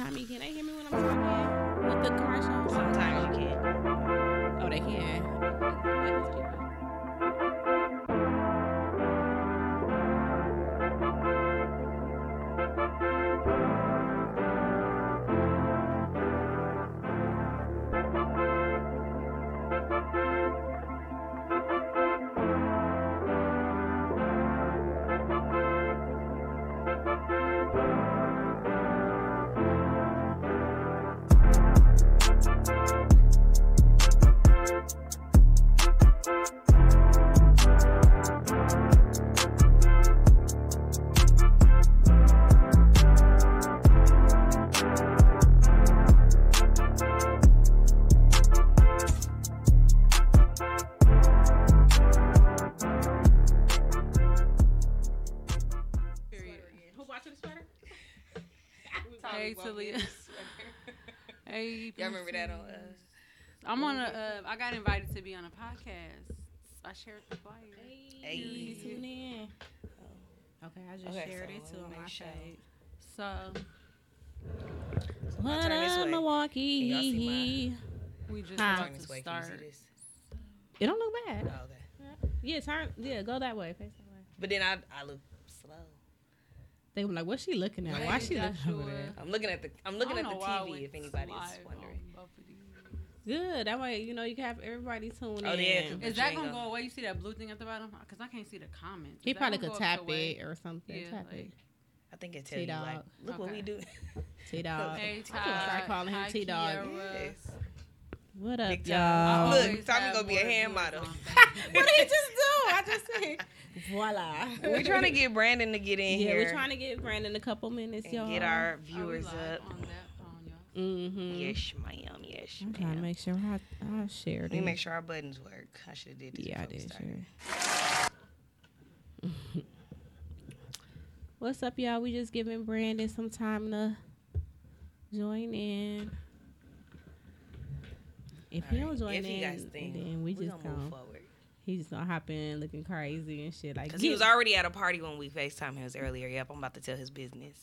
Tommy, can they hear me when I'm talking remember that on uh, I'm on a. Uh, I got invited to be on a podcast. I shared the flyer. Hey. You tune in. Okay, I just Okay, shared so it to on my make sure. page. So What turn this up, Milwaukee? we just Huh. about to way. Start. this? It don't look bad. Oh, okay. Yeah, turn. Yeah, go that way. Face that way. But then I I look slow. They were like, "What's she looking at? Hey, Why she looking Joshua. over there?" I'm looking at the I'm looking at the know why I TV if anybody's live wondering. On both of these. Good. That way, you know, you can have everybody tune Oh, in. yeah, 'cause Is that gonna gonna- go away? You see that blue thing at the bottom? Because I can't see the comments. Is He probably could tap it or something. Yeah, tap like- it. I think it tell you T-Dog. like look what we do. T Dog. Hey, I'm gonna start calling him T Dog. Yes. What up, Big y'all? time. Look, Tommy gonna be a hand model. what did he just do? I just said, voila. We're trying to get Brandon to get in yeah, here we're trying to get Brandon a couple minutes, and y'all. get our viewers Are we live up. Mm-hmm. Yes, ma'am. Yes, I'm trying to make sure I, I shared Let me it. make sure our buttons work. I should have did this. Yeah, I before we did started. sure. What's up, y'all? We just giving Brandon some time to join in. If he Alright, don't join if he in, guys think, then we we just gonna move go. forward. He's just gonna hop in looking crazy and shit. Like Because he was already at a party when we FaceTime him earlier. Yep, I'm about to tell his business.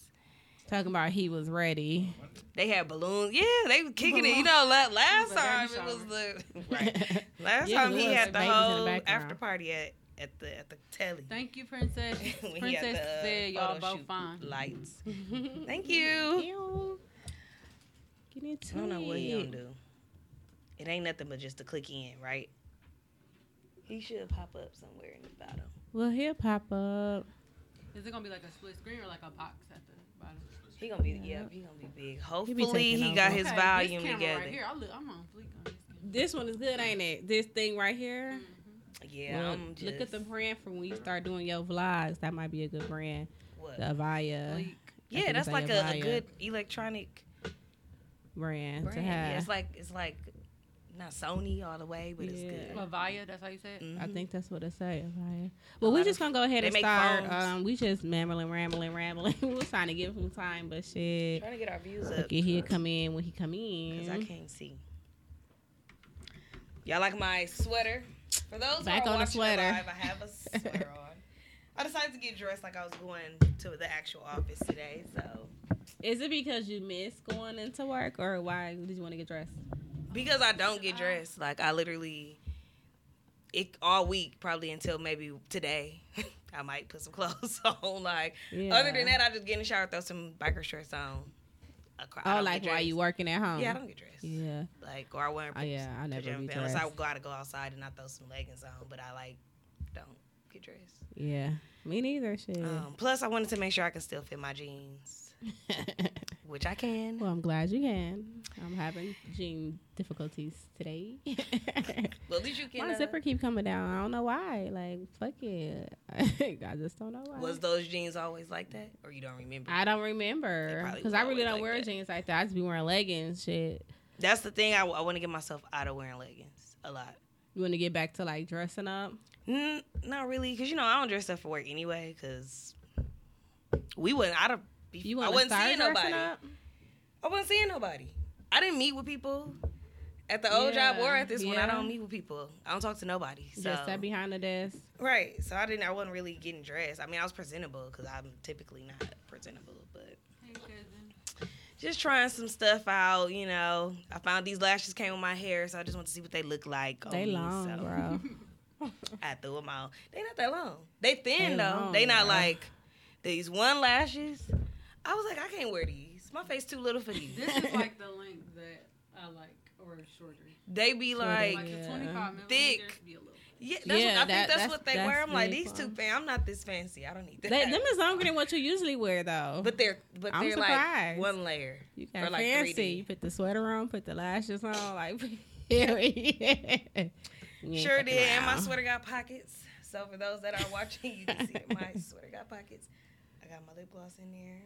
Talking about he was ready. They had balloons. Yeah, they were kicking it. You know, la- last Like time baby it was the right. Last Yeah, time he had the Babies in the whole background. after party at at the at the telly. Thank you, Princess. When Princess the, said y'all photo both fine. Lights. Thank you. Ew. Get into I don't know what he it. gonna do. It ain't nothing but just to click in, right? He should pop up somewhere in the bottom. Well, he'll pop up. Is it gonna be like a split screen or like a box at the bottom? He gonna be yeah, he gonna be big. be Hopefully taking he over. got his Okay, volume this camera together. Right here, I look, I'm on fleek on this. This one is good, ain't it? This thing right here. Mm-hmm. Yeah, Well, I'm just look at the brand from when you start doing your vlogs. That might be a good brand. what? The Avaya Fleek. Yeah, that's like a, a good electronic brand, brand. to Yeah, it's like it's like not Sony all the way, but it's good. Avaya, that's how you say it. Mhm. I think that's what it say. Avaya. Well, we lot just gonna go ahead and start. phones. Um, we just rambling, rambling, rambling. we was trying to give him time, but shit. trying to get our views up. Look, he'll come in when he come in. Cause I can't see. Y'all like my sweater? For those Back who are on the watching sweater. live, I have a sweater on. I decided to get dressed like I was going to the actual office today, so Is it because you miss going into work, or why did you want to get dressed? Because I don't get dressed, like I literally it all week probably until maybe today. I might put some clothes on. Like Yeah. other than that, I just get in the shower, throw some biker shorts on. I Oh, like while you working at home. Yeah, I don't get dressed. Yeah. Like or I wear Oh, yeah, I never pajama pants. I gotta go outside and I throw some leggings on, but I like don't get dressed. Yeah. Me neither. Shit. Um, plus, I wanted to make sure I can still fit my jeans, which I can. well, I'm glad you can. I'm having gene difficulties today. Well, at least you can. My uh, zipper keep coming down. I don't know why. Like fuck it. I just don't know why. was those jeans always like that, or you don't remember? I don't remember because I really don't like wear that. jeans like that. I just be wearing leggings. Shit. That's the thing. I, want to get myself out of wearing leggings a lot. You want to get back to like dressing up? Mm, not really, because you know I don't dress up for work anyway. Because we wouldn't. I'd have. You I wasn't seeing nobody. up? I wasn't seeing nobody. I didn't meet with people at the old job or at this one. I don't meet with people. I don't talk to nobody. So Just sat behind the desk. right. So I didn't. I wasn't really getting dressed. I mean, I was presentable because I'm typically not presentable, but Hey, just trying some stuff out. You know, I found these lashes came with my hair, so I just want to see what they look like. on They me, long, so bro. I threw them out. They not that long. They thin They though. long, they not bro. like these one lashes. I was like, I can't wear these. My face too little for these. This is like the length that I like, or shorter. They be Shorter. like, Like Yeah. the 25 millimeters Thick. be a little. yeah, that's Yeah, what, I that- think that's, that's- what they that's wear. I'm like, these for too 'em. fan. I'm not this fancy. I don't need that. They, them is longer than what you usually wear though. but they're but I'm they're like one layer. you got or like fancy. 3D. You put the sweater on, put the lashes on, like hell yeah. Sure fucking did. And my sweater got pockets. So for those that are watching, you can see that my sweater got pockets. I got my lip gloss in there.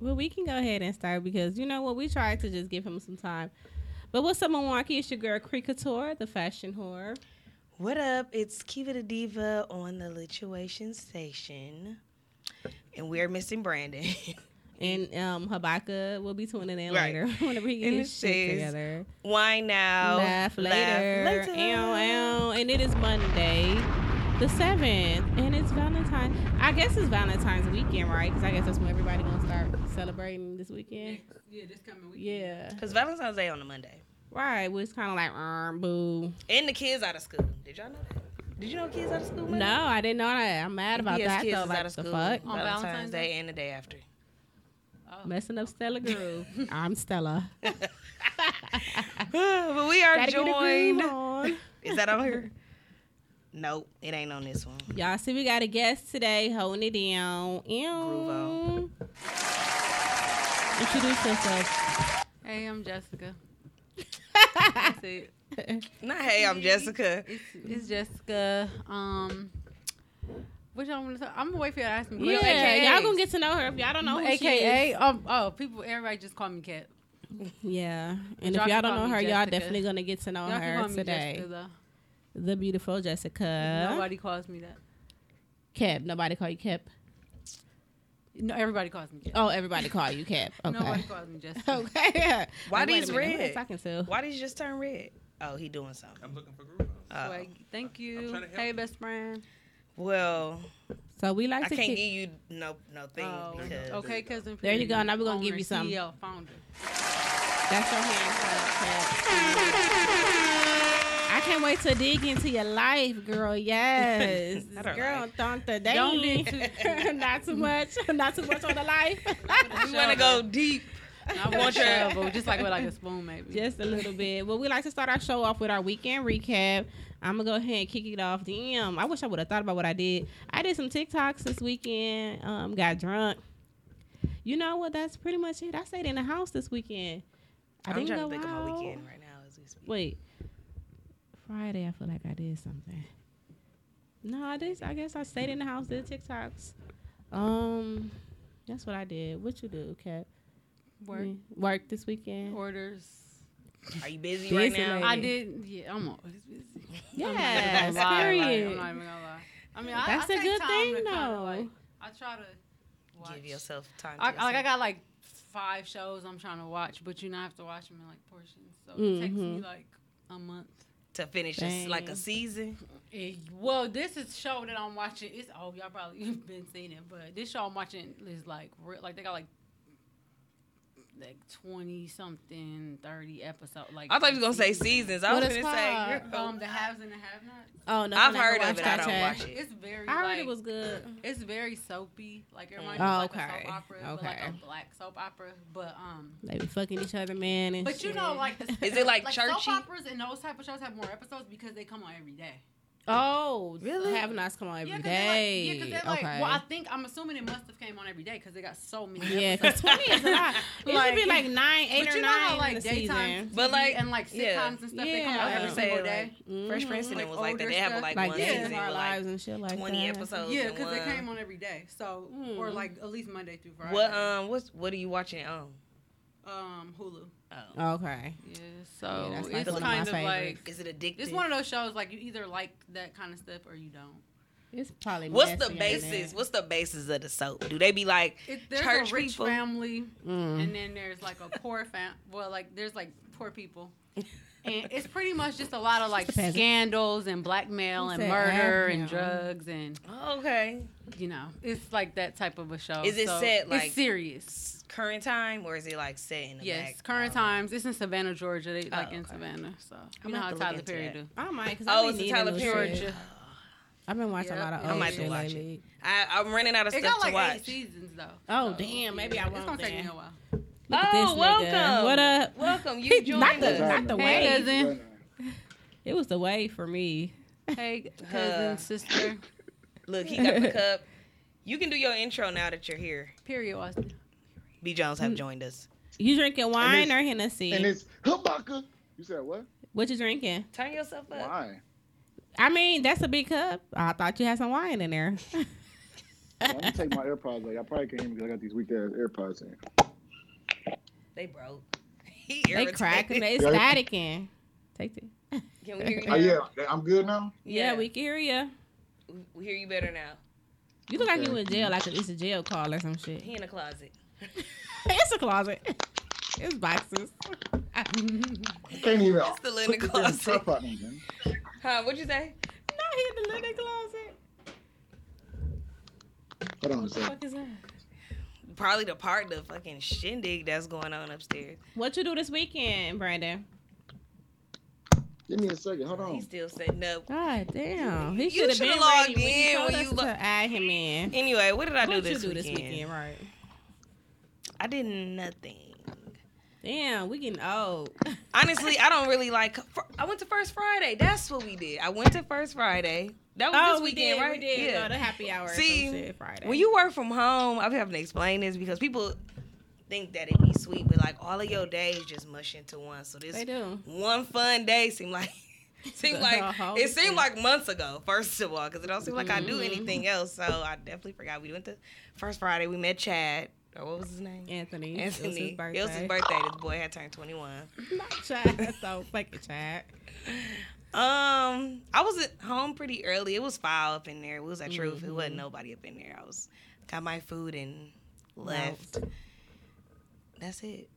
Well, we can go ahead and start because you know what? We tried to just give him some time. But what's up, Milwaukee? It's your girl, Couture, the fashion whore. What up? It's Kiva the Diva on the Lituation Station. And we're missing Brandon. And um, Habaka will be tuning in Right. later whenever he gets his shit together. Wine now. Laugh later. later. Ow, ow. And it is Monday, the 7th. And it's Valentine's. I guess it's Valentine's weekend, right? Because I guess that's when everybody going to start celebrating this weekend. Next, yeah, this coming week. Yeah. Because Valentine's Day on a Monday. Right. Well, it's kind of like, um, boo. And the kids out of school. Did y'all know that? Did you know kids out of school? Monday? No, I didn't know that. I'm mad about Yes, that, kids though. is Like, out of the school. fuck? On Valentine's Valentine's Day Day? and the day after. Oh. Messing up Stella Groove. I'm Stella. but we are Gotta get a joined. on. Is that on here? Nope, it ain't on this one. Y'all see, we got a guest today holding it down. Ew. on. Introduce yourself. Hey, I'm Jessica. That's it. Not hey, I'm Jessica. It's, it's Jessica. Um, what y'all want to talk? I'm gonna wait for y'all to ask me. Yeah, questions. y'all gonna get to know her if y'all don't know who she AKA, is. um, oh, people, everybody just call me Cat. Yeah, and Y'all if y'all don't know me her, y'all definitely gonna get to know Y'all her call me today. Jessica though. The beautiful Jessica. Nobody calls me that. Kep. Nobody call you Kep. No, everybody calls me Cat. Oh, everybody call you Kep. Okay. Nobody calls me Jessica. Okay. Why Like, wait these minute, red? I'm talking to? Why did you just turn red? Oh, he doing something. I'm looking for groove. Oh. Uh, Swag. Thank you. trying to help Hey, you. best friend. Well, So we like I to can't kick. give you no no thing Oh, because okay, cousin. There you go. Now we're gonna Owner, give you some. CEO, founder. That's your hand clap, I can't wait to dig into your life, girl. Yes, don't girl, like- don't the Don't dig not too much, not too much on the life. we want to go deep. I want your- shovel, just like with like a spoon, maybe. Just a little bit. Well, we like to start our show off with our weekend recap. I'm gonna go ahead and kick it off. Damn, I wish I would have thought about what I did. I did some TikToks this weekend. Um, got drunk. You know what? That's pretty much it. I stayed in the house this weekend. I I'm didn't trying go to think of my out. weekend right now as we speak. Wait, Friday. I feel like I did something. No, I did. I guess I stayed in the house, did TikToks. Um, that's what I did. What you do, Kat? Work, Me? Work this weekend. orders. Are you busy, Busy right now? lady. I did. Yeah, I'm always busy. Yeah, I'm not even gonna lie, period. I'm not even gonna lie. I mean, I, That's I a good thing, to kinda, though. Like, I try to watch. Give yourself time. To I, like I got like five shows I'm trying to watch, but you know I have to watch them in like portions. So it takes me Mhm. like a month. To finish just like a season. Eh, well, this is show that I'm watching. It's oh y'all probably have been seeing it, but this show I'm watching is like real, like they got like like twenty something, thirty episodes. Like I thought you were gonna say seasons. I What was gonna say. called? girl. Um, the haves and the have-nots. Oh no, I've heard of it. I don't watch it. It's very. I heard like, it was good. It's very soapy. Like it reminds Oh, me of like a soap opera, but like a black soap opera. But um, They be fucking each other, man. And but you know, like the, Is it, like, like churchy? soap operas and those type of shows have more episodes because they come on every day. Oh, Really? Have nots come on every Yeah, day. because they're like, yeah, 'cause they're okay. well, I think I'm assuming it must have came on every day because they got so many. yeah, episodes. because twenty is a lot. It should be like nine, eight but or you know nine how like in the daytime, season. But, like, and like sitcoms yeah. and stuff, they come Yeah. out I was every single day. Fresh Mhm. Prince and Like it was like that. older They have like, like one yeah. Season, of Our like Lives and shit like twenty that. episodes. Yeah, because they came on every day. So, or Mm. like at least Monday through Friday. What um what's what are you watching on? Um, Hulu. Oh. Okay. Yeah, so that's like it's one of kind of like Is it addictive? it's one of those shows like you either like that kind of stuff or you don't. It's probably What's the basis? What's the basis of the soap? Do they be like It, there's church a rich people? family, Mm. and then there's like a poor fam. Well, like there's like poor people, and it's pretty much just a lot of like Just a peasant. scandals and blackmail and murder "Ah, and drugs and Oh, okay you know it's like that type of a show. Is it So set, like- it's serious? current time or is it like set in the Yes, back? current Oh. times. It's in Savannah, Georgia. They like Oh, in okay. Savannah, so I'm you gonna know how have to look Tyler Perry that. do. I might, cause Oh, I it's be a needing Tyler Perry. Georgia. I've been watching Yep. a lot of I old might shit watch it. lately. I, I'm running out of It stuff got like to watch. eight seasons though. Oh, So, damn, maybe I It's won't gonna take then. me a while. Look at this oh, nigga. welcome. What up? Welcome. You joined Not the, us. not the Hey, way. cousin. It was the way for me. Hey, cousin, Uh, sister. Look, he got the cup. You can do your intro now that you're here. Period, Austin. B Jones Mm. have joined us. You drinking wine it's- or Hennessy? And it's Hubaka. You said what? what you drinking? Turn yourself up. Why? I mean, that's a big cup. I thought you had some wine in there. Let me take my AirPods. Like I probably can't hear because I got these weak ass AirPods in. They broke. He they irritated. cracking. They Yeah. staticking. Take it. Can we hear you? Oh yeah, I'm good now. Yeah, we can hear you. we hear you better now. You look like Okay. you in jail, like it's a jail call or some shit. He in a closet. it's a closet. It's boxes. I can't even. Still in the put the damn closet. top out. Huh? What'd you say? No, he in the linen closet. Hold on a What the second. fuck is that? Probably the part the fucking shindig that's going on upstairs. What you do this weekend, Brandon? Give me a second. Hold on. He's still setting up. God damn. He You should have been logged ready when you in told when us you to lo- add him in. Anyway, what did I do What this you do weekend? this weekend, right? I did nothing. Damn, we getting old. Honestly, I don't really like. I went to First Friday. That's what we did. I went to First Friday. That was Oh, this we weekend, did, right? we did. Yeah. To happy hour. See, Friday. When you work from home, I'm having to explain this because people think that it'd be sweet, but like all of your days just mush into one. So this one fun day seemed like seemed like it seemed thing. like months ago. First of all, because it don't seem like I do Mhm. anything else. So I definitely forgot. We went to First Friday. We met Chad. Or what was his name? Anthony. Anthony. It was his birthday. It was his birthday. This boy had turned 21. Not Chad. so fucking Chad. Um, I was at home pretty early. It was foul up in there. It was a truth. It wasn't mm-hmm. nobody up in there. I was got my food and left. That's it.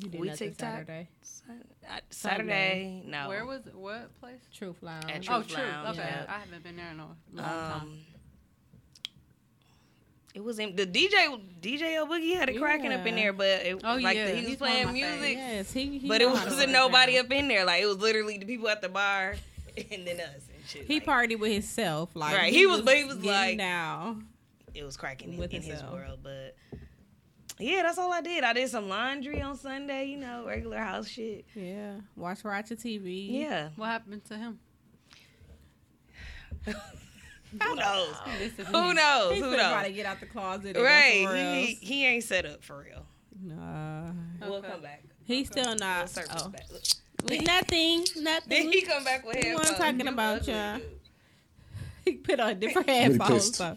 You did We nothing TikTok. Saturday. Sun- I- Saturday, no. Where was it? What place? Truth Lounge. At Oh, Truth true. Lounge, Okay, yeah. I haven't been there in a long um, time. It was in the DJ DJ Boogie had it cracking up in there, but it, Oh, like yeah. the, he was He's playing music, Yes, he, he but it know how to wasn't nobody down. up in there. Like it was literally the people at the bar and then us and shit. He like, partied with himself. Like Right, he was- but he was like- down. it was cracking in, in his world, but. Yeah, that's all I did. I did some laundry on Sunday, you know, regular house shit. Yeah, watch Ratchet TV. Yeah. What happened to him? Who knows? This is Who knows? He's Who finna try to get out the closet. Right. He, he ain't set up for real. Nah, We'll Okay. come back. he's still We'll not. circle Oh. back. Look. We- nothing, Then nothing. he come back with We What I'm talking You about y'all. He put on different Really headphones. So.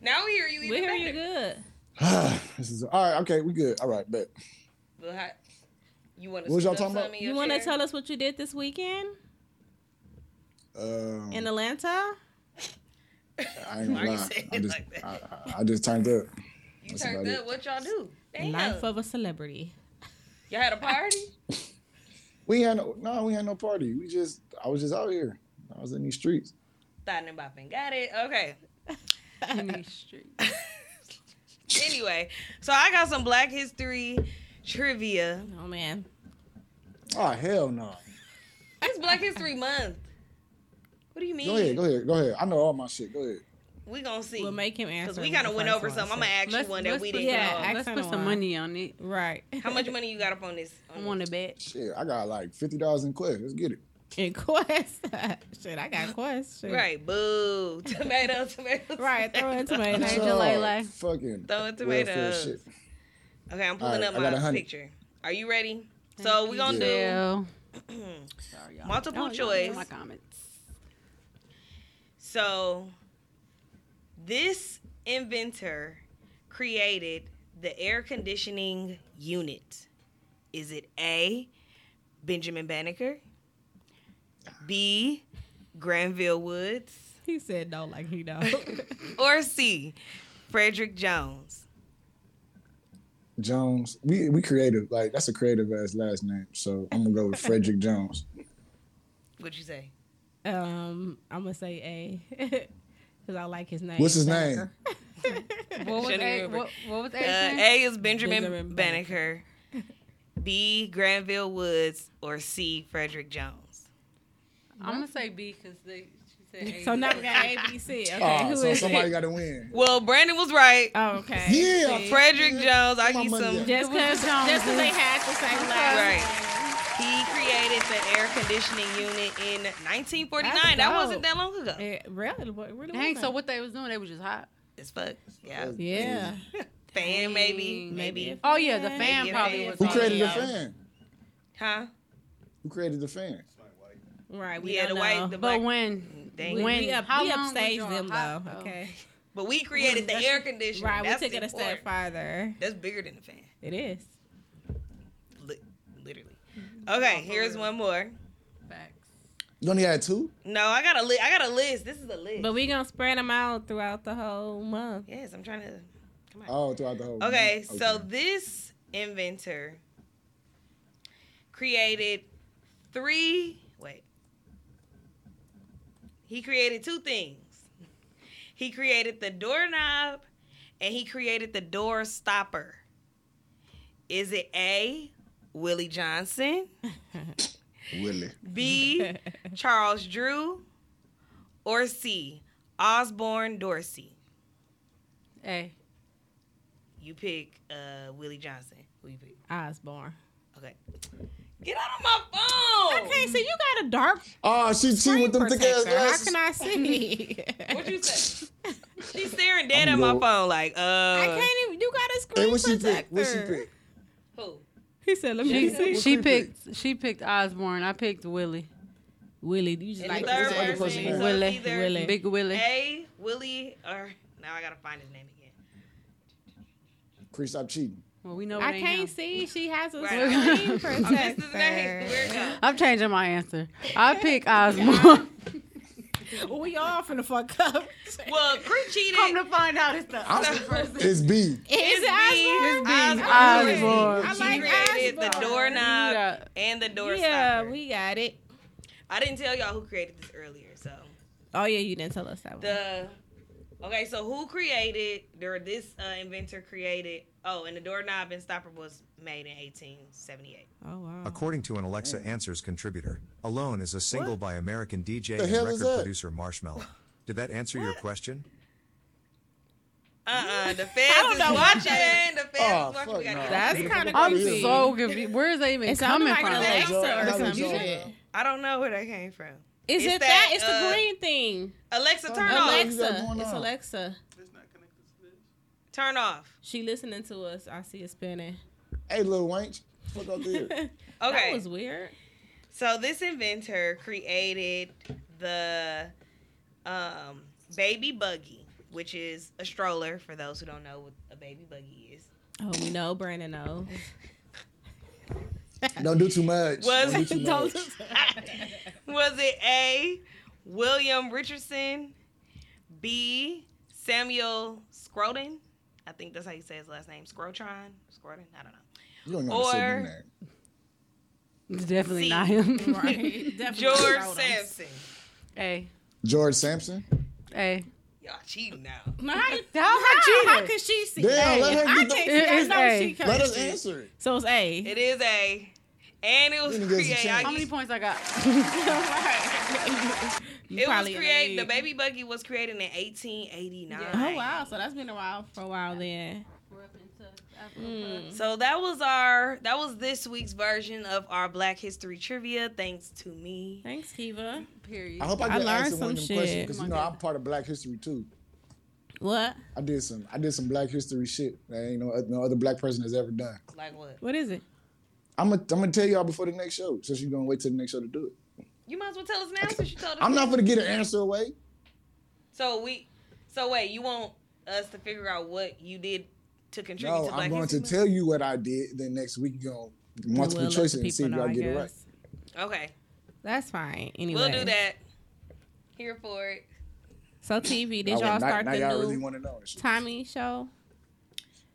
Now we hear you even We hear better. you good. this is all right. Okay, we good. All right, bet. But how- you want to What was y'all talking about? You want to tell us what you did this weekend Um, in Atlanta? I ain't Why gonna lie. I just, like? I, I, I just turned up. You That's turned about up. What y'all do? Damn. Life of a celebrity. y'all had a party? We had no, no, we had no party. We just, I was just out here. I was in these streets. Thought and bopping. Got it. Okay. in these streets. anyway, so I got some Black History trivia. Oh man. Oh hell no. It's Black History Month. What do you mean? Go ahead, go ahead, go ahead. I know all my shit. Go ahead. We gonna see. We'll make him answer. Because we the kind of went over one, some. I'm gonna ask you one that we didn't yeah, know. ask let's put some money on it. Right. How much money you got up on this? I want to bet. Shit, I got like fifty dollars in quest. Let's get it. In Quest. Shit, I got Quest. Shit. Right, boo, tomato, tomato. Right, throw in tomato. Angel So, Lele. Fucking Throwing welfare tomatoes. shit. Okay, I'm pulling Alright, up I got a my hundred. picture. Are you ready? So we gonna Dale. do Sorry, y'all. multiple Y'all- y'all choice. Know My comments. So, this inventor created the air conditioning unit. Is it A, Benjamin Banneker? B, Granville Woods? He said no, like he know. Or C, Frederick Jones? Jones. We we creative. Like that's a creative ass last name. So I'm gonna go with Frederick Jones. What'd you say? Um, I'm gonna say A because I like his name. What's his Banneker. What was A? What, what was Uh, A? name? A is Benjamin, Benjamin Banneker. B, Granville Woods. Or C, Frederick Jones? I'm gonna say B because they. She said A. So now we got A, B, C. Okay, Oh, who so is somebody got to win. Well, Brandon was right. Oh, okay. Yeah, See? Frederick Jones. I My need money some. up. Just because they had the same last Right. He created the air conditioning unit in 1949. That wasn't that long ago. It really, what- really Dang. was So what they was doing? They was just hot. It's fuck. Yeah. Yeah. Fan maybe. Dang. Maybe. Oh yeah, the fan a probably was. Who created the fan? Huh? Who created the fan? Right. We Yeah, don't the white. know. The But black. when? Dang. when- we, up, how we long was upstaged them hot- though. oh. Okay. But we created the air conditioning. Right. We took it a step important. farther. That's bigger than the fan. It is. Li- literally. Okay, here's one more. Facts. You only had two? No, I got a li- I got a list. This is a list. But we gonna spread them out throughout the whole month. yes, I'm trying to. Come on. Oh, throughout the whole. Okay, so this inventor created three. Wait. He created two things. He created the doorknob and he created the door stopper. Is it A, Willie Johnson, Willie. B, Charles Drew, or C, Osborne Dorsey? A. You pick uh, Willie Johnson. Who you pick? Osborne. Okay. Get out of my phone. Okay, so you got a dark Oh, she cheated screen with them thick ass protector. How can I see? What you say? She's staring dead I'm at my phone like, uh. I can't even. You got a screen Hey, what she protector. pick? What she pick? Who? He said, "Let me see." She picked. She picked Osborne. I picked Willie. Willie, you just And like the third other person. person So? Willie. Willie. Big Willie. A, Willie, or now I gotta find his name again. Chris, stop cheating. Well, we know I can't him. see. She has a Right. screen this is the name. protector. Where it go? I'm changing my answer. I pick Osborne. we all finna fuck up. Well, Chris cheated. Come to find out, it's the It's B. Is It's it Osborne? B. Osborne. I She like created the doorknob Yeah. and the door Yeah, stopper. we got it. I didn't tell y'all who created this earlier, so Oh yeah, you didn't tell us that one. the okay. So who created or this uh, inventor created? Oh, and the doorknob and stopper was made in 1878. oh wow. According to an Alexa Answers contributor, Alone is a single by American DJ The and record producer Marshmello. Did that answer your question? Uh-uh, the fans is know what watching. The fans Oh, watching. We gotta no. That's kinda fuck I'm out of here. so confused. Where is that even It coming from? Alexa Alexa or Alexa some Joe. shit. I don't know where that came from. Is It's it that, that? It's uh, the green thing. Alexa, turn Oh, off. you got Alexa. going It's on. Alexa. Turn off. She listening to us. I see it spinning. Hey, little wench. Fuck out there. Okay. That was weird. So this inventor created the um, baby buggy, which is a stroller for those who don't know what a baby buggy is. Oh, we know. Brandon knows. Don't do too much. Was- Don't do too Don't- much. Was it A. William Richardson, B. Samuel Scroton? I think that's how you say his last name. Scrotron? Scroton? I don't know. You don't know how to say Or- your name. It's definitely C. not him. right. Definitely George Sampson. hey, George Sampson. hey. Y'all cheating now. No, how, How how, how could she see? Damn, A? let her I get can't see. I is know A. she can't Let us answer it. So it's A. It is a, and it was Then it gets a created. chance. How many points I got? It was probably in created. The baby buggy was created in 1889. Oh wow! So that's been a while for a while then. Mm. So that was our that was this week's version of our Black History trivia. Thanks to me. Thanks, Kiva. Period. I hope I I learned answer one of some them questions shit. because you know God. I'm part of Black History too. What? I did some I did some Black History shit that ain't no, no other black person has ever done. Like what? What is it? I'm gonna I'm gonna tell y'all before the next show, since you're gonna wait till the next show to do it. You might as well tell us now since you told us. I'm not gonna get an answer away. So we. So wait, you want us to figure out what you did to contribute No, to Black I'm going to tell you what I did. Then next week you're gonna multiple We'll let choice and see if y'all I get it right. Okay, That's fine. Anyway, we'll do that. Here for it. So TV, did y'all now, start now the y'all new really want to know. Tommy show?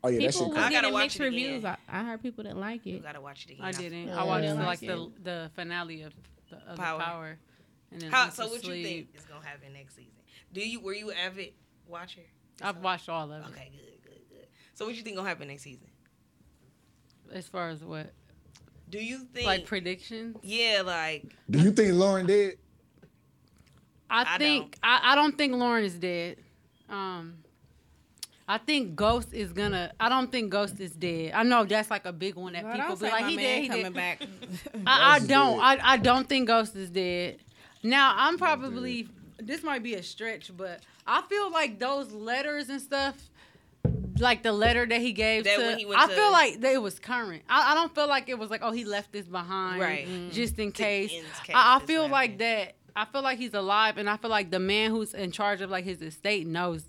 Oh yeah, that shit. I gotta getting watch mixed it again. reviews. I, I heard people didn't like it. You gotta watch it again. I didn't. Yeah. I watched Yeah. like Like the the finale of the, of Power. the power, and then How, so to what you think is gonna happen next season? Do you were you avid watcher? I've watched all of it. Okay, good, good, good. So what you think gonna happen next season? As far as what, Do you think like predictions, Yeah, like Do you think Lauren did? I, I think I, I don't think Lauren is dead. Um, I think Ghost is gonna. I don't think Ghost is dead. I know that's like a big one that Girl, people don't be like, my he dead, he coming dead. back. I, I don't. I, I don't think Ghost is dead. Now I'm probably this might be a stretch, but I feel like those letters and stuff, like the letter that he gave That to, when he went I to- feel like that it was current. I, I don't feel like it was like oh he left this behind, Right. Just in case. in case I, I this feel happened. like that. I feel like he's alive, and I feel like the man who's in charge of like his estate knows.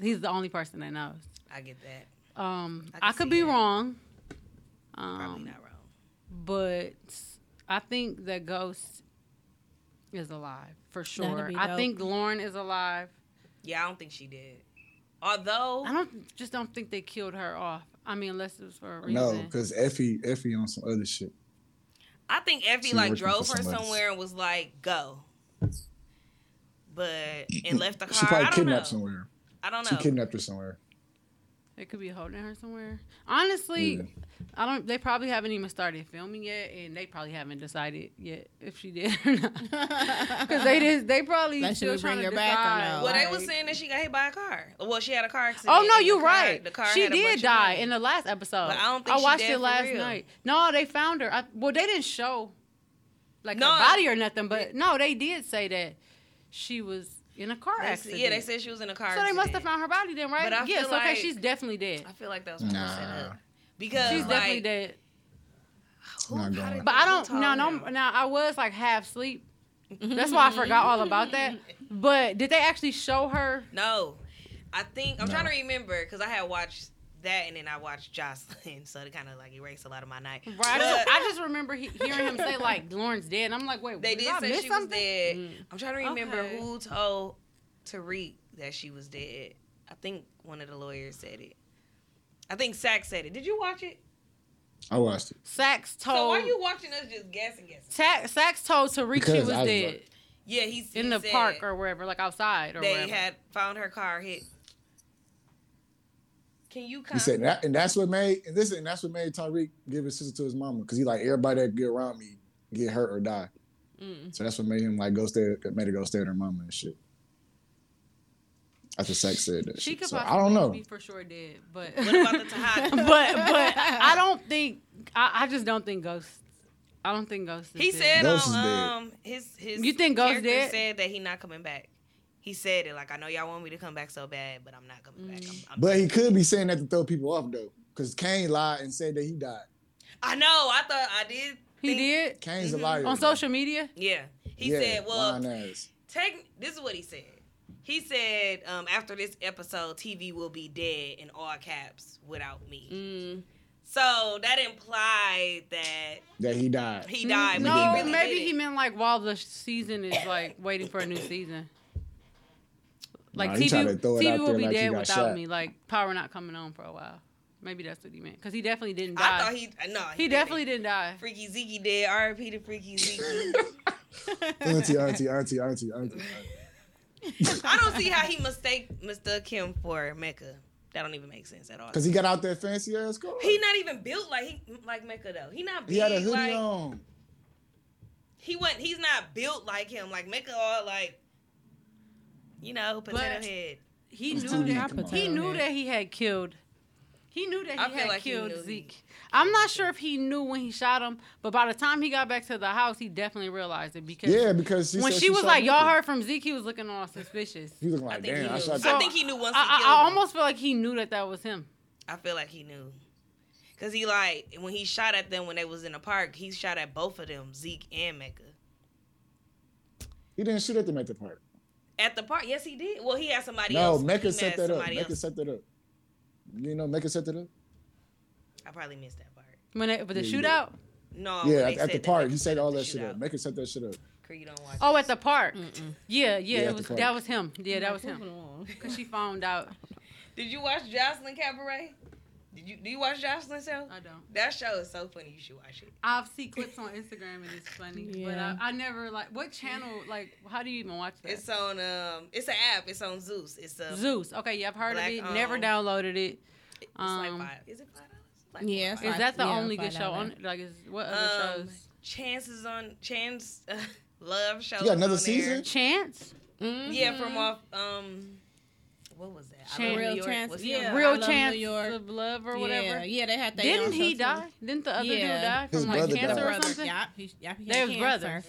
He's the only person that knows. I get that. Um, I I, could be that. wrong. Probably Um, not wrong. but I think that Ghost is alive for sure. I think Lauren is alive. Yeah, I don't think she did. Although I don't just don't think they killed her off. I mean, unless it was for a reason. No, because Effie Effie on some other shit. I think Effie She like drove her somewhere and was like, "Go," but and left the car. She probably I don't kidnapped know. somewhere. I don't know. She kidnapped her somewhere. They could be holding her somewhere. Honestly, Yeah. I don't. They probably haven't even started filming yet, and they probably haven't decided yet if she did or not. Because they did. They probably Like, should still we bring trying to her back or decide. no? well, they like- were saying that she got hit by a car. Well, she had a car accident. Oh no, you're the car- right. The car she had a bunch did die in the last episode. But I don't think she watched dead it last real. night. No, they found her. I, well, they didn't show like No, her body or nothing, but no, they did say that she was in a car They- accident. yeah, they said she was in a car. so. They must have found her body then, right? But I yes. feel okay, like- she's definitely dead. I feel like that was probably set Nah. up because She's like, definitely dead. who- Not how But I don't. told Now, no. him? Now I was like half asleep. That's why I forgot all about that. But did they actually show her? No, I think I'm No. trying to remember because I had watched that and then I watched Joseline, so it kind of like erased a lot of my night. Right. I But just, I just remember he, hearing him say like Lauren's dead. And I'm like, wait, they did did I say miss she something? was dead. Mm. I'm trying to remember Okay. who told Tariq that she was dead. I think one of the lawyers said it. I think Sack said it. Did you watch it? I watched it. Saxe told. So why are you watching us just guessing, guessing? Sa- Saxe told Tariq she was was dead like- Yeah, he's in he the said park or wherever, like outside or they wherever. had found her car hit. Can you He kind said that, and that's what made and this and that's what made Tariq give his sister to his mama because he like everybody that get around me get hurt or die. Mm. So that's what made him like go stay, made her go stay with her mama and shit. That's what Sex said. That she shit. could So possibly I don't know. be for sure dead, but What about the Tahad? but but I don't think I, I just don't think ghosts I don't think Ghost. Is He dead. said Ghost is on dead. um his his You think Ghost character dead? said that he not coming back. He said it like I know y'all want me to come back so bad, but I'm not coming back. I'm, I'm- But he could be saying that to throw people off though, because Kane lied and said that he died. I know. I thought I did. he think- did Kane's Mhm. a liar on social media. Yeah. He Yeah, said, "Well, take this is what he said. He said, um, after this episode, TV will be dead in all caps without me. Mm. So that implied that that he died. he died. but no, he really maybe he meant like while the season is like waiting for a new season. Like Nah, TV, to throw it TV will there be like dead without shot. me. Like power not coming on for a while. Maybe that's what he meant because he definitely didn't die. I thought he uh, no. he didn't. definitely didn't die. Freaky Zeke dead. R.I.P. to Freaky Zeke. auntie, auntie, auntie, auntie, auntie. I don't see how he mistake mistook him for Mecca. That don't even make sense at all. Cause he got out that fancy ass car. He not even built like he like Mecca though. He not big. He had a hoodie like, on. He went. He's not built like him. Like Mecca, all like, you know, potato But- head. He knew that he knew that he had killed. He knew that he feel had like killed he- Zeke. I'm not sure if he knew when he shot him, but by the time he got back to the house, he definitely realized it because Yeah, because she when said she was like, "Y'all heard from Zeke," he was looking all suspicious. He was I like, think he damn, I knew. shot. I think he knew once I, he killed I, I almost feel like he knew that that was him. I feel like he knew. Cause he like when he shot at them when they was in the park, he shot at both of them, Zeke and Mecca. He didn't shoot at them at the park. At the park, yes, he did. Well, he had somebody No, else. No, Mecca set that up. Mecca set that up. You know, Mecca set that up. I probably missed that part. When it, but the Yeah, you shootout. No, yeah, at, at the park, he said all that shit shootout. up. Mecca set that shit up. Crew, you don't watch. Oh, at the park. Yeah, yeah, Yeah, it was that was him. Yeah, that was him. Cause she found out. Did you watch Joseline Cabaret? Did you do you watch Joseline show? I don't. That show is so funny. You should watch it. I've seen clips on Instagram and it's funny, but I, I never like what channel. Like, how do you even watch that? It's on um, it's an app. It's on Zeus. It's a Zeus. Okay, yeah, I've heard Black of it. Never downloaded it. It's Um, like five. Is it five dollars? Like Yeah, four or five. Is that the Yeah, only good show on? Like, is what other Um, shows? Chances on Chance uh, Love show. Yeah, another on there. season? Chance. Yeah, from off um, what was that? I Chan- Real Chance- What's yeah. Real Chance New York. of Love or whatever. Yeah, yeah, they had that. Didn't he die? too. Didn't the other dude Yeah. die His from like cancer died. or Brother, something? Yeah, he, yeah, he They had was cancer. brothers.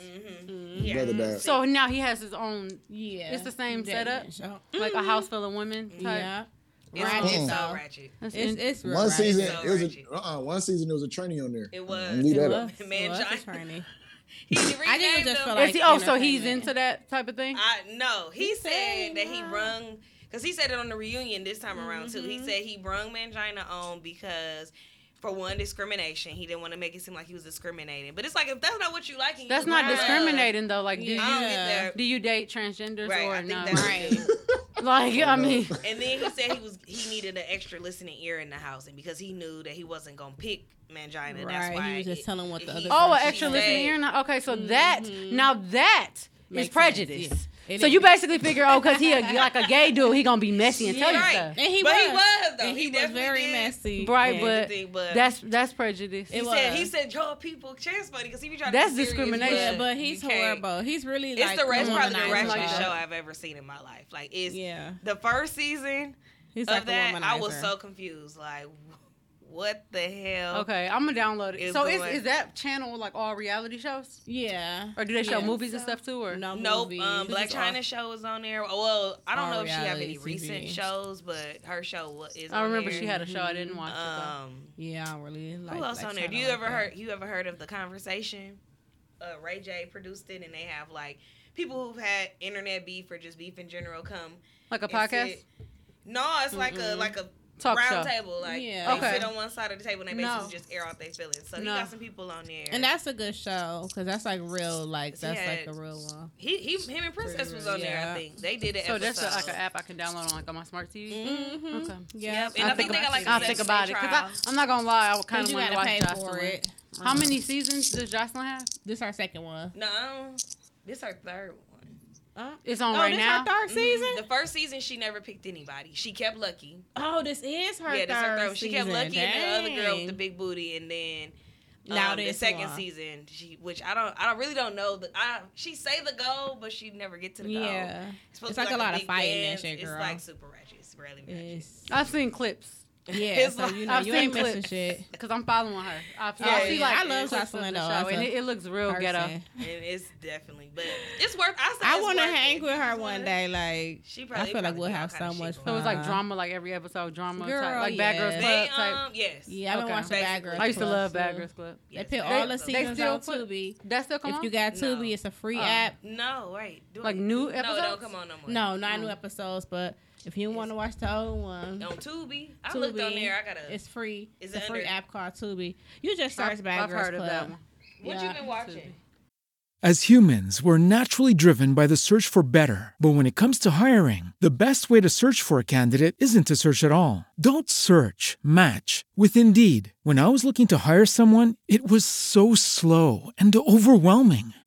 Mhm. Yeah. Brother died. So now he has his own, Yeah, It's the same That- setup? show. like a house full of women. Type. Yeah, It's, Ratchet it's so ratchet. That's It's it's real One ratchet. season, So it was a, uh-uh, one season there was a tranny on there. It was. Leave It that was. up. Man, It was a tranny. He I think it renamed just him. felt like Is he? Oh, so he's into that type of thing. I no. He, He said said that he no. Brung because he said it on the reunion this time around too. Mm-hmm. He said he brung Mangina on because. For one, discrimination. He didn't want to make it seem like he was discriminating. But it's like if that's not what you like, and you That's not love- discriminating though. Like, do Yeah. You get do you date transgenders Right, or I think no? that's Right. Like, I mean, And then he said he was he needed an extra listening ear in the house, and because he knew that he wasn't gonna pick Mangina, that's Right, why he was just it- telling what the he- other oh, an extra listening ear. Now, okay, so that now that is Mm-hmm. Sense, prejudice. yeah. It So is. you basically figure, oh, because he a, like a gay dude, he gonna be messy and tell you Right. stuff. And he But was. he was, though. And He he, was very did. messy. Right, but everything, but- that's that's prejudice. He said was. he said y'all people chance money because he be trying That's to be serious, discrimination. yeah, but but he's horrible. He's really It's like the rest probably the womanizing ratchetest like show I've ever seen in my life. Like it's Yeah, the first season he's of like that. I was so confused. Like what the hell? Okay, I'm gonna download it. It's so is, is that channel like all reality shows, yeah. or do they show Yeah. movies and stuff too? Or No Nope. movies. Um, Black This is China show is on there. Well, I don't all know if she have reality any recent shows, but her show wa- is. I on remember there. she had a show. I didn't watch it. Uh, Um, Yeah, I really like. who else Black on there? Do you like ever that. heard? You ever heard of the conversation? Uh, Ray J produced it, and they have like people who've had internet beef or just beef in general come. Like a podcast, sit- No, it's like a like a talk round show. table. Like Yeah. they Okay. sit on one side of the table and they No. basically just air out their feelings. So he got some people on there. And that's a good show because that's like real. Like that's Yeah. like a real one. he, he him and Princess was on there. I think they did it. So that's a, like an app I can download on like on my smart TV. Mm-hmm. Okay. Yeah, Yep, and I think they got, like, a I'll think about it because. I'm not gonna lie. I kind of you want to watch pay Joseline. for it. How many seasons does Joseline have? This our second one. No, this our third one. Uh, It's on oh, right this now. our third season. The first season she never picked anybody. She kept Lucky. Oh, this is her yeah, third this her third. one. She kept season. Lucky and the other girl with the big booty, and then. Now um, the second one. season, she which I don't, I don't really don't know. The, I she say the goal, but she never get to the goal. Yeah, supposed It's to like a lot of fighting and dance. shit, girl. It's like super ratchet. It's really ratchet. it's, I've seen clips yeah. So you know I've you seen ain't missing clips. shit. because I'm following her. I've, Yeah, I yeah, see yeah. like I love clips Joseline, though, show, and it, it looks real ghetto. person. And it's definitely, but it's worth. I, I want to hang with her one day. Like She probably, I feel like we'll have so much shit fun. So it's like drama, like every episode drama, Girl, type, like Bad Girls yeah. They Club type. um yes. Yeah, I've been Okay. watching Bad Basically. Girls. I used to love Bad too. Girls Club. They put all the seasons on Tubi. That still come If you got Tubi, it's a free Oh. app. No, wait. Do Like it. new No, episodes? don't come on no more. No, not new episodes, but if you want to watch the old one, On Tubi, I looked on there. I gotta. it's free. It's a free app called Tubi. You just search I've, Bad I've Girls heard Club. of that one. what yeah. you been watching? As humans, we're naturally driven by the search for better. But when it comes to hiring, the best way to search for a candidate isn't to search at all. Don't search, match with Indeed. When I was looking to hire someone, it was so slow and overwhelming.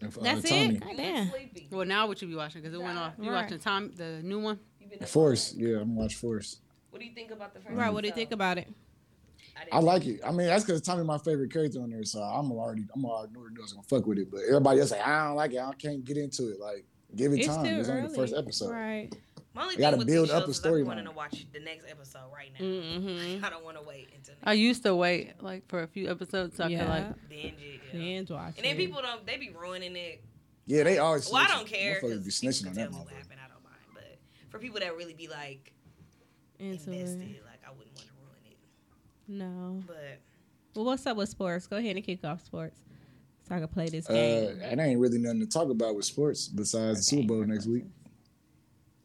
And, uh, That's Tommy. it. God damn. Well, now what you be watching? Because it went off. You Right. watching Tom the new one? Force. Yeah, I'm gonna watch Force. What do you think about the first? Right. What do you think about it? I like it. I mean, that's because Tommy my favorite character on there, so I'm already I'm already know what's gonna fuck with it. But everybody else like, I don't like it. I can't get into it. Like, give it It's time. too It's only early. the first episode. Right. My only You gotta thing build up shows a is I be wanting storyline. to watch the next episode right now. Mm-hmm. I don't want to wait until I used to wait like for a few episodes so I could like. binge it. Yeah. Binge watch And then it. people don't. They be ruining it. Yeah, they always. Well, I don't care. Motherfuckers 'cause be snitching can on tell that me what happened. I don't mind. But for people that really be like Into invested, it. like I wouldn't want to ruin it. No. But Well, what's up with sports? Go ahead and kick off sports, so I can play this game. Uh, game. and ain't really nothing to talk about with sports besides the Super Bowl next week.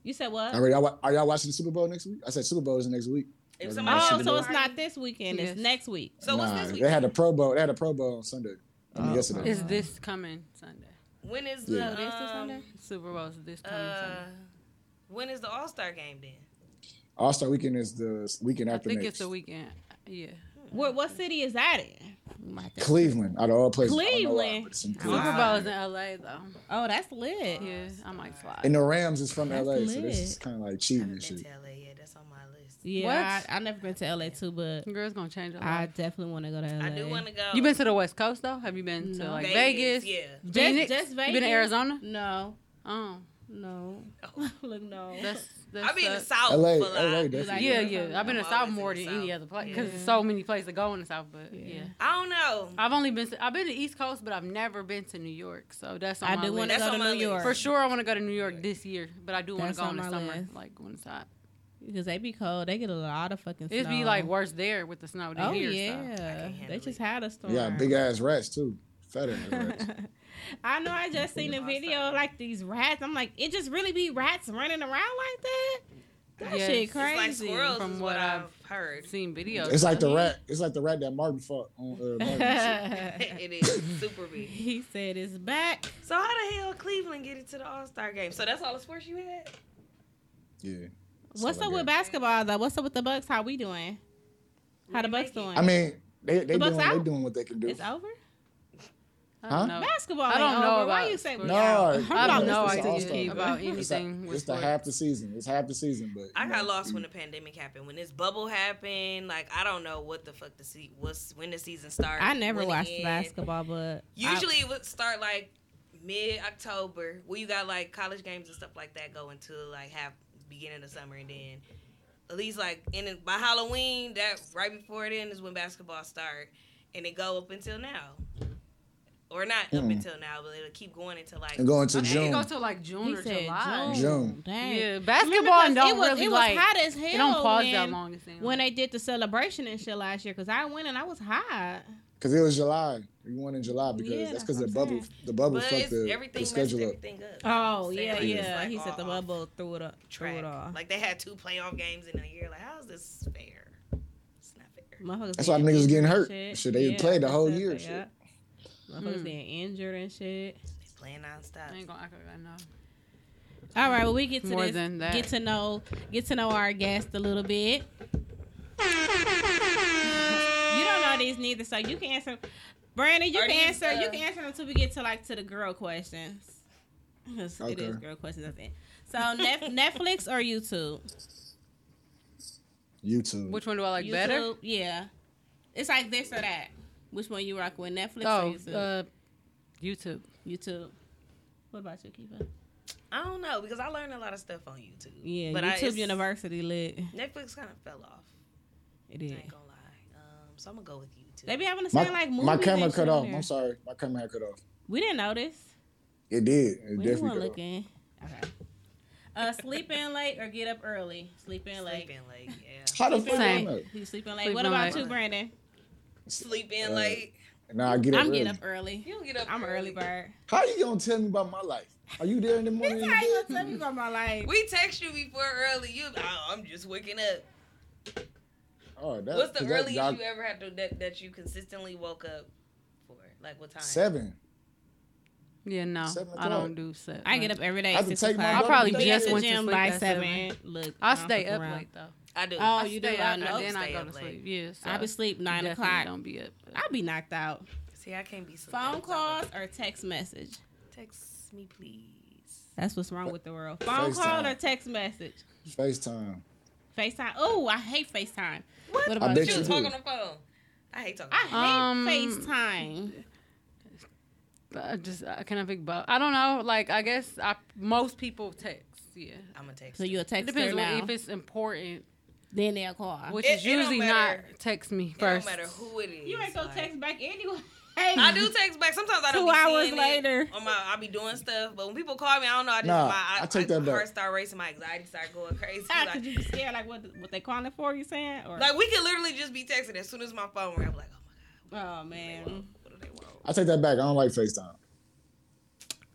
You said what? Are y'all, are y'all watching the Super Bowl next week? I said Super Bowl is next week. if Wasn't somebody Oh, so Bowl? it's not this weekend. It's next week. So what's this week? They had a Pro Bowl. They had a Pro Bowl on Sunday. I mean, Oh. yesterday. Is this coming Sunday? when is Yeah. the is um, Sunday? Super Bowl is this coming uh, Sunday. when is the All Star game then? All Star Weekend is the weekend I after think next. it's the weekend. Yeah. What what city is that in? You might have to- Cleveland, out of all places. I why, Cleveland. but it's in Wow. Super Cleveland. Bowl is in LA though. Oh, that's lit. Yeah, I might fly. And the Rams is from That's LA, so this is kind of like cheating haven't and been shit. to LA yet. That's on my list. Yeah, What? I, I never been to LA too, but Girls gonna change a lot. I definitely want to go to LA. I do want to go. You been to the West Coast though? Have you been to like Vegas, Vegas? yeah. just, Phoenix? just Vegas? You been to Arizona? No, Oh, no. Look, no. that's that's. I've been in the South. LA, for a. LA, You like yeah, yeah. I've been to I'm South more than any other place because Yeah. there's so many places to go in the South. But Yeah. yeah. I don't know. I've only been to, I've been to East Coast, but I've never been to New York. So that's on I my do want to go to New. York For sure, I want to go to New York this year, but I do want to go on in the summer, list. like when it's hot. because they be cold. They get a lot of fucking. It'd be like worse there with the snow than Oh here. yeah, handle they just had a storm. Yeah, big ass rats too. Fat ass rats. I know. I just seen a video like these rats. I'm like, it just really be rats running around like that. That Yes. shit crazy. It's like squirrels, From is what what I've I've heard. Seen videos. It's like the rat. It's like the rat that Martin fought on uh, Martin. it is super big. he said it's back. So how the hell Cleveland get into the All Star game? So that's all the sports you had? yeah. What's up like with that. basketball though? What's up with the Bucks? How we doing? How the Bucks doing? I mean, they they The Bucks doing they doing what they can do. it's over. I Huh? don't know. Basketball. I don't know over. Why about you say we No, out? it's- I have it's- no it's the idea about anything the- with It's the half the season. It's half the season, but I got know, lost when the pandemic happened. When this bubble happened, like I don't know what the fuck the se- was when the season started. I never watched basketball, but Usually it would start like mid October, where you got like college games and stuff like that going to like half beginning of summer, and then at least like in the- by Halloween, that right before it end is when basketball start, and it go up until now, or not up Mm. until now, but it'll keep going until like and going to I it June. goes to like June he or July. June. June. Dang. Yeah, Remember, basketball 'cause don't it was, really it was like. hot as hell. It don't pause when, that long. It. When they did the celebration and shit last year, because I went and I was hot. Because it was July. We won in July because Yeah, that's that's because the what bubble the bubble But fucked the, the everything messed schedule up. everything up. Oh yeah, like, it's, yeah. like, he said the bubble threw it up, threw it off. Like they had two playoff games in a year. Like how is this fair? It's not fair. That's why getting niggas getting hurt. and Shit, they played the whole year, yeah. shit. Motherfuckers mm. getting injured and shit. They playing nonstop. I ain't gonna act like I know. All right, well we get to More this, than that. get to know get to know our guest a little bit. you don't know these neither, so you can answer. Brandon, you Are can these, answer. you can answer them until we get to like to the girl questions. 'Cause It is girl questions. That's it. So Nef- Netflix or YouTube? YouTube. Which one do I like YouTube, better? Yeah, it's like this or that. Which one you rock with? Netflix or Oh, YouTube? uh, YouTube. YouTube. What about you, Kiva? I don't know because I learned a lot of stuff on YouTube. Yeah, but I, YouTube it's- University lit. Netflix kind of fell off. It I ain't gonna lie. Um, so I'm gonna go with YouTube. They be having the my, same like movies. my camera cut on off. there. I'm sorry. My camera cut off. We didn't notice. It did. It We definitely weren't cut off. Okay. Uh, sleep in late or get up early? Sleep in late. Sleep in late. Yeah. How the Sleep fuck in I Same. know? You sleep late. Sleep what about late. you, Brandon? Sleep in Uh, late. Nah, I get up I'm early. getting up early. You don't get up. I'm an early early. bird. How you gonna tell me about my life? Are you there in the morning? That's how you gonna tell me about my life. We text you before early. You, oh, I'm just waking up. Oh, that, What's the 'cause that- earliest y'all- you ever had to that, that you consistently woke up for? Like what time? Seven. Yeah, no, Seven I don't do set. I get up every day. I have to Six take my o'clock. I probably Be just at the went to gym sleep by at seven. Look, I don't stay up around. late though. I do. Oh, I you stay do? up I and know. then I Stay go up to late. sleep. Yeah, so I be sleep nine o'clock. Don't be up. I be knocked out. See, I can't be sleep. Phone calls or text message. Text me, please. That's what's wrong with the world. Phone call or text message. FaceTime. FaCTime. Oh, I hate FaceTime. What? What about bet You you? you talk on the phone. I hate talking. I on the hate phone. Um, FaceTime. But I just I cannot think about. I don't know. Like I guess I most people text. Yeah. I'm gonna text. So you a It texter depends on if it's important, then they'll call. which It- is it don't usually matter. not text me first. don't matter who it is. you ain't gonna like- text back anyway. I do text back. Sometimes I don't. Two be hours seeing later. on my, I be doing stuff, but when people call me, I don't know. I just Nah, my I, I take that my back. heart start racing, my anxiety start going crazy. How like, could you be scared? Like what? What they calling for? You saying? Or like we could literally just be texting as soon as my phone ring. I'm like, oh my god. oh man, god, what do they want? I take that back. I don't like FaceTime.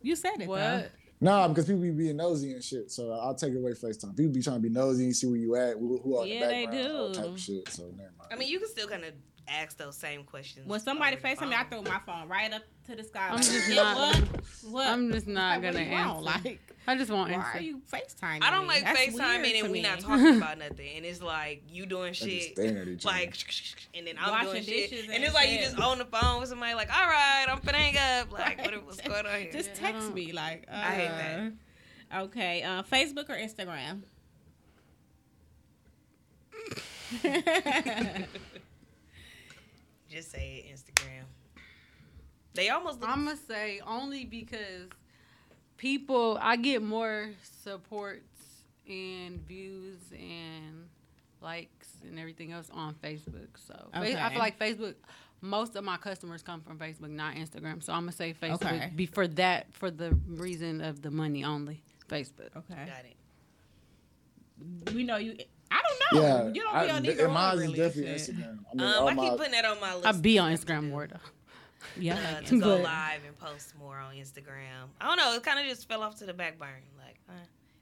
you said it. What? Though. Nah, because people be being nosy and shit. So I'll take away FaceTime. People be trying to be nosy, and see where you at, who, who are Yeah, the they background, all type of shit. So never mind. I mean, you can still kind of ask those same questions. When somebody over FaceTime me, I throw my phone right up to the sky. I'm like, just not- What? What? I'm just not Like, gonna you want? answer. Like, I just want why answer. are you FaceTiming? I don't like That's FaceTiming weird and we me. not talking about nothing, and it's like you doing just shit, staring at each other. like, and then I'm Washing doing shit, dishes and and it's like you just on the phone with somebody, like, all right, I'm finna hang up, like, what, what's going on here? Just text me. Like, uh, I hate that. Okay, uh, Facebook or Instagram? Just say it, Instagram. They almost look I'm gonna say only because people I get more supports and views and likes and everything else on Facebook. So Fa- I feel like Facebook. Most of my customers come from Facebook, not Instagram. So I'm gonna say Facebook Okay. be for that for the reason of the money only. Facebook. Okay. got it. We know you. I don't know. yeah, you don't be on and either mine one, is really. definitely shit. Instagram. I mean, Um, all I my, keep putting that on my list. I be on of stuff to Instagram more though. Yeah. uh, like to go live and post more on Instagram. I don't know. It kind of just fell off to the back burner. Like, uh,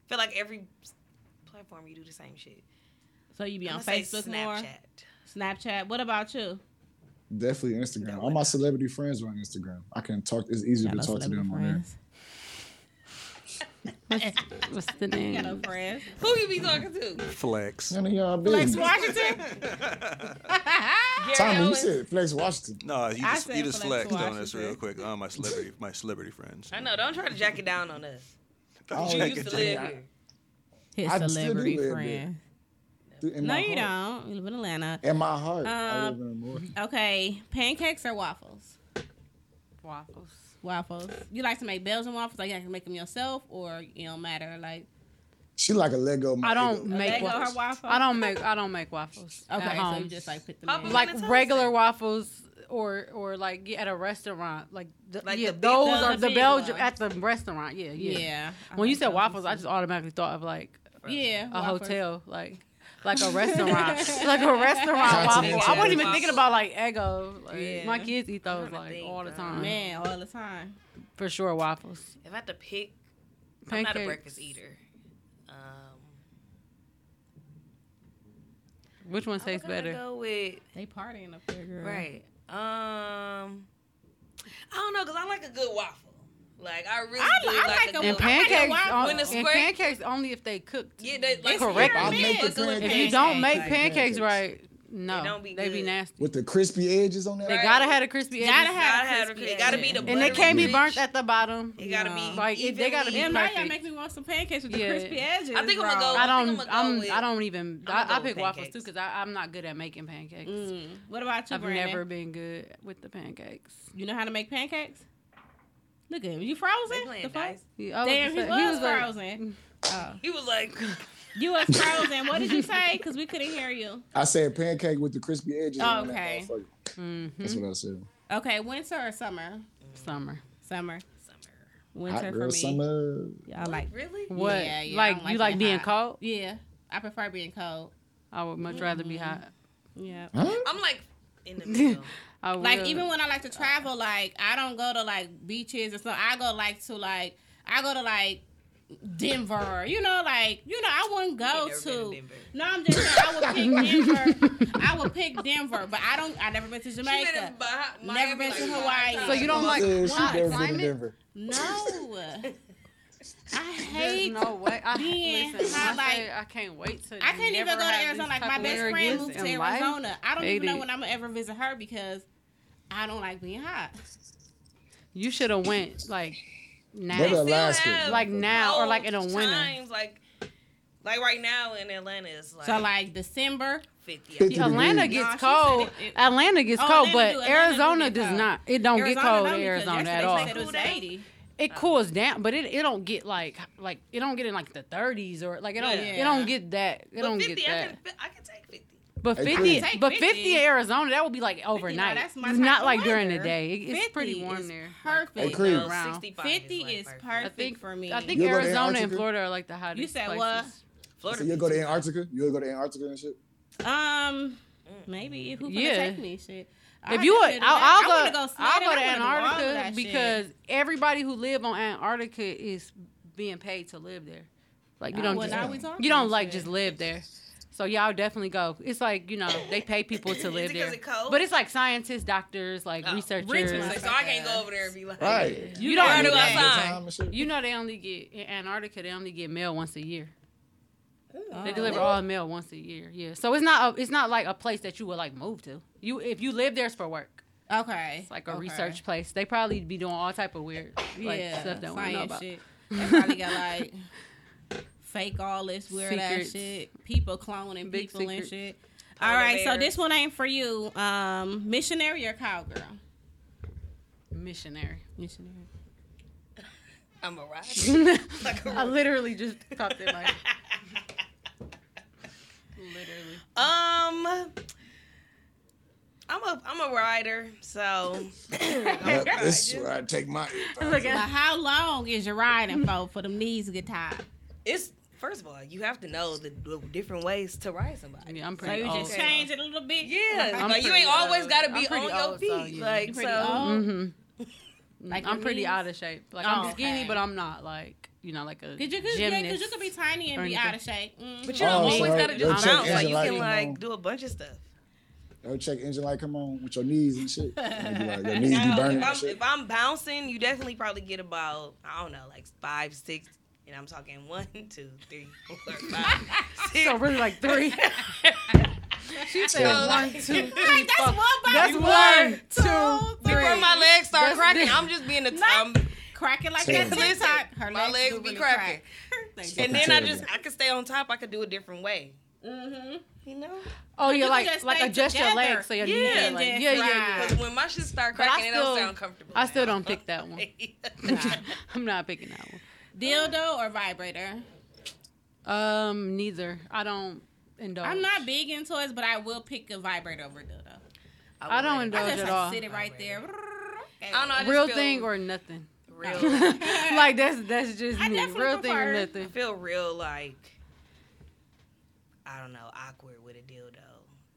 feel like every platform you do the same shit. So you be I'm on gonna say Facebook more? Snapchat. Snapchat. What about you? definitely Instagram. All my celebrity friends are on Instagram. I can talk. It's easier to talk to them celebrity on there. Friends. What's the Got no name? friends. Who you be talking to? Flex. None of y'all Flex. Washington. Gary Tommy, you said Flex Washington. No, you I just, said you just Flex flexed on us real quick. On my celebrity, my celebrity friends. I know. Don't try to jack it down on us. Oh, You yeah, used to live here. His I still do celebrity live friend. In No, my you heart. don't. You live in Atlanta. In my heart, I Um, live in Milwaukee. Okay, pancakes or waffles? Waffles. Waffles. You like to make Belgian waffles? Like you like to make them yourself, or it don't matter? Like She like a Eggo. I don't Eggo. make Eggo her waffles. I don't make I don't make waffles. okay, at so you just like put them Papa in. Like- like regular waffles or or like at a restaurant like, the, Like yeah the those ones? are The the Belgium at the restaurant yeah yeah, yeah. I when you said waffles I just automatically thought of like yeah a waffles. hotel like like a restaurant like a restaurant waffle I wasn't even thinking about like Eggo like, Yeah. my kids eat those like think, all the time Man, all the time. for sure waffles If I had to pick, I'm not a breakfast eater. Um, which one tastes better Go with They partying up there, girl. right. Um, I don't know, cause I like a good waffle. Like I really I- do I like, like a a- And I like a pancakes, on, When the and pancakes only if they cooked. Yeah, they, like correctly. I make the Fuck with pancakes. If you don't make Like pancakes pancakes. right, no, They don't be they be nasty. With the crispy edges on there. They Right. gotta have the crispy edges. Gotta Gotta have have crispy it. Gotta be edges. the and they can't be burnt at the bottom. It gotta be Like it, they gotta be Yeah, now y'all make me want some pancakes with the Yeah. crispy edges. I think I'ma go- I I don't. think I'ma I'm. with- I don't even. I'ma I, I pick waffles too because I'm not good at making pancakes. Mm. What about you, I've Brandon? never been good with the pancakes. You know how to make pancakes? Look at him. You frozen? They The fuck? dice. He, I Damn, he gonna was, say- like- frozen. oh. He was like, You was frozen. What did you say? Because we couldn't hear you. I said pancake with the crispy edges. on that Okay. motherfucker. Mhm. That's what I said. Okay, winter or summer? Summer. Summer. summer. Winter Hot for girl me. summer. Yeah, I like. Really? What? Yeah, yeah, I like you like being hot. cold? Yeah, I prefer being cold. I would much rather Mm-hmm. be hot. Yeah. Huh? I'm like in the middle. I Like even when I like to travel, like I don't go to like beaches or something. I go like to like I go to like Denver. You know, like you know, I wouldn't go never been to to. Denver. No, I'm just saying I would pick Denver. I would pick Denver, but I don't. I never been to She been Jamaica. in Bah- Never been like to Hawaii. So you don't like Yeah, she hot never been to? Denver. No, I There's hate. no way. I, being listen, hot, like- I can't wait to. I can't even go to Arizona. Like my best friend moved to in life. Arizona. I don't Hate even know when I'm gonna ever visit her because I don't like being hot. You should have went like now. Go to Still Alaska. have Like now or like in a cold winter. Times, like, like right now in Atlanta, it's like, So like December. 50. 50 Atlanta degrees. gets Nah, she cold. it- it- Atlanta gets Oh, cold, Atlanta but do- Atlanta do Arizona does cold. not. It don't Arizona get cold in Arizona at all. it was 80. It cools down, but it, it don't get like like it don't get in like the 30s or like it don't it don't get that. It But don't 50, get I can, I can take 50. But Hey, 50, Take but 50. 50 in Arizona, that would be like overnight. that's my it's type not of like during the weather. day. It- it's pretty warm is there. Perfect. Hey, Creed. No, Around. 65 50 is, like, is perfect. perfect I think for me. I think You'll go to Arizona and Antarctica? Florida are like the hottest. You said places. what? Florida So you'll go to Antarctica? You'll go to Antarctica and shit? Um, maybe who Yeah. gonna take me? Shit. If I you would, I'll. I'll go. wanna go I'll sledding. go to I wanna do all of Antarctica that shit. because everybody who live on Antarctica is being paid to live there. Like you don't well, just now we talking you don't shit. like just live there. So y'all definitely go. It's like you know they pay people to live there, it but it's like scientists, doctors, like Oh, researchers. rich ones. So I can't go over there and be like, Right. You don't gotta do go outside. Time and shit. You know they only get in Antarctica. They only get mail once a year. Oh. They deliver all mail once a year. Yeah, so it's not a, it's not like a place that you would like move to. You if you live there, it's for work. Okay. It's like a okay. research place. They probably be doing all type of weird like, yeah, stuff that we know science about. shit. They probably got like fake all this weird ass shit. People cloning Big people and secrets. shit. Polar All right, so this one ain't for you. Um, missionary or cowgirl? Missionary. Missionary. I'm a ride. I literally just caught that like literally. Um, I'm a I'm a rider, so Yep, this is where I take my. Look Now, how long is your riding for for them knees to get tired? it's first of all you have to know the, the different ways to ride somebody. Yeah, I'm So pretty you old. just change it a little bit. Yeah, I'm like you pretty ain't always got to be on your old, feet. so, yeah. Like so, pretty old? hmm Like I'm pretty knees? out of shape. Like Oh, I'm skinny, okay. but I'm not like you know like a Cause you could, yeah, gymnast. cause you could be tiny and be anything. out of shape. Mhm. but you don't Oh, so always got to her- just her bounce. check Like you can like do a bunch of stuff. Yo, check engine light come on with your knees and shit. Like, your knees be burning if, I'm, shit. if I'm bouncing, you definitely probably get about I don't know, like five, six, and I'm talking one, two, three, four, five, six. So really like three. she said So, one, like- two, Like, that's four. one by That's one, one, two, two, three. Before my legs start That's cracking, big. I'm just being a Not I'm, cracking like Ten. that TikTok. Her My legs, legs be really cracking. crack. And then I just I could stay on top. I could do a different way. Mm-hmm. You know, Oh, you you're like just like stay adjust your legs so your Yeah, knees are like yeah, yeah, yeah. because when my shit start But I cracking, it don't sound comfortable. I still now. don't pick that one. I'm not picking that one. Dildo or vibrator? Um, neither. I don't indulge. I'm not big in toys, but I will pick a vibrator over dildo. I don't I indulge just at like all. sit it right there. I don't know. I just Real feel thing or nothing. real. like that's that's just me. Real thing or prefer- I nothing. feel real like I don't know awkward with a dildo.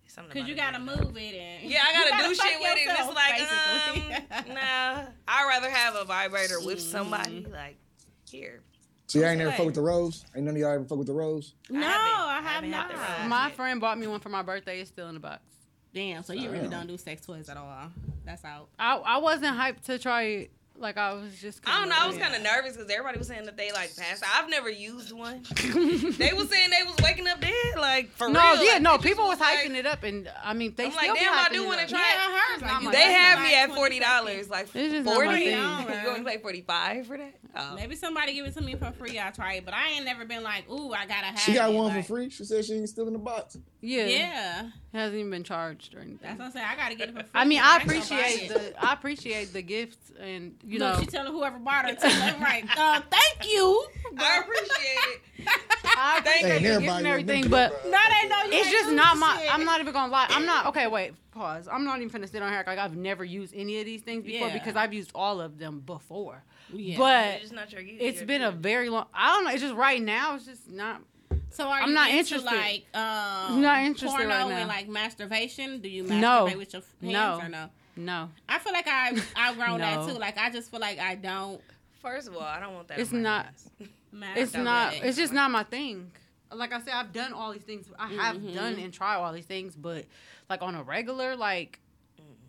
Something Cause you gotta move it and Yeah, I You gotta, do shit with it. It's like, basically. um, nah. I'd rather have a vibrator with somebody. Like, here. So y'all ain't never Like- fuck with the rose? Ain't none of y'all ever fuck with the rose? no, I I have haven't had the rose. My yet. friend bought me one for my birthday. It's still in the box. Damn. So you really Damn. don't do sex toys at all? That's out. I I wasn't hyped to try it. Like I was just. I don't know. I was kinda- nervous because everybody was saying that they like passed. I've never used one. they was saying they was waking up dead, like for no, real. yeah, like, no. People was like- hyping it up, and I mean, they I'm still like, be damn, I do it want to try Yeah, it. hers. not Like, They thing. have me like at forty dollars. Like It's just not forty. my You thing. want to pay forty five for that? Oh. Maybe somebody give it to me for free. I'll try it, but I ain't never been like, ooh, I gotta have. She got it. one like, for free. She said she ain't still in the box. Yeah, Yeah, it hasn't even been charged or anything. that's what I'm saying. I gotta get it for free. I mean, I ain't gonna buy appreciate the I appreciate the gifts, and you Look, know, she telling whoever bought her, too, left, right? Uh, thank you. I appreciate it. I Thank appreciate you. the Everybody gifts and on everything, them but people, No, they know you. it's ain't just do not my. shit. I'm not even gonna lie. I'm not okay. Wait, pause. I'm not even finna sit on here like I've never used any of these things before Yeah. because I've used all of them before. Yeah. But It's just not your use. it's Your- been a very long. I don't know. It's just right now. It's just not. So are I'm you not into, interested. Like, um, not interested porno right now. and like masturbation. Do you masturbate No. with your hands No. or no? No, I feel like I outgrown No. that too. Like I just feel like I don't. First of all, I don't want that. It's on my not- it's masturbate. not. It's just not my thing. Like I said, I've done all these things. I have Mhm. done and tried all these things, but like on a regular, like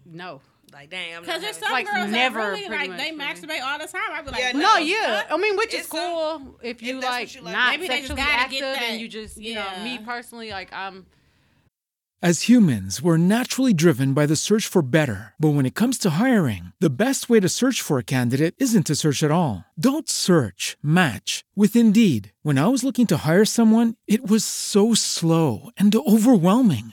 no. Like, dang, I'm Because there's some Like, girls never that really like they masturbate all the time. I'd be like, Yeah, what No, yeah. I mean, which is It's some- cool if you if that's what like you like. not Maybe they just sexually gotta active get that- and you just you know me personally like I'm As humans, we're naturally driven by the search for better. But when it comes to hiring, the best way to search for a candidate isn't to search at all. Don't search, match with Indeed. When I was looking to hire someone, it was so slow and overwhelming.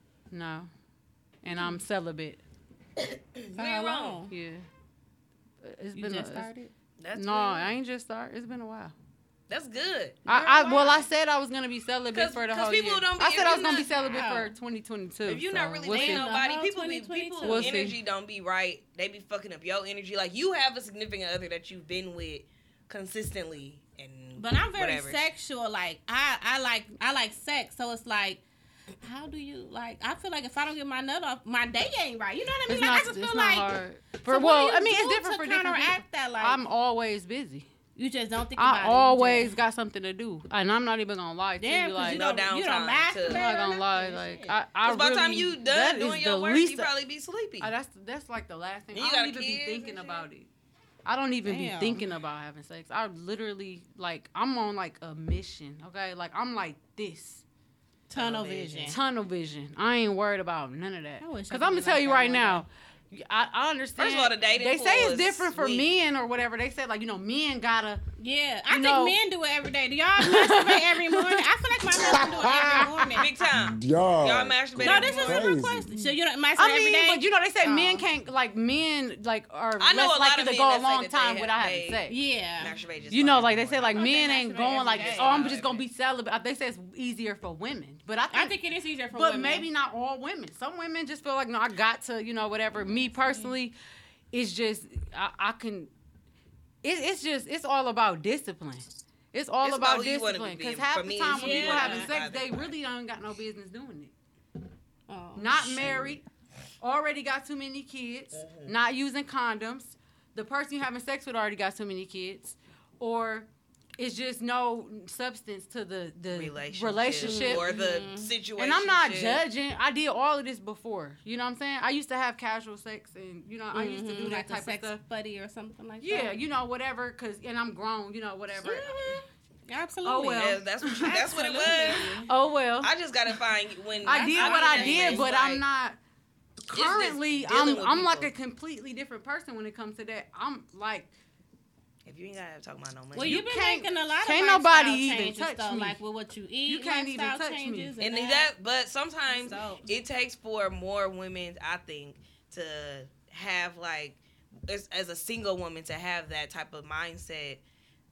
No, and I'm celibate. For how long? Yeah, it's You been just a, started? That's no, good. I ain't just started. It's been a while. That's good. I, I well, I said I was gonna be celibate for the whole people year. don't be- I said I was you gonna be celibate Wow. for 2022. If you're so not really we'll dating see. nobody, uh-huh. people be people We'll see. energy don't be right. They be fucking up your energy. Like you have a significant other that you've been with consistently, and But I'm very whatever. sexual. Like I, I like I like sex. So it's like, how do you like? I feel like if I don't get my nut off, my day ain't right. You know what I mean? It's like not, I just it's feel not like. hard. For what well, I mean, it's do different to for different people. counteract that. Like I'm always busy. you just don't think I it. Always just- got something to do, and I'm not even gonna lie to Damn, you. 'cause Like, you No don't, you don't downtime masturbate to- I'm not gonna lie. Like, I, I Because by the time you that done is doing your work, least you probably be sleepy. Uh, that's that's like the last thing. You I don't even be thinking about it. I don't even Damn. be thinking about having sex. I literally like I'm on like a mission. Okay, like I'm like this tunnel vision. tunnel vision. I ain't worried about none of that. I wish I Because I'm gonna tell like you right now. I, I understand. First of all, the dating they pool say it's is different for sweet. men or whatever. They say like you know men gotta. Yeah, I You think know- men do it every day. Do y'all masturbate every morning? I feel like my husband do it every morning. Big time. Y'all, Y'all masturbate. No, every this is morning? a real question. So you don't masturbate I every mean, day? but you know they say men Oh. can't like men like are I know less a lot likely to go a long that they time have- without they- having sex. Yeah. Masturbate just You know, like they say, like men ain't going like, day. oh, I'm just gonna be celibate. They say it's easier for women, but I think, I think it is easier for but women. But maybe not all women. Some women just feel like, no, I got to, you know, whatever. Me mm-hmm. personally, it's just I, I can. It, it's just it's all about discipline. It's all It's about about who you wanna discipline because half the time when who people having sex, be. they really don't got no business doing it. Oh, Not married, already got too many kids, mm-hmm. not using condoms. The person you having sex with already got too many kids, or it's just no substance to the the Relationship relationship, or the situation. And I'm not judging. I did all of this before. You know what I'm saying? I used to have casual sex, and you know I used to do Mhm, that like a type of stuff. buddy or something like Yeah, that. you know whatever. Cause and I'm grown. You know whatever. Absolutely. Oh well. Yeah, that's what you, that's what it was. Oh well. I just gotta find when I did what I did, but I'm not. Currently, I'm I'm like a completely different person when it comes to that. I'm like, If you ain't gotta talk about no money, Well, you've been can't- making a lot of can't nobody even changes, touch though, me. like with what you eat. You can't even touch me. changes and that. that, but sometimes That's dope. it takes for more women, I think, to have like as, as a single woman to have that type of mindset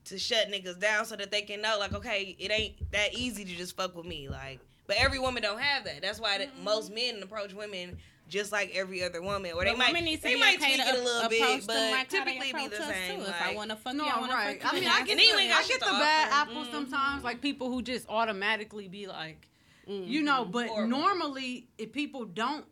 to shut niggas down so that they can know like okay it ain't that easy to just fuck with me like but every woman don't have that that's why Mm-hmm. most men approach women just like every other woman or they But might women need to they might okay tweak it a little bit them but like typically be the same too. If I wanna fuck no, you, I wanna right. fuck I mean, I get And then you the, I shit get the bad offer. apples sometimes, like people who just automatically be like, mm-hmm. you know. But Horrible. normally, if people don't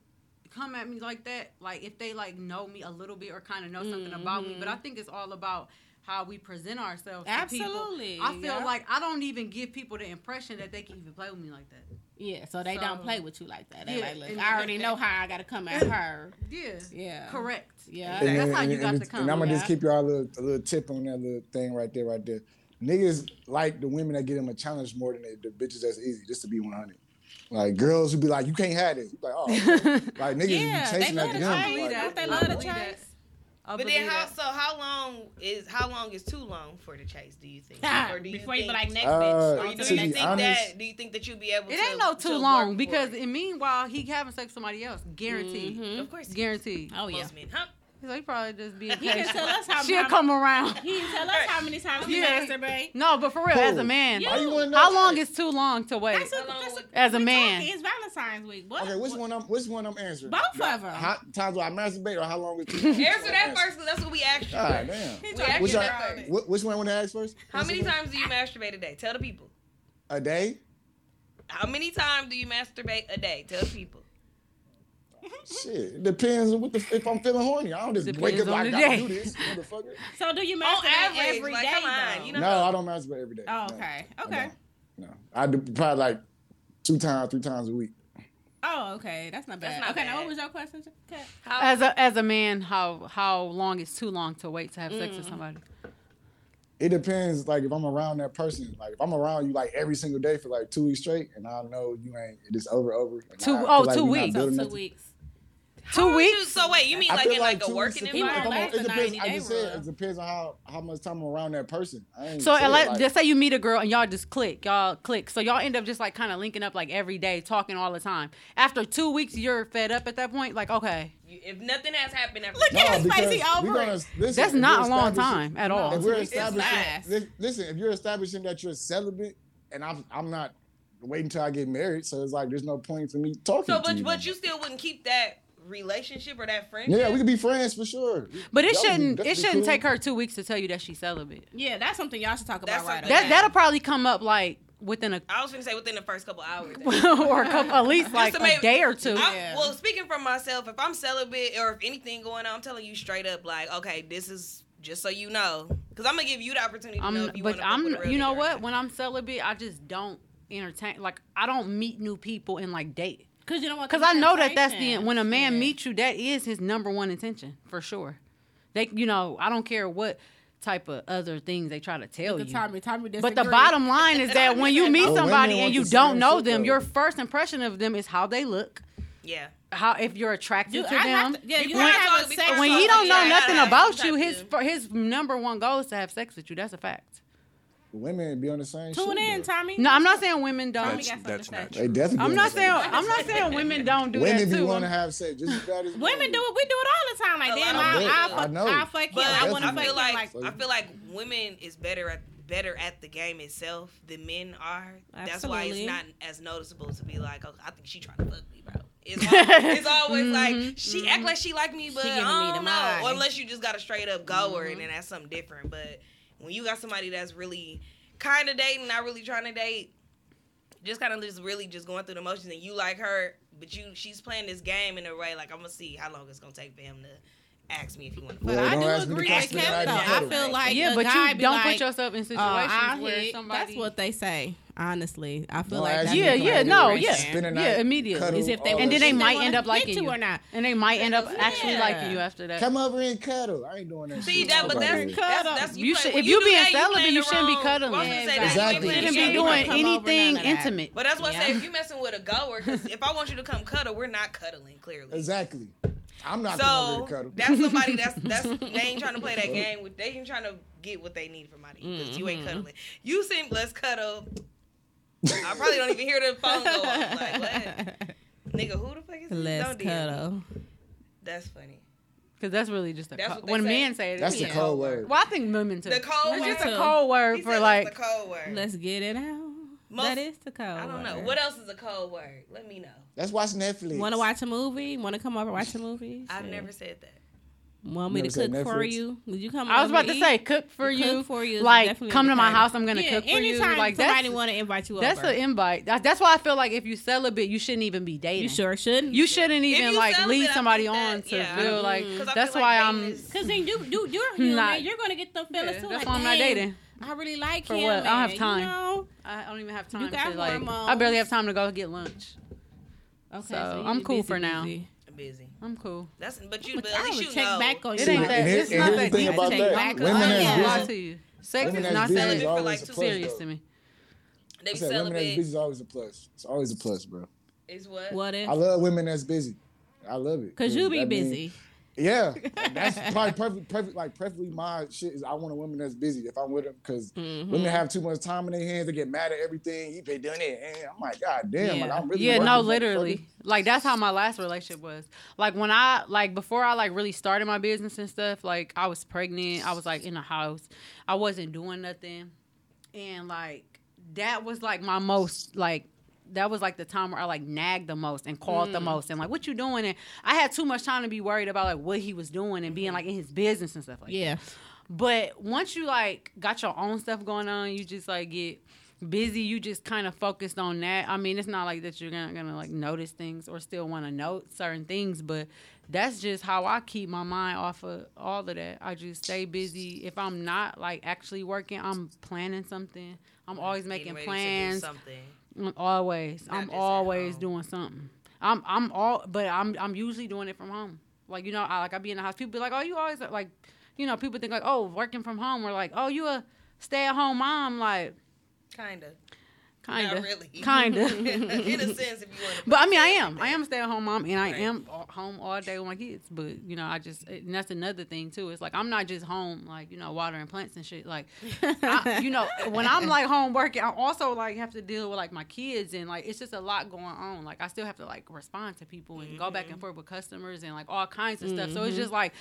come at me like that, like if they like know me a little bit or kind of know something about me, but I mm-hmm. think it's all about how we present ourselves to Absolutely. I feel yeah. like I don't even give people the impression that they can even play with me like that. Yeah, so they So- don't play with you like that. They Yeah, like, look, and- I already know how I gotta come at her. Yeah. Yeah. Correct. Yeah. And, That's how and- you got and, to come. And I'm gonna Yeah. just keep y'all a little, a little tip on that little thing right there, right there. Niggas like the women that get them a challenge more than they, the bitches that's easy, just to be 100. Like girls who be like, you can't have it. Like, oh, like niggas Yeah, be chasing love after to them. chase. Like, they love to believe that. chase? I but then how that. so how long is how long is too long for the chase do you think Ah, or do you Before you be like next Uh, bitch. or Or you, do do you think honest- that do you think that you'll be able It to ain't no too work long because it? in meanwhile he having sex with somebody else, guaranteed, Mhm. of course guaranteed. Oh yeah. most men huh? He's like probably just being He can patient. tell us how many times She'll how- come around. He can tell us how many times he Yeah. masturbate. No, but for real, as a man, Why you wanna how long is too long to wait? That's a, that's a, As a man. talking, It's Valentine's week. What? Okay, which one? I'm, which one I'm answering? Both of them. How times do I masturbate or how long is too long? answer that first because that's what we asked you God first. damn. We asked Which, you I, that first. wh- which one I want to ask first? how many times do you masturbate a day tell the people A day? how many times do you masturbate a day tell the people Shit, it depends on what the, if I'm feeling horny. I don't just wake up like I gotta do this, motherfucker. So do you On masturbate average, every like, day, come on, you know- No, I don't masturbate every day. Oh, No, okay. I Okay. No, I do probably like two times, three times a week. Oh, okay. That's not bad. That's not okay, now what was your question, Kat? how As a as a man, how how long is too long to wait to have sex with Mm. somebody? It depends. Like if I'm around that person, like if I'm around you like every single day for like two weeks straight, and I know you ain't it's over over. and Two- I oh, like two we not weeks. So two nothing- weeks. Two How would you- weeks. so wait you mean I like feel in like, two a weeks working is- He if won't I'm- last It depends. 90 I just said it depends on how how much time I'm around that person. I ain't So said, like, like- let's say you meet a girl and y'all just click, y'all click. So y'all end up just like kind of linking up like every day, talking all the time. After two weeks, you're fed up at that point. Like, okay, You- if nothing has happened after Look at No, his face, over gonna, listen, That's not a long time at all. If we're It's establishing, fast. li- listen, if you're establishing that you're celibate, and I'm I'm not waiting until I get married, so it's like there's no point for me talking. so to but you but no you still wouldn't keep that relationship or that friendship Yeah, we could be friends for sure. but it Y'all shouldn't. definitely It shouldn't cool. take her two weeks to tell you that she's celibate. Yeah, that's something y'all should talk That's about right something away. That that'll probably come up like within a I was gonna say within the first couple hours. or a couple, at least like a make- day or two. Yeah. Well, speaking for myself, if I'm celibate or if anything going on, I'm telling you straight up, like, okay, this is just so you know, because I'm gonna give you the opportunity to know I'm, if you but want to. I'm, you know what? When I'm celibate, I just don't entertain. Like I don't meet new people and like date. Because you know what? Because I know that that's the temptation. when a man Yeah. meets you, that is his number one intention for sure. They, you know, I don't care what type of other things they try to tell Look at you. Tommy. Tommy But the bottom line is that when you meet somebody and you don't know them, though. your first impression of them is how they look, Yeah. how if you're attracted You- to I them. to- yeah, you Before have to have sex when he don't know I nothing about you you, his to- his number one goal is to have sex with you. That's a fact. Women be on the same. Tune shit, in, though. Tommy. No, I'm not saying women don't. Tommy That's, that's not to say. They true. definitely. I'm not saying I'm not saying women don't do Women that be too. want to have sex just as bad as Women men do it. We do it all the time. Like, A damn, I, I, I, fuck, I know. I fuck him. But I want to feel like, Like, I feel like women is better at better at the game itself than men are. Absolutely. That's why it's not as noticeable to be like, oh, I think she trying to fuck me, bro. It's always, it's always like she act like she like me, but Mm-hmm. She I don't the know. mind. Or unless you just got a straight up goer, Mm-hmm. and then that's something different. But when you got somebody that's really kind of dating, not really trying to date, just kind of just really just going through the motions, and you like her, but you she's playing this game in a way like I'm gonna see how long it's gonna take for him to ask me if you want to. But I do agree with Kevin though. I feel like Yeah, but you don't like, put yourself in "Oh, situations I where hit." somebody- That's what they say. Honestly, I feel No, like that's Yeah, yeah, no, yeah, Spend a yeah, immediately. cuddle, Is if they and then they might end up liking you you or not. and they might end up actually liking you after that. Come over and cuddle. I ain't doing that. See that, but that's out that's, that's You should- if you do being celibate, you shouldn't be cuddling. I was gonna say, Exactly. you ain't Exactly. playing shouldn't be doing anything none of that. intimate. But that's what I Yeah. say. If you messing with a goer, if I want you to come cuddle, we're not cuddling. Clearly. Exactly. I'm not coming over So to cuddle. that's somebody that's that's they ain't trying to play that game. With, they ain't trying to get what they need from out of you because you ain't Mm-hmm. cuddling. You seem let's cuddle. I probably don't even hear the phone go off. Like what? Nigga, who the fuck is this? Let's Don't DM me. cuddle. That's funny. Because that's really just a That's co- when say. men say it. That's it's the a code word. Well, I think women too. The code It's just a code word He for said like. that's the code word. Let's get it out. Most- that is the code. I don't know. What else is a code word? Let me know. Let's watch Netflix. Want to watch a movie? Want to come over and watch a movie? I've Shit. never said that. Want me to said cook for you? Would you come? I was about to eat? say, cook for you. Cook you. for you Like, come to my house. I'm gonna Yeah, cook for you. anytime Like somebody want to invite you over. that's over. an invite. That, that's why I feel like if you celibate, you shouldn't even be dating. you sure shouldn't. You shouldn't even you like celibate, lead somebody think that- on to yeah. feel like. Mm. 'Cause That's feel why like I'm. Because then you, you, you're human. Not- you're gonna get them feelings Yeah, too. that's like, why I'm not dating. I really like For him. what? I don't have time. You know? I don't even have time You got to like. hormones. I barely have time to go get lunch. Okay, So, you I'm cool busy, for now. busy. I'm busy. I'm cool. That's but you. But But at least you check know. back on It you. ain't that. And It's and not that thing deep. about Take that. back Women on that's you. Lie to you. Sex women is that's not busy celibate for like a two plus. Serious though. to me. They be said women that's celibate. busy is always a plus. It's always a plus, bro. Is what? What if? I love women that's busy. I love it. Because you be that mean- busy. Yeah, that's probably perfect. Perfect, like perfectly my shit is. I want a woman that's busy if I'm with them because Mm-hmm. women have too much time in their hands. They get mad at everything. You been doing it, and I'm like, God damn, like I'm really. Yeah, no, literally. Like that's how my last relationship was. Like when I like before I like really started my business and stuff, like I was pregnant, I was like in a house. I wasn't doing nothing. And like that was like my most like that was like the time where I like nagged the most and called Mm. the most and like what you doing and I had too much time to be worried about like what he was doing and being like in his business and stuff like that. Yeah. But once you like got your own stuff going on, you just like get busy. You just kind of focused on that. I mean, it's not like that you're gonna, gonna like notice things or still want to note certain things, but that's just how I keep my mind off of all of that. I just stay busy. If I'm not like actually working, I'm planning something. I'm always making Getting ready to do plans. I'm always. Not I'm always doing something. I'm I'm all but I'm I'm usually doing it from home. Like you know, I like I be in the house. People be like, "Oh, you always like," you know, people think like, "Oh, working from home." Or like, "Oh, you a stay at home mom?" Like, Kinda. Kinda, Not really. kinda. In a sense, if you want to. But I mean, I am. I am a stay at home mom, and I am home all day with my kids. But you know, I just and that's another thing too. It's like I'm not just home, like you know, watering plants and shit. Like, I, you know, when I'm like home working, I also like have to deal with like my kids, and like it's just a lot going on. Like I still have to like respond to people and go back and forth with customers and like all kinds of stuff. So it's Mhm. just like.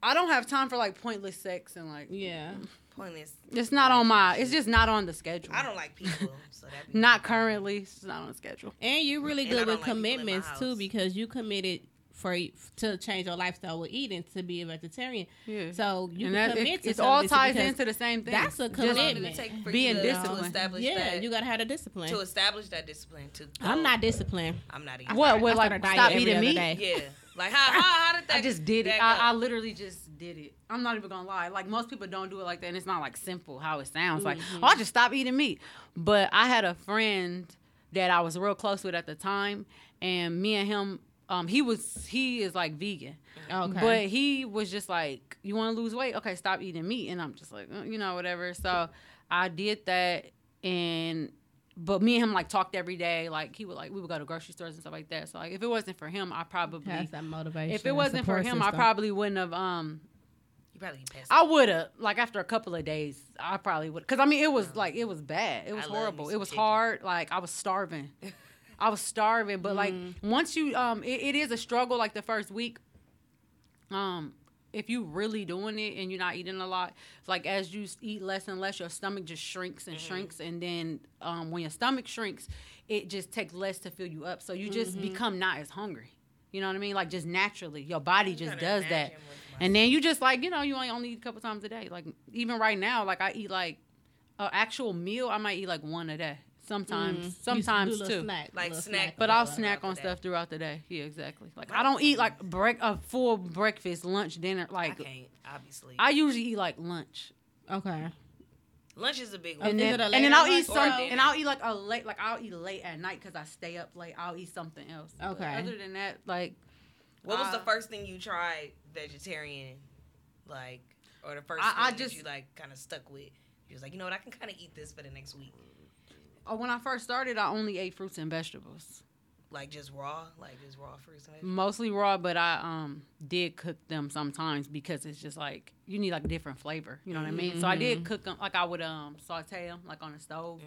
I don't have time for like pointless sex and like Yeah. Pointless. it's not on my it's just not on the schedule. I don't like people, so that. Not currently. It's not on the schedule. And you're really good don't with like people in my commitments too because you committed for to change your lifestyle with eating to be a vegetarian. Yeah. So you And can that- commit it- to it all something ties into the same thing. That's a Just- How long commitment. take for Being you disciplined. To establish Yeah, that, you gotta have a discipline. to establish that discipline. To I'm not disciplined. I'm not I either. What, start- with, I like, start a diet stop eating meat? Yeah. Like how how, how did that? I just did it. I, I literally just did it. I'm not even gonna lie. Like most people don't do it like that, and it's not like simple how it sounds. Like, Mhm. oh, I just stop eating meat. But I had a friend that I was real close with at the time, and me and him, um, he was he is like vegan, Okay. but he was just like, you want to lose weight? Okay, stop eating meat. And I'm just like, uh, you know, whatever. So I did that, and but me and him like talked every day. Like he would like we would go to grocery stores and stuff like that. So like if it wasn't for him, I probably that motivation. if it wasn't for him, I probably wouldn't have. Um, You probably pissed. I would have like after a couple of days, I probably would. Cause I mean, it was like it was bad. It was I horrible. It was chicken. hard. Like I was starving. I was starving. But like Mm-hmm. once you, um, it, it is a struggle. Like the first week, um. If you really doing it and you're not eating a lot, it's like as you eat less and less, your stomach just shrinks and Mm-hmm. shrinks, and then um, when your stomach shrinks, it just takes less to fill you up. So you just Mm-hmm. become not as hungry. You know what I mean? Like just naturally, your body just does that. Imagine with And then you just like you know you only only eat a couple times a day. Like even right now, like I eat like an actual meal, I might eat like one a day. sometimes, Mm. You sometimes too. snack, Like little snack, But I'll snack on stuff throughout the day. Yeah, exactly. Like I don't eat like break a full breakfast, lunch, dinner. I Like can't, obviously. I usually eat like lunch. Okay. Lunch is a big one. And then, and then I'll eat or some, and I'll eat like a late, like I'll eat late at night because I stay up late. I'll eat something else. But Okay. other than that, like What was the Uh, first thing you tried vegetarian, like, or the first I- thing I that just- you like kind of stuck with? You was like, you know what, I can kind of eat this for the next week, oh, when I first started, I only ate fruits and vegetables, like just raw, like just raw fruits and vegetables. mostly raw. But I um did cook them sometimes because it's just like you need like a different flavor. You know what I mean? So I did cook them like I would um saute them like on the stove.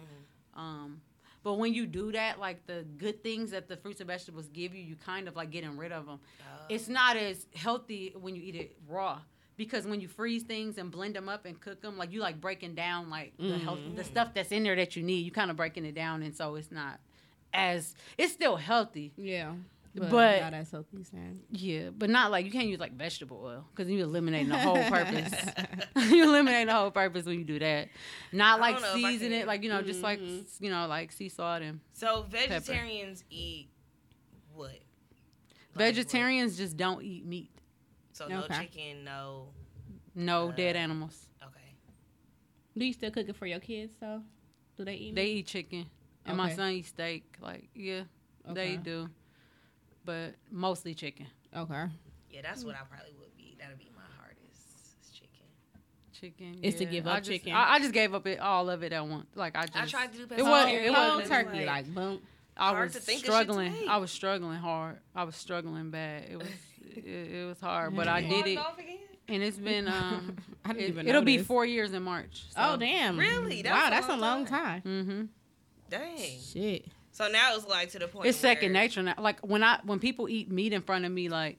Um, but when you do that, like the good things that the fruits and vegetables give you, you kind of like getting rid of them. Oh. It's not as healthy when you eat it raw because when you freeze things and blend them up and cook them, like you like breaking down like the health, mm-hmm. the stuff that's in there that you need. You kind of breaking it down, and so it's not as it's still healthy. Yeah. But- But, not as healthy snack. Yeah, but not like you can't use like vegetable oil because you eliminating the whole purpose. you eliminate the whole purpose when you do that. Not like don't know if I season it, like you know, just like you know, like sea salt and So vegetarians eat what? Like, what? vegetarians just don't eat meat. So no Okay. chicken, no. No Uh, dead animals. Okay. Do you still cook it for your kids though? Do they eat? They eat chicken, and my son eats steak. Like yeah, Okay. they do, but mostly chicken. Okay. Yeah, that's what I probably would be. That'd be my hardest. is Chicken. Chicken. Is to yeah. give I up just- chicken? I, I just gave up it all of it at once. Like I just I tried to do It It was pescatarian. it Cold was turkey, like boom. I hard was to think of shit to struggling. I was struggling hard. I was struggling bad. It was it, it was hard, but I did it, and it's been um. I didn't it, even will know be four years in March. Oh damn! Really? That's wow, a that's a long long time. Mm-hmm. Dang. Shit. So now it's like to the point. It's second nature now. Like when I when people eat meat in front of me, like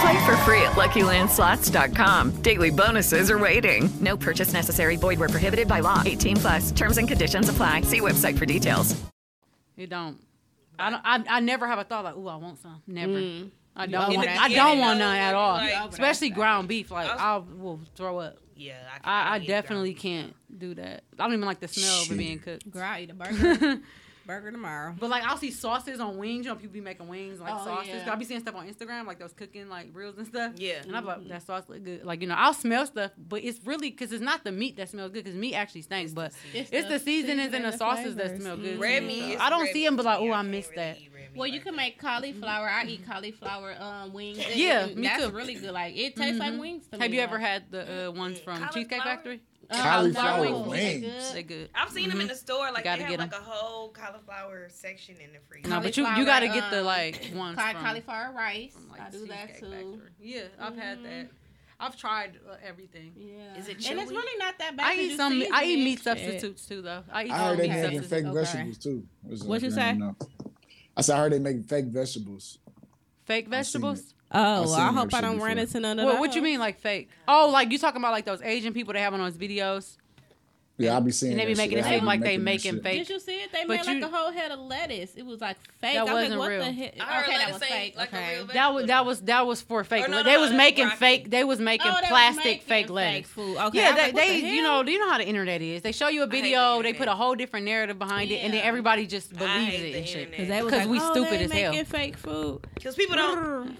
Play for free at LuckyLandSlots.com. Daily bonuses are waiting. No purchase necessary. Void were prohibited by law. 18 plus. Terms and conditions apply. See website for details. it don't. I don't. I, I never have a thought like, ooh, I want some. Never. Mm. I don't want. that I don't want no, none at all. like- Especially ground beef. Like I will throw up. Yeah, I, I definitely can't do that. I don't even like the smell of it being cooked. Girl, I eat a burger. burger tomorrow. But like I'll see sauces on wings. You know, people be making wings like Oh, sauces. yeah. 'Cause I be seeing stuff on Instagram, like those cooking like reels and stuff. Yeah. and I'm like, that sauce look good. Like you know, I'll smell stuff, but it's really because it's not the meat that smells good. Because meat actually stinks, but It's it's, the the seasonings seasoning and the the sauces that smell good. Red to me. meat So I don't see them, but like, oh, I I can't missed that. Well, you can make cauliflower. I eat cauliflower um, wings. Yeah, and me that's too. really good. Like it tastes like Mhm. wings to Have me. you ever had the uh, ones from Cheesecake Factory? Uh, Cauliflower wings. wings. They They good. I've seen them in the store. Like Gotta they have get like 'em. a whole cauliflower section in the freezer. No, but you you got to get the like ones Ca- from. cauliflower rice. like, I do that too. Factory. Yeah, I've had that. I've tried uh, everything. Yeah, Is it cheap? and it's really not that bad. I 'cause eat you some. I eat it. meat Shit. substitutes too, though. I eat I some heard they meat making substitutes. fake Okay. vegetables too. What's What you say? I said I heard they make fake vegetables. Fake seen vegetables. Oh, I hope I don't run into none of well. What you mean, like fake? Oh, like you talking about like those Asian people they have on those videos? Yeah, I'll be seeing. And they be making shit. it seem like they making, fake. Did you see it? They but made you, like a whole head of lettuce. It was like fake. That wasn't real. okay, that was fake. Like okay. that was that was that was for fake. No, no, they no, was making fake. They was making oh, plastic making fake lettuce. Fake food. Okay. Yeah, they, like, they the you know you know how the internet is. They show you a video, they put a whole different narrative behind yeah. it, and then everybody just believes it and shit because we oh, stupid as hell. Making fake food because people don't.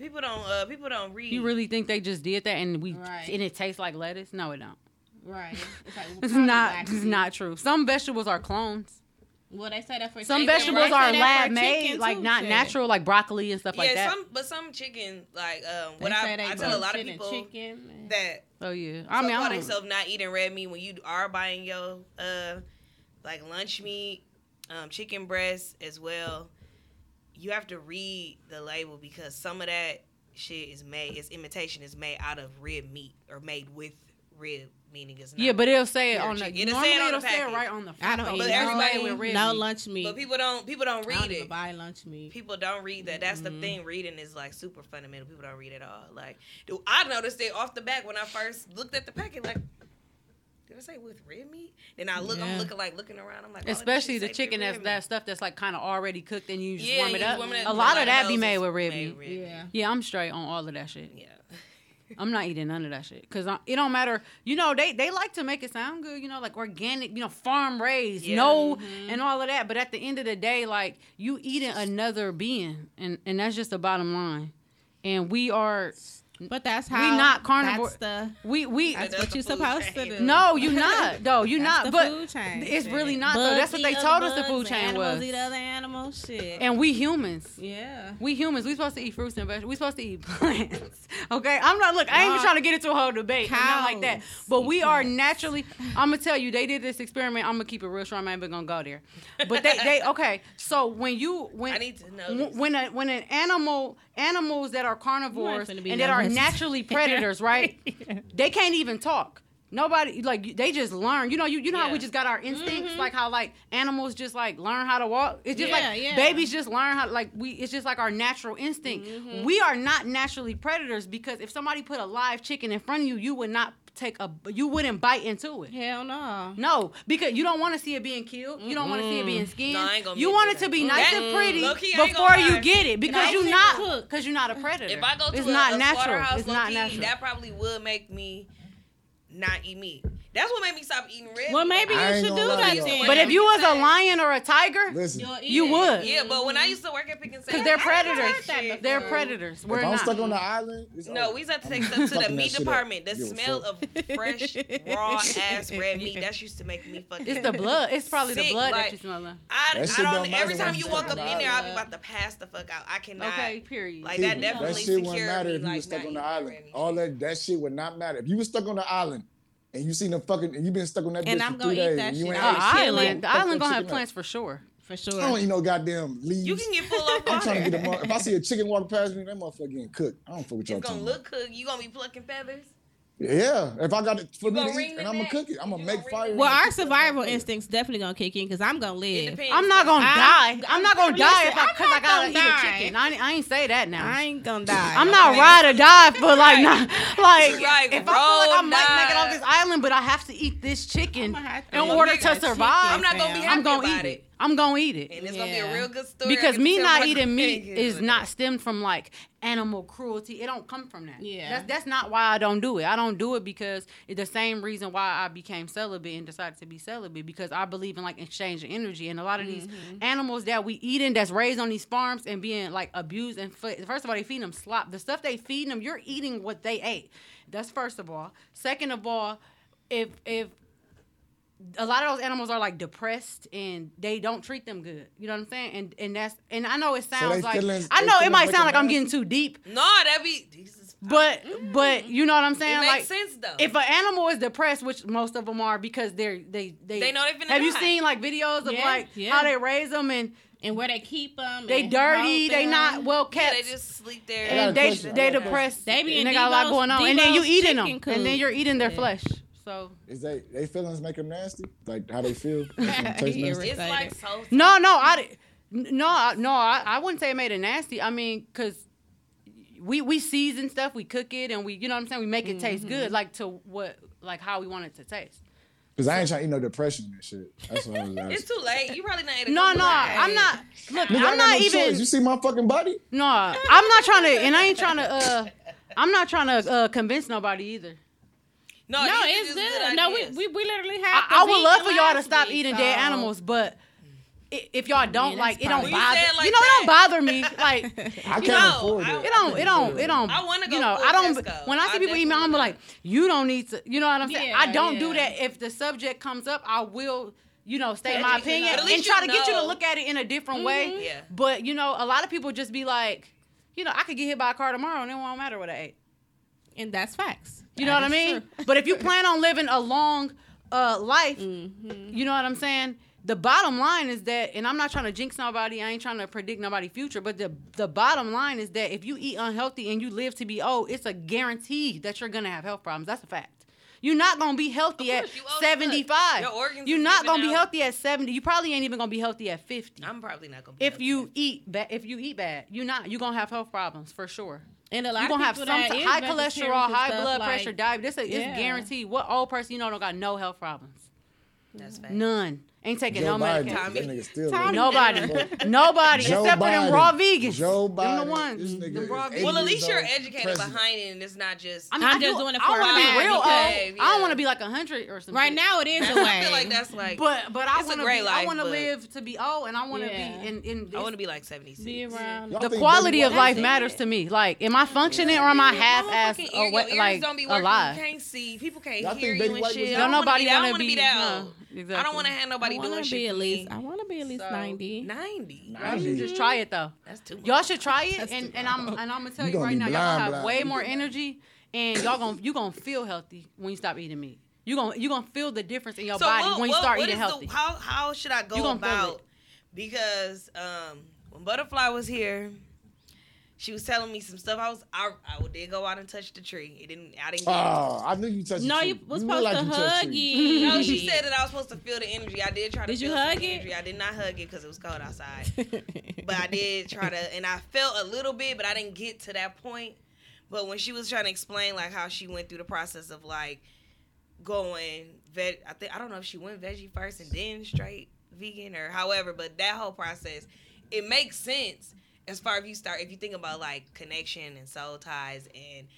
People don't. Uh, people don't read. You really think they just did that and we right. and it tastes like lettuce? No, it don't. Right. It's, like, not. not. It's not true. Some vegetables are clones. Well, they say that for some chicken. vegetables are lab made, like not shit. natural, like broccoli and stuff yeah, like that. Some, but some chicken, like um, what I, I tell a lot of people chicken, that. Oh yeah, I mean, I don't. themselves not eating red meat when you are buying your uh, like lunch meat, um, chicken breast as well you have to read the label because some of that shit is made its imitation is made out of rib meat or made with rib meaning it's not yeah but it'll say it on the it'll normally say it on it'll the say it right on the front. I don't but eat everybody no, with rib no lunch meat. But people don't people don't read I don't it. buy lunch meat. People don't read that. That's mm-hmm. the thing reading is like super fundamental. People don't read at all. Like do I noticed it off the back when I first looked at the packet like did I say with red meat? Then I look, yeah. I'm looking like looking around. I'm like, oh, especially the chicken that's that stuff that's like kind of already cooked and you just yeah, warm it up. A lot of that be made with red made meat. Red yeah, yeah, I'm straight on all of that shit. Yeah. I'm not eating none of that shit because it don't matter. You know they they like to make it sound good. You know like organic. You know farm raised, yeah. no, mm-hmm. and all of that. But at the end of the day, like you eating another being, and and that's just the bottom line. And we are but that's how we not carnivore. The, we we that's, what you're supposed chain. to do. No, you not. though. you not. but it's really not. Bugs though. That's what they told us the food chain was. Eat other animals, shit. And we humans. Yeah. We humans. We supposed to eat fruits and vegetables. We supposed to eat plants. okay. I'm not. Look, I ain't even trying to get into a whole debate. Cows. Like that. But we are naturally. I'm gonna tell you, they did this experiment. I'm gonna keep it real short. I'm even gonna go there. But they they okay. So when you when when a, when an animal animals that are carnivores and that are naturally predators, right? They can't even talk. Nobody like they just learn. You know, you you know yeah. how we just got our instincts, mm-hmm. like how like animals just like learn how to walk. It's just yeah, like yeah. babies just learn how like we. It's just like our natural instinct. Mm-hmm. We are not naturally predators because if somebody put a live chicken in front of you, you would not take a you wouldn't bite into it. Hell no. No, because you don't want to see it being killed. You don't want to see it being skinned. No, you want it to be nice that, and pretty before you get it because you're not because you're not a predator. If I go to it's a, not a natural. It's not natural. That probably would make me not eat meat. That's what made me stop eating red. Well, maybe you should do that then. But if you was a lion or a tiger, Listen, you would. Yeah, but when I used to work at Pick 'n Save, because they're predators. They're predators. We're if. I'm stuck on the island. No, we have to take them to the meat department. The smell of fresh, raw ass red meat that used to make me fucking. It's the blood. It's probably the blood that you smelling. I, I don't. Every time you walk up in there, I'll be about to pass the fuck out. I cannot. Okay. Period. Like that definitely. That shit wouldn't matter if you were stuck on the island. All that that shit would not matter if you were stuck on the island and you seen them fucking, and you been stuck on that. And I'm gonna eat days, that shit. Ain't oh, I island, the island gonna have plants for sure. For sure. I don't eat no goddamn leaves. You can get full up I'm trying to get a mar- If I see a chicken walk past me, that motherfucker getting cooked. I don't fuck with y'all. It's gonna look cooked. You gonna be plucking feathers? Yeah, if I got it for me to eat, and I'm gonna cook it, I'm gonna make fire. Well, our survival instincts definitely gonna kick in because I'm gonna live. I'm not gonna I, die. I'm, not gonna die if I, cause I gotta die. eat chicken. I, I ain't say that now. I ain't gonna die. I'm not ride or die for like not like, right, if I feel like I might make it off this island, but I have to eat this chicken in order to survive. I'm not gonna be happy I'm gonna eat it. I'm gonna eat it. And it's yeah. gonna be a real good story. Because me not eating meat is not stemmed from like animal cruelty. It don't come from that. Yeah. That's that's not why I don't do it. I don't do it because it's the same reason why I became celibate and decided to be celibate because I believe in like exchanging energy. And a lot of these mm-hmm. animals that we eating that's raised on these farms and being like abused and first of all they feed them slop. The stuff they feed them, you're eating what they ate. That's first of all. Second of all, if if a lot of those animals are like depressed and they don't treat them good. You know what I'm saying? And and that's and I know it sounds so like in, I know it might sound like I'm getting too deep. No, that be Jesus. But mm. but you know what I'm saying? It like, sense though. If an animal is depressed, which most of them are, because they're they they, they know they've been. Have you seen like videos of yeah, like yeah. how they raise them and and where they keep them. They dirty. They not well kept. Yeah, they just sleep there. And they they, depressed. They be and they got a lot going on. And then you eating them. Coop. And then you're eating their yeah. flesh. So is they they feelings make them nasty? Like how they feel? it's like so. No, no, I no, no, I, I wouldn't say it made it nasty. I mean, cause we we season stuff, we cook it, and we you know what I'm saying. We make it mm-hmm. taste good, mm-hmm. like to what like how we want it to taste. Cause I ain't trying to eat no depression and shit. That's what I was saying. it's too late. You probably not. No, no, I'm not. Look, Nigga, I'm not no even. Choice. You see my fucking body? No, I'm not trying to, and I ain't trying to. uh I'm not trying to uh, convince nobody either. No, no, it's good. No, we, we we literally have. I, I would love for y'all to stop week, eating so. dead animals, but if y'all don't like it don't bother like you know that. it don't bother me like I can't know, afford it. It don't it don't it don't I want to go you know I don't when I see I people email I'm like you don't need to you know what I'm yeah, saying I don't yeah. do that if the subject comes up I will you know state yeah, my opinion and try to get you to look at it in a different way yeah. but you know a lot of people just be like you know I could get hit by a car tomorrow and it won't matter what I ate and that's facts you know what I mean? True. But if you plan on living a long uh, life, mm-hmm. you know what I'm saying? The bottom line is that, and I'm not trying to jinx nobody. I ain't trying to predict nobody's future. But the the bottom line is that if you eat unhealthy and you live to be old, it's a guarantee that you're gonna have health problems. That's a fact. You're not gonna be healthy course, at you 75. Your organs You're not gonna out. be healthy at 70. You probably ain't even gonna be healthy at 50. I'm probably not gonna. be. if you eat bad, if you eat bad, you're not. You're gonna have health problems for sure. And a lot you're gonna have some t- high cholesterol, high blood like, pressure, diabetes. It's, yeah. guaranteed. What old person you know don't got no health problems? That's fact. None. Ain't taking Joe no Biden, Tommy. Nobody. Nobody. Joe except Biden, for them raw vegans. Joe Biden. Them the ones. Them raw vegans. Well, at least you're educated president. behind it and it's not just. I mean, I'm just do, doing it for uh, I want to be real because, old. Yeah. I don't want to be like 100 or something. Right now it is a way. I feel like that's like. But, but I want to I want to live to be old and I want to yeah. be in. in I want to be like 76. Be around. The quality of life matters to me. Like, am I functioning or am I half assed or what? Like, alive. People can't see. People can't hear you and shit. Don't nobody want to be that uh, old. Exactly. I don't want to have nobody I doing shit. Be at least, I want to be at least so, 90. 90. 90. You should just try it though. That's too much. Y'all should try it and, and I'm and I'm going to tell you, you right now blind, y'all gonna have blind. way more energy and y'all going to you going to feel healthy when you stop eating meat. You going you going to feel the difference in your so body what, when you start what, what eating healthy. The, how how should I go about because um, when butterfly was here she was telling me some stuff. I was I, I did go out and touch the tree. It didn't. I didn't. oh, I knew you touched. No, you was you supposed like to hug it. No, she said that I was supposed to feel the energy. I did try to. Did you hug it? Energy. I did not hug it because it was cold outside. but I did try to, and I felt a little bit, but I didn't get to that point. But when she was trying to explain like how she went through the process of like going veg, I think I don't know if she went veggie first and then straight vegan or however, but that whole process, it makes sense as far as you start, if you think about like connection and soul ties and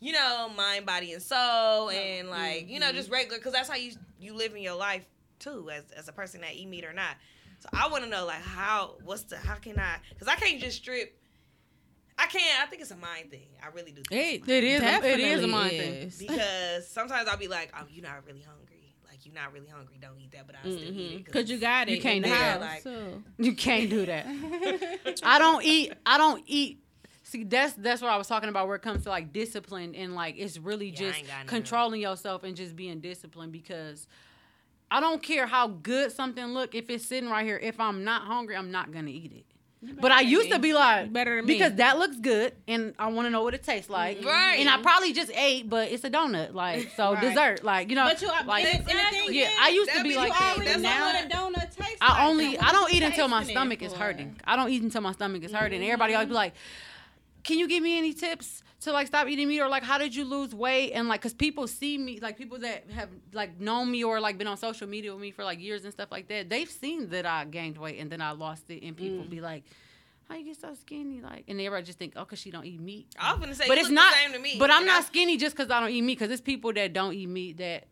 you know mind, body, and soul, and like you know mm-hmm. just regular, because that's how you you live in your life too, as as a person that you meet or not. So I want to know like how what's the how can I? Because I can't just strip. I can't. I think it's a mind thing. I really do. Think it, it is. It is a mind is. thing. Because sometimes I'll be like, "Oh, you're not really hungry." you're not really hungry, don't eat that. But I mm-hmm. still eat it mm-hmm. because you got it. You can't do that. Like, so. You can't do that. I don't eat. I don't eat. See, that's that's what I was talking about. Where it comes to like discipline and like it's really yeah, just controlling yourself and just being disciplined because. I don't care how good something look if it's sitting right here. If I'm not hungry, I'm not gonna eat it. But I used to be like, better because that looks good, and I want to know what it tastes like. Right. And I probably just ate, but it's a donut, like so right. dessert, like you know. But you, like, exactly. yeah, I used to be, be like that. Now, what a donut tastes I only, like. I don't eat until my stomach is hurting. I don't eat until my stomach is hurting. Mm-hmm. Everybody always be like, can you give me any tips to like stop eating meat or like how did you lose weight and like because people see me like people that have like known me or like been on social media with me for like years and stuff like that they've seen that i gained weight and then i lost it and people mm. be like how you get so skinny? Like, and everybody just think, oh, cause she don't eat meat. I was gonna say, but it's not. The same to me, but I'm not I, skinny just cause I don't eat meat. Cause it's people that don't eat meat that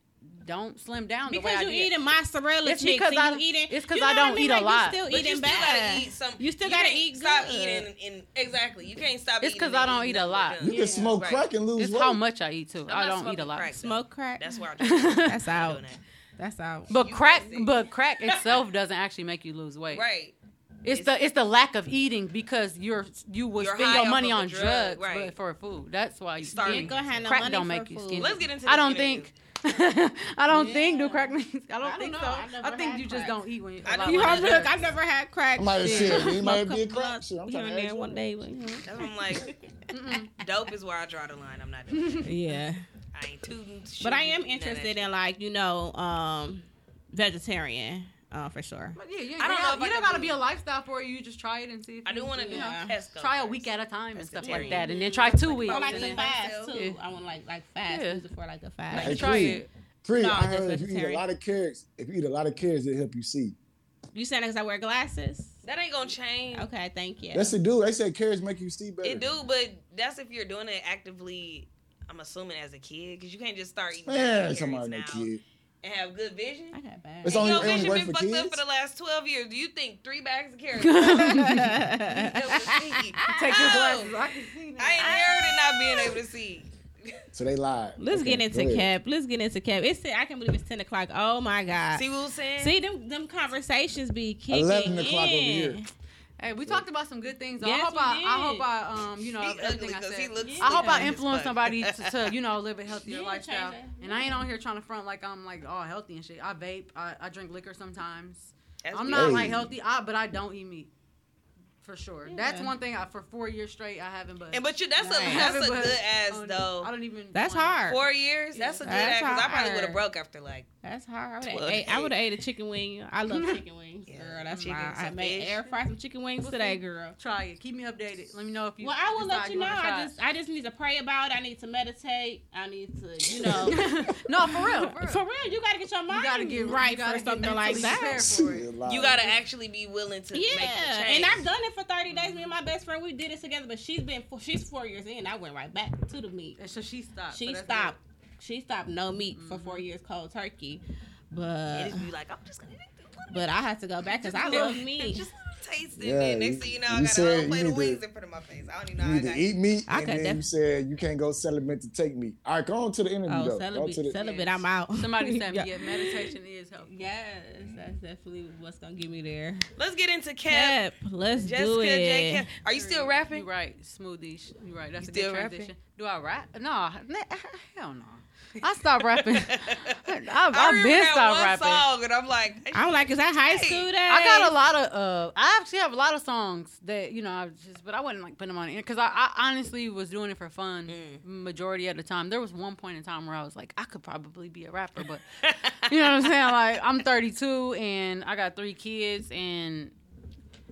don't slim down because the way you're eating mozzarella it's chicks because I, eating, it's because you know I don't I mean? eat like a lot. You still but eating still bad. to eat. You still gotta eat. Stop good. eating. And, exactly. You can't stop. It's because I don't eat a lot. You yeah. can smoke right. crack and lose. It's weight. how much I eat too. I'm I don't eat a lot. Crack, smoke crack. That's where I. Do That's out. That's out. But crack, but crack itself doesn't actually make you lose weight. Right. It's, it's, the it's the lack of eating because you're you will spend your money on drug, drugs right. for food. That's why you, you start. Crack don't make you skinny. Let's get into. I don't think. I don't yeah. think do crack means. I don't, I don't think so. I, I think you crack. just don't eat when you. I, you look, I never had crack. I'm like, shit, he might be a crack shit. I'm trying to ask one day. I'm like, dope is where I draw the line. I'm not doing. Yeah. I ain't too. But I am interested in like you know um, vegetarian. Oh, for sure. But yeah, yeah. I don't know. If you don't gotta be a lifestyle for it. You just try it and see. I do want to do yeah. Try a week at a time and stuff like that, and then try two weeks. I like the fast too. I want like like fast yeah. for like a fast. Like, try it. Free. No, I heard if you eat a lot of carrots, if you eat a lot of carrots, it help you see. You saying because I wear glasses? That ain't gonna change. Okay, thank you. That's the dude. They said carrots make you see better. It do, but that's if you're doing it actively. I'm assuming as a kid, because you can't just start eating. Yeah, somebody now. kid and have good vision. I got bad. It's and only- your vision work been for fucked up for the last 12 years. Do you think three bags of carrots? Take Take your glasses. Oh. I can see I inherited not being able to see. So they lied. Let's Okay, get into cap. Let's get into cap. It's I can't believe it's ten o'clock. Oh my god. See what I'm saying? See them them conversations be kicking 11 o'clock over here. Hey, we talked about some good things. though. Yes, I hope we I, I hope I, um, you know, He everything ugly I 'cause said. he I hope I influence Fuck. somebody to, to, you know, live a healthier Yeah, lifestyle. change it. And I ain't on here trying to front like I'm like all healthy and shit. I vape. I, I drink liquor sometimes. That's I'm not Hey. like healthy, I, but I don't eat meat. For sure. That's one thing I, for four years straight I haven't. But And but you, that's a that's a good ass I though. I don't even. That's hard. Four years, that's a good That's ass. Because I probably would have broke after like. That's hard. I would have ate, I would have ate a chicken wing. I love chicken wings, Yeah, girl. That's chicken, my. I made fish. air fry some chicken wings We'll today, see. girl. Try it. Keep me updated. Let me know if you. Well, I will let you know. I just, I just need to pray about it. I need to meditate. I need to, you know, no, for real. For real. for real. You gotta get your mind gotta get- right you gotta for get something like that. prepared for it. Lied. You gotta actually be willing to Yeah, and I've done it for thirty days. Me and my best friend, we did it together. But she's been, four, she's four years in. I went right back to the meat. And so she stopped. She so that's stopped. She stopped no meat for four mm-hmm. years cold turkey. And But just be like, I'm just gonna but I had to go back because I love meat. just taste it. Yeah, man. Next you- thing you know, you I got a said whole you plate of need to- wings in front of my face. I don't even know You how I got to eat meat, I and then def- you said you can't go celibate to take meat. All right, go on to the interview Oh, though. Go celibate, to the, celibate, I'm out. Somebody said, yeah, meditation is helpful. Yes, that's definitely what's gonna get me there. Let's get into Cap. Cap, let's Jessica do J. it. Cap. Are you still rapping? You right, smoothies. You're right. That's You a good still rapping? Do I rap? No, nah, hell no. I stopped rapping. I've, I I've remember been stopped rapping. song, and I'm like, I'm like, is that high school days? I got a lot of. Uh, I actually have a lot of songs that you know, I just, but I wouldn't like put them on because I, I honestly was doing it for fun Mm. majority of the time. There was one point in time where I was like, I could probably be a rapper, but you know what I'm saying? Like, I'm 32 and I got three kids, and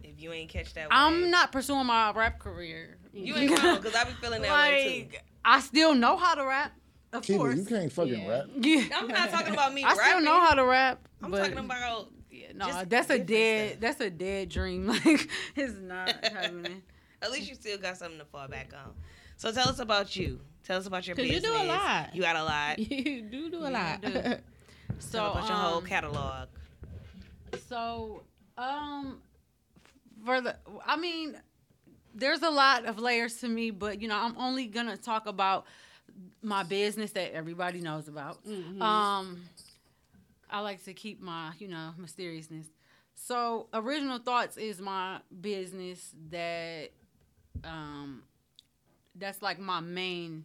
if you ain't catch that, I'm not pursuing my rap career. You ain't wrong because I be feeling that way too. I still know how to rap, of Keep course. You can't fucking rap. Yeah. I'm not talking about me. I still know how to rap. I'm but talking about Yeah, no, just that's a dead. stuff. That's a dead dream. Like it's not happening. At least you still got something to fall back on. So tell us about you. Tell us about your 'Cause you do a lot. You got a lot. you do do a Yeah, lot. do. So Tell about your whole um, catalog. So, um, for the, I mean, there's a lot of layers to me, but you know, I'm only gonna talk about my business that everybody knows about. Mm-hmm. Um, I like to keep my, you know, mysteriousness. So, original thoughts is my business that, um, that's like my main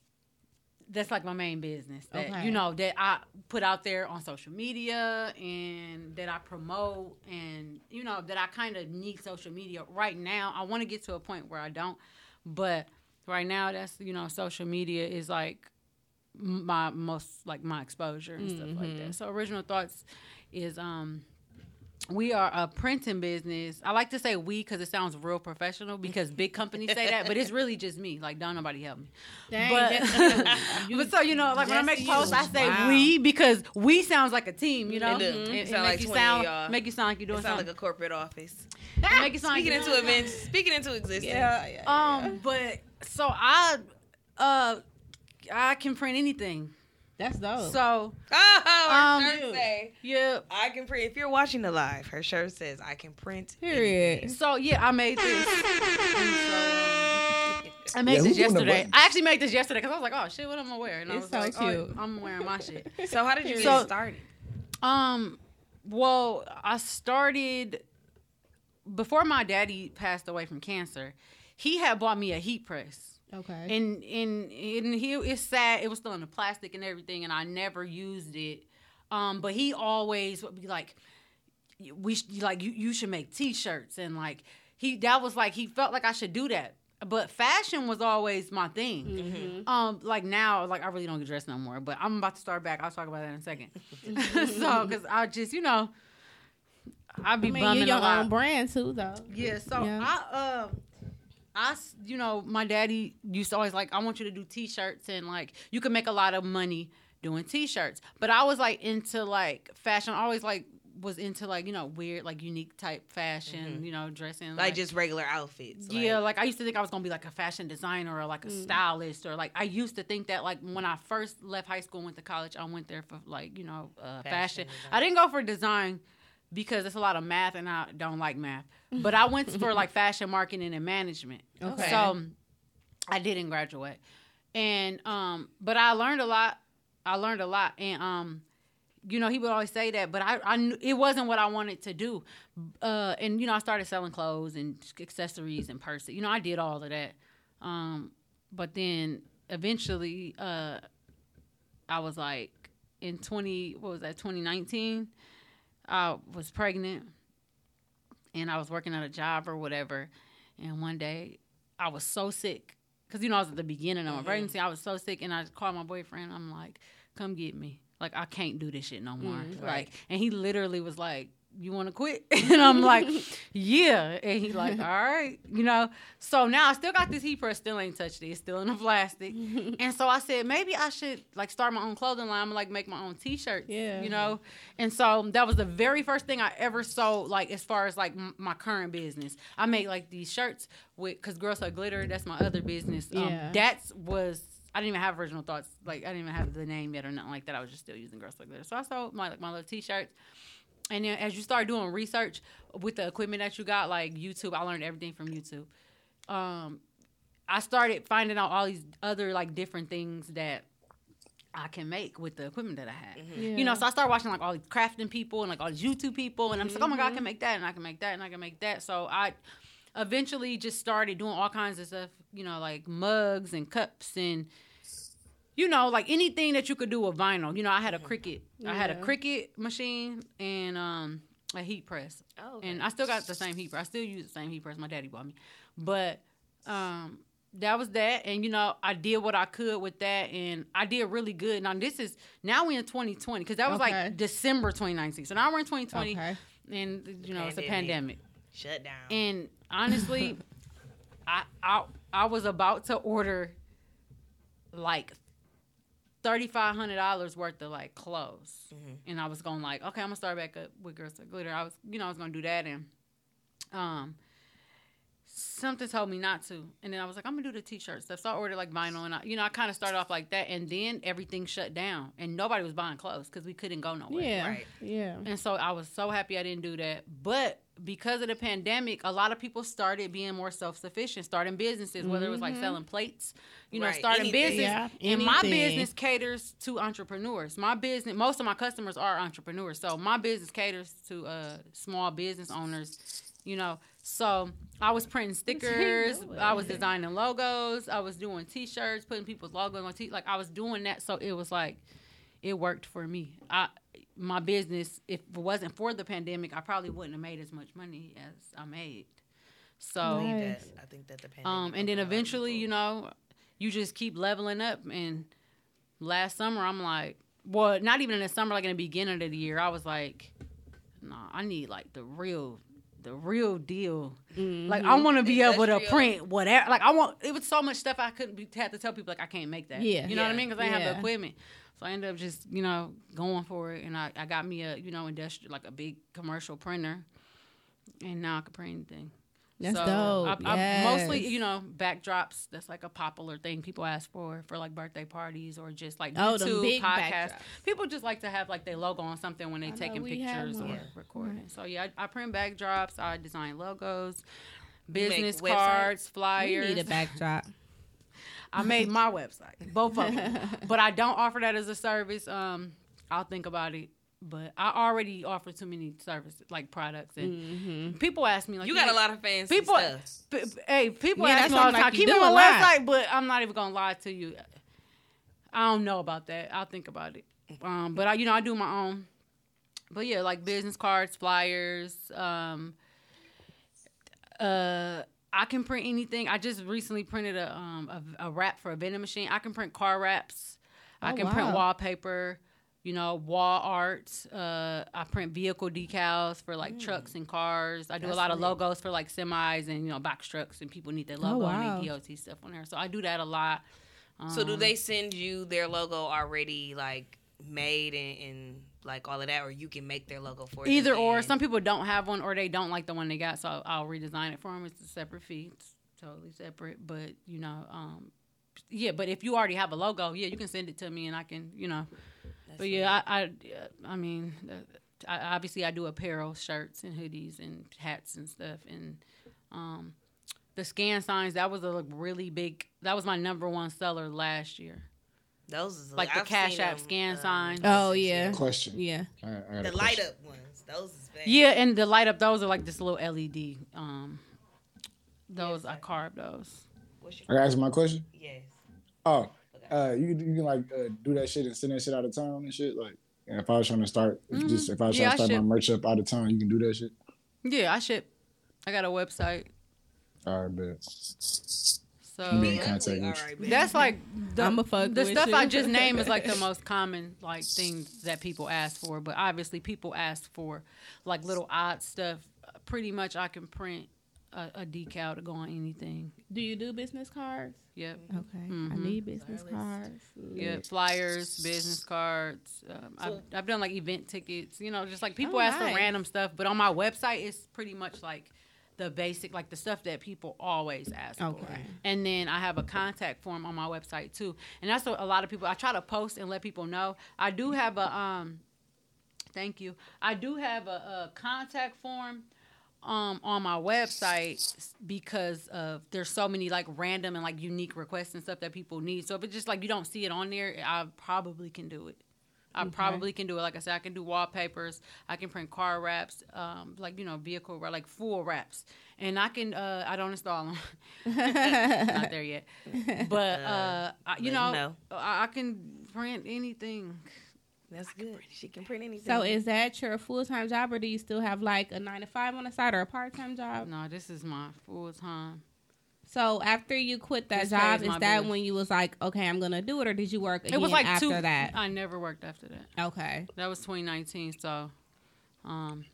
That's like my main business that Okay. you know that I put out there on social media and that I promote and you know that I kind of need social media right now. I want to get to a point where I don't, but right now that's you know social media is like my most like my exposure and stuff like Mhm. that. So original thoughts is um we are a printing business. I like to say we because it sounds real professional because big companies say that, but it's really just me. Like, don't nobody help me. Dang, but, you. but so you know, like when I make you. posts, I say Wow. we because we sounds like a team. You know, It do. It- It make like you 20 sound y'all. make you sound like you're doing It sound something. like a corporate office. make it sound Speaking you're into events, speaking into existence. Yeah, yeah. Um, but so I, uh, I can print anything. That's dope. So, Oh, her Um, shirt say, yeah. I can print. If you're watching the live, her shirt says, I can print. Period. So yeah, I made this. And so, I made Yeah, this who's doing the yesterday. I actually made this yesterday because I was like, oh shit, what am I wearing? And I It's was so like, oh, cute. I'm wearing my shit. So how did you get So- started? Um, well, I started before my daddy passed away from cancer. He had bought me a heat press. Okay. And and and he it's sad. It was still in the plastic and everything, and I never used it. Um, but he always would be like, "We sh- like you. You should make T-shirts." And like he that was like he felt like I should do that. But fashion was always my thing. Mm-hmm. Um, like now, like I really don't get dressed no more. But I'm about to start back. I'll talk about that in a second. so, because I just you know, I'd be I mean, bumming you're your a lot. own brand too, though. Yeah, so Yeah. I uh I you know, my daddy used to always like I want you to do t-shirts and like you can make a lot of money doing t-shirts. But I was like into like fashion. I always like was into like, you know, weird like unique type fashion, you know, dressing Like just regular outfits. yeah, like I used to think I was gonna be like a fashion designer or like a Mm. stylist or like I used to think that like when I first left high school and went to college, I went there for like you know uh, fashion. Fashion I didn't go for design because it's a lot of math and I don't like math. But I went for like fashion marketing and management. Okay. So I didn't graduate, and um, but I learned a lot. I learned a lot, and um, you know, he would always say that, but I, I knew it wasn't what I wanted to do. Uh, and you know, I started selling clothes and accessories and purses. You know, I did all of that. Um, but then eventually, uh, I was like in twenty, what was that, twenty nineteen? I was pregnant, and I was working at a job or whatever. And one day, I was so sick because you know I was at the beginning of my Mhm. pregnancy. I was so sick, and I called my boyfriend. I'm like, "Come get me." Like I can't do this shit no more. Mm, like, right. and he literally was like, "You want to quit?" and I'm like, "Yeah." And he like, "All right," you know. So now I still got this heat press. Still ain't touched it. It's still in the plastic. and so I said maybe I should like start my own clothing line. I'm like make my own T-shirts. Yeah. You know. And so that was the very first thing I ever sold. Like as far as like m- my current business, I made like these shirts with because Girls Like Glitter. That's my other business. Um, Yeah. That's was. I didn't even have original thoughts. Like I didn't even have the name yet or nothing like that. I was just still using Girls Like Glitter. So I sold my like my little T-shirts. And then as you start doing research with the equipment that you got, like YouTube, I learned everything from YouTube. Um, I started finding out all these other like different things that I can make with the equipment that I had. Mm-hmm. You know, so I started watching like all these crafting people and like all these YouTube people, and I'm just like, oh my god, I can make that, and I can make that, and I can make that. So I eventually just started doing all kinds of stuff. You know, like mugs and cups and you know, like anything that you could do with vinyl. You know, I had a Cricut. I had a Yeah. Cricut machine and um a heat press. Oh, okay. And I still got the same heat press. I still use the same heat press my daddy bought me. But um that was that and you know i did what i could with that and i did really good now this is now we in 2020 because that was Okay. like december 2019 so now we're in 2020 Okay. and you know it's a Pandemic. pandemic Shut down. and honestly, I, I I was about to order like thirty five hundred dollars worth of like clothes, and I was going like, okay, I'm gonna start back up with Girls Like Glitter. I was, you know, I was gonna do that, and um, something told me not to, and then I was like, I'm gonna do the t-shirt stuff. So I ordered like vinyl, and I, you know, I kind of started off like that, and then everything shut down, and nobody was buying clothes because we couldn't go nowhere. Yeah. Right. Yeah. And so I was so happy I didn't do that. But because of the pandemic, a lot of people started being more self sufficient, starting businesses, whether it was like Mhm. selling plates, you know, Right, starting anything. business. Yeah, and my business caters to entrepreneurs. My business, most of my customers are entrepreneurs. So my business caters to uh, small business owners, you know. So I was printing stickers, I was designing logos, I was doing t shirts, putting people's logos on t like I was doing that. So it was like, it worked for me. I my business, if it wasn't for the pandemic, I probably wouldn't have made as much money as I made. So, I Nice. I think that the pandemic. um, and then opened a lot of eventually, you know, you just keep leveling up and last summer I'm like, well, not even in the summer, like in the beginning of the year, I was like, nah, I need like the real, the real deal. Like I want to be able to print whatever. Like I want. It was so much stuff I couldn't be had to tell people like I can't make that. Yeah. you know what I mean? Because I didn't have the equipment. So I ended up just you know going for it, and I, I got me a you know industrial like a big commercial printer, and now I can print anything. That's So, dope. I, I mostly, you know, backdrops. That's like a popular thing people ask for for like birthday parties or just like Oh, YouTube big podcasts. backdrops. People just like to have like their logo on something when they I know, taking pictures or one. recording. So yeah, I, I print backdrops. I design logos, business websites? cards, We flyers. need a backdrop. I made my website, both of them, but I don't offer that as a service. Um, I'll think about it. But I already offer too many services, like products, and Mm-hmm. people ask me like, You got a lot of fans." people, stuff. p- p- hey, people Yeah, ask me all the something time. like Keep it do on a website, but I'm not even gonna lie to you. I don't know about that. I'll think about it. Um, but I, you know, I do my own. But yeah, like business cards, flyers. Um, uh, I can print anything. I just recently printed a um a, a wrap for a vending machine. I can print car wraps. I Oh, can print wallpaper. You know, wall art. Uh, I print vehicle decals for like trucks and cars. I do a lot of lit. logos for like semis and you know box trucks, and people need their Oh, logo wow. and their DOT stuff on there. So I do that a lot. So do Um, they send you their logo already like made and, and like all of that, or you can make their logo for them Either or. and- Some people don't have one, or they don't like the one they got, so I'll, I'll redesign it for them. It's a separate fee. It's totally separate, but you know, um, yeah. But if you already have a logo, yeah, you can send it to me, and I can, you know. but yeah, I, I, I mean, uh, I, obviously, I do apparel, shirts, and hoodies, and hats and stuff, and um, the scan signs. That was a really big. That was my number one seller last year. Those is Like the I've Cash App them, scan um, sign. Oh yeah. Question. Yeah. I, I The light up ones. Those is bad. Yeah, and the light up those are like this little LED. Um, those I carved those. What's I gotta ask my question. Yes. Oh, uh, you you can like uh, do that shit and send that shit out of town and shit. Like, if I was trying to start, if just if I was Mm-hmm. Yeah, trying to start my merch up out of town, you can do that shit. Yeah, I ship. I got a website. All right, bet. So Be in contact with you. that's like the, I'ma fuck the stuff you. I just named is like the most common like things that people ask for. But obviously, people ask for like little odd stuff. Pretty much, I can print a, a decal to go on anything. Do you do business cards? Yep. Okay. I Mhm. need business cards. Yeah, flyers, business cards. Um, I've, I've done like event tickets. You know, just like people Oh, ask nice. for random stuff. But on my website, it's pretty much like the basic, like the stuff that people always ask for. And then I have a contact form on my website too. And that's what a lot of people. I try to post and let people know. I do have a um. Thank you. I do have a, a contact form um on my website because of there's so many like random and like unique requests and stuff that people need. So if it's just like you don't see it on there, I probably can do it. I Okay. probably can do it. Like I said, I can do wallpapers. I can print car wraps, um, like you know, vehicle wrap, like full wraps, and I can. Uh, I don't install them. Not there yet, but uh, I, you know, him know. I, I can print anything. That's good. She can print anything. So is that your full time job, or do you still have like a nine to five on the side or a part time job? No, this is my full time. So after you quit that This job, is that when you was like, okay, I'm gonna do it, or did you work It was like after two. that? I never worked after that. Okay. That was 2019. So, um,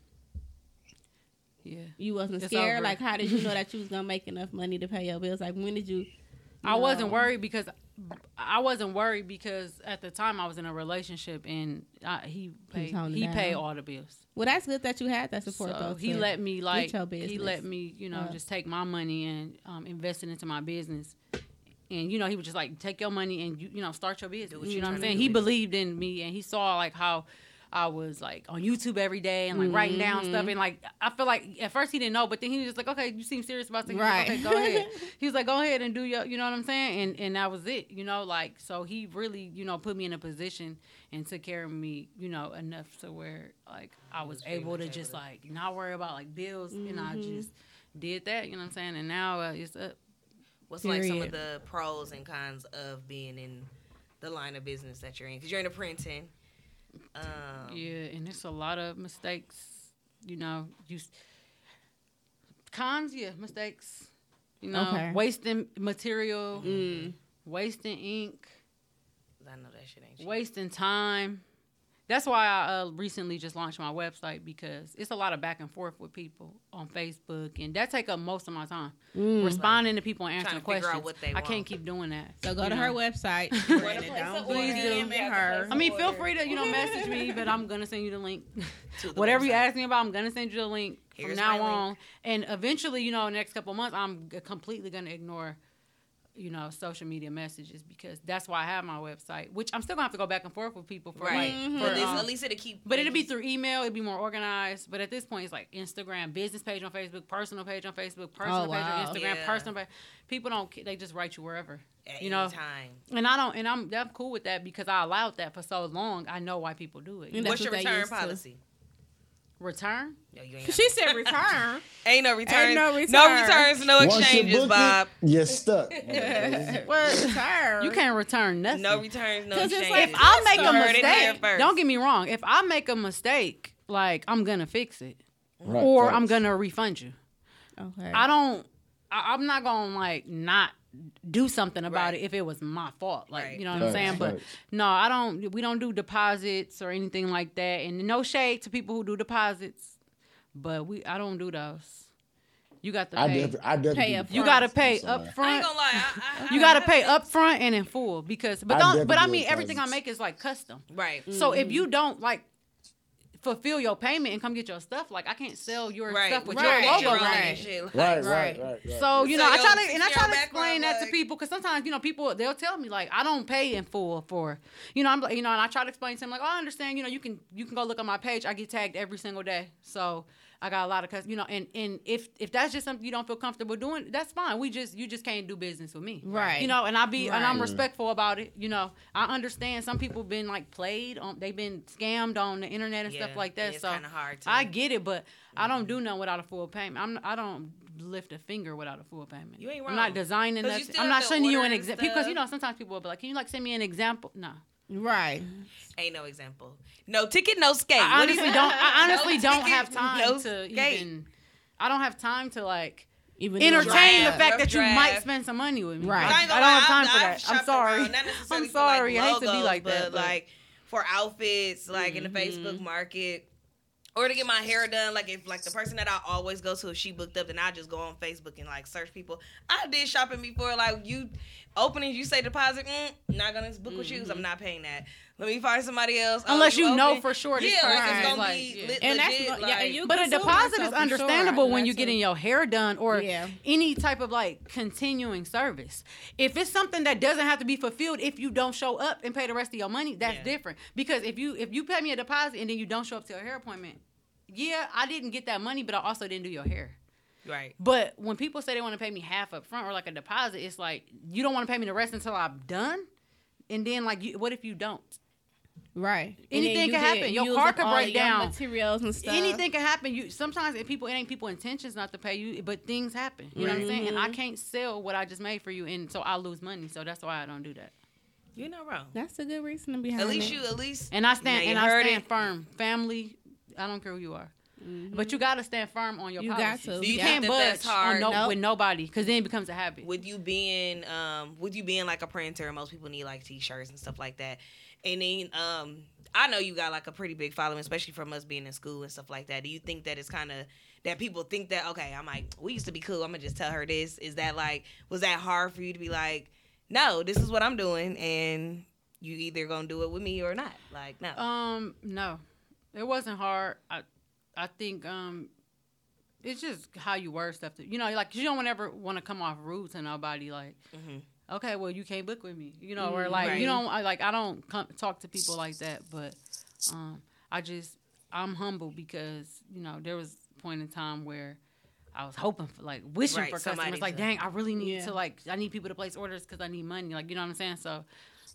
yeah. You wasn't It's scared. over. Like, how did you know that you was gonna make enough money to pay your bills? Like, when did you? I wasn't worried because I wasn't worried because at the time I was in a relationship and I, he paid he down. paid all the bills. Well, that's good that you had that support. So though, he to let me like he let me you know up. just take my money and um, invest it into my business. And you know he was just like take your money and you you know start your business. what You you're know what I'm saying? He believed in me and he saw like how I was like on YouTube every day and like writing down stuff Mhm. and like I feel like at first he didn't know, but then he was just like, okay, you seem serious about things. Right. Okay, go ahead. he was like, go ahead and do your, you know what I'm saying? And and that was it, you know, like so he really, you know, put me in a position and took care of me, you know, enough to where like I was able to just like not worry about like bills, and I Mhm. just did that, you know what I'm saying? And now uh, it's up. What's like some of the pros and cons of being in the line of business that you're in? Because you're in the printing. Um, Yeah, and it's a lot of mistakes. You know, you cons, yeah, mistakes. You know, Okay. wasting material, Mm. wasting ink. I know that shit ain't cheap. wasting time. That's why I uh, recently just launched my website because it's a lot of back and forth with people on Facebook, and that take up most of my time Mm. responding to people and answering Trying to figure questions. what they I can't keep doing that. So go you to know? her website. Brandon. Don't Please do. DM her. I mean, feel free to you know message me, but I'm gonna send you the link. The Whatever you ask me about, I'm gonna send you the link Here's from now my link. on. And eventually, you know, next couple months, I'm completely gonna ignore, you know, social media messages because that's why I have my website. Which I'm still gonna have to go back and forth with people for Right. like, Mhm. for, But this- um, at least it'll keep- But it'll be through email. It'll be more organized. But at this point, it's like Instagram, business page on Facebook, personal page on Facebook, personal page wow. on Instagram, Yeah. personal page. People don't. They just write you wherever. At you know, time. and I don't, and I'm I'm cool with that because I allowed that for so long. I know why people do it. And What's that's your what they return used to. Policy? Return? No, you ain't She said return. Ain't no return. Ain't no No returns, no Once you exchanges, book it, Bob. You're stuck. What return? You can't return nothing. No returns, no 'Cause it's exchanges. like- If I make a Heard it here mistake, don't get me wrong. If I make a mistake, like I'm gonna fix it, Right, or facts. I'm gonna refund you. Okay. I don't. I, I'm not gonna like not do something about Right. it if it was my fault. Like Right. you know what I'm Facts, saying. But no, I don't. We don't do deposits or anything like that. And no shade to people who do deposits, but we I don't do those. You got to I pay. definitely, I definitely Pay up you got to pay So, up I ain't front. gonna lie. I, I, You got to pay up front and in full because, but I don't. But I mean, everything I make is like custom. Right. So if mm-hmm. you don't like fulfill your payment and come get your stuff, like I can't sell your Right. stuff with Right. your logo Your on own it. shit, like- Right, Right. right, right, right. So you So know, I try to and I try to explain that to people because sometimes you know people they'll tell me like I don't pay in full for you know I'm like you know and I try to explain to them like oh, I understand you know you can you can go look on my page I get tagged every single day so I got a lot of cus you know and and if if that's just something you don't feel comfortable doing that's fine. We just you just can't do business with me. Right. you know and I be and I'm respectful about it you know. I understand some people been like played on they've been scammed on the internet and Yeah, stuff like that it's so hard to- I get it but I don't do mm-hmm. nothing without a full payment. I'm I don't lift a finger without a full payment. You ain't I'm not designing designing 'Cause you nothing. still I'm not sending you an example because you know sometimes people will be like, "Can you like send me an example?" No, Right. Ain't no example. No ticket, no skate. I What is honestly don't. I honestly No don't ticket, have time no to skate. even. I don't have time to like Even entertain the fact that you draft. might spend some money with me. Right. I, I I don't have time I've- for I've that. I'm sorry. around, I'm for, like, sorry. I hate to be like that, but like for outfits, like in the Mm-hmm. Facebook market. Or to get my hair done, like if like the person that I always go to, if she booked up, then I just go on Facebook and like search people. I did shopping before, like you openings, you say deposit, mm, not gonna book with you, 'cause I'm not paying that. Let me find somebody else. Oh, Mm-hmm. Unless you know for sure this yeah, like person it's is gonna like- be yeah. lit, And that's legit, what- yeah, like, and you But a deposit is for sure. understandable when you're getting your hair done or Yeah. any type of like continuing service. If it's something that doesn't have to be fulfilled if you don't show up and pay the rest of your money, that's Yeah. different. Because if you if you pay me a deposit and then you don't show up to your hair appointment, yeah, I didn't get that money, but I also didn't do your hair. right. But when people say they want to pay me half up front or like a deposit, it's like you don't want to pay me the rest until I'm done. And then like, you, what if you don't? Right. Anything can happen. Your car could break down. Materials and stuff. Anything can happen. You sometimes if people it ain't people intentions not to pay you, but things happen. You know what I'm saying? And I mm-hmm. can't sell what I just made for you, and so I lose money. So that's why I don't do that. You're not wrong. That's a good reason behind it. At least it. you, at least. And I stand and I stand it. firm. Family, I don't care who you are, but you gotta stand firm on your. You got to. You, you can't think that budge hard? on no, Nope. with nobody because then it becomes a habit. with you being um with you being like a printer most people need like t-shirts and stuff like that and then um i know you got like a pretty big following especially from us being in school and stuff like that do you think that it's kind of that people think that okay i'm like we used to be cool i'm gonna just tell her this is that like was that hard for you to be like no this is what i'm doing and you either gonna do it with me or not like no Um, no, it wasn't hard. I, I think um, it's just how you word stuff. To, you know, like you don't ever want to come off rude to nobody. Like, okay, well, you can't book with me. You know, or Mhm, like right. you don't. I, like I don't come, talk to people like that. But um, I just I'm humble because you know there was a point in time where. I was hoping for like wishing Right, for customers like to- dang I really need Yeah. to like I need people to place orders because I need money like you know what I'm saying so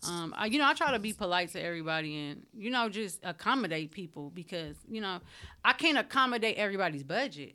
um, I, you know, I try to be polite to everybody and, you know, just accommodate people because, you know, I can't accommodate everybody's budget.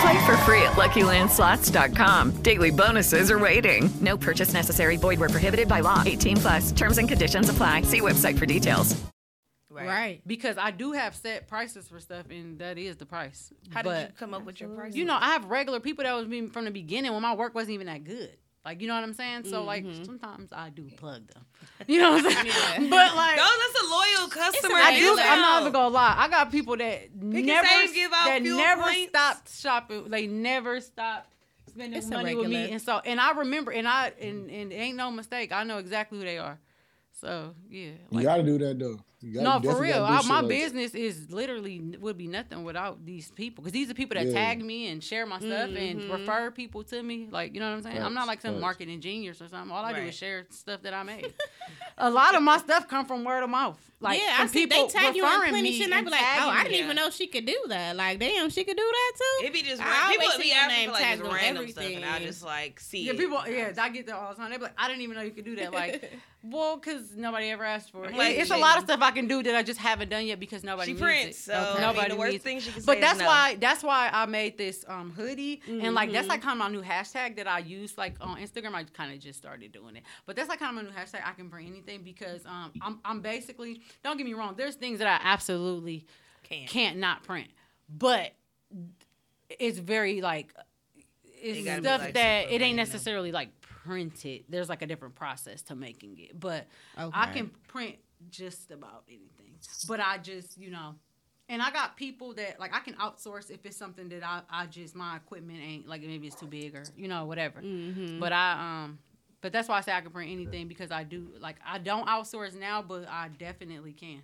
Play for free at LuckyLandSlots.com. Daily bonuses are waiting. No purchase necessary. Void where prohibited by law. 18 plus. Terms and conditions apply. See website for details. Right. Because I do have set prices for stuff, and that is the price. How but, did you come up with your price? You know, I have regular people that was me from the beginning when my work wasn't even that good. Like, you know what I'm saying? So, like, Mm-hmm. sometimes I do plug them. You know what I'm saying? But, like, no, that's a loyal customer. I do. It's I'm not out. even gonna lie. I got people that never save, give out that never points. stopped shopping. They never stopped spending It's money with me. And so, and I remember, and I and, and it ain't no mistake. I know exactly who they are. So yeah. You gotta do that though. You No, for real. I, my like business is literally would be nothing without these people because these are people that Yeah. tag me and share my stuff and Mhm. refer people to me. Like you know what I'm saying? I'm not like some facts. marketing genius or something. All I do is share stuff that I made. a lot of my stuff come from word of mouth. Like yeah, I from see they people tag you in referring plenty me shit, and I and be like, oh, I didn't me. even know she could do that. Like, damn, she could do that too. It be just I people see be your asking name for like tagged just on random stuff, and I everything. just like see. Yeah, it. people. Yeah, I get that all the time. They be like, I didn't even know you could do that. Like, well, because nobody ever asked for it. Like, it's a lot of stuff I can do that I just haven't done yet because nobody She needs prints, it. so, I mean, nobody the worst needs thing she can say But is that's no. why that's why I made this um hoodie and like that's like kind of my new hashtag that I use like on Instagram. I kind of just started doing it, but that's like kind of my new hashtag. I can bring anything because um I'm I'm basically don't get me wrong. There's things that I absolutely Can't. can't not print, but it's very like it's It stuff like, that it ain't necessarily like printed. There's like a different process to making it, but I can print just about anything. But I just you know. And I got people that like I can outsource if it's something that I, I just my equipment ain't like maybe it's too big or you know whatever. Mhm. But I um but that's why I say I can print anything because I do like I don't outsource now, but I definitely can.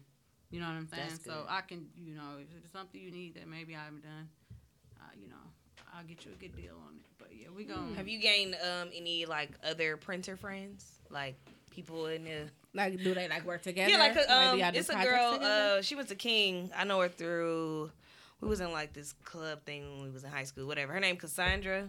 You know what I'm saying? That's So. I can you know if it's something you need that maybe I haven't done, uh, you know I'll get you a good deal on it. But yeah, we going Have you gained um any like other printer friends, like people in the Like, do they like work together? Yeah, like Like, a, um, do y'all do it's a girl. together? Uh, she went to King. I know her through. We was in like this club thing when we was in high school. Whatever. Her name Cassandra.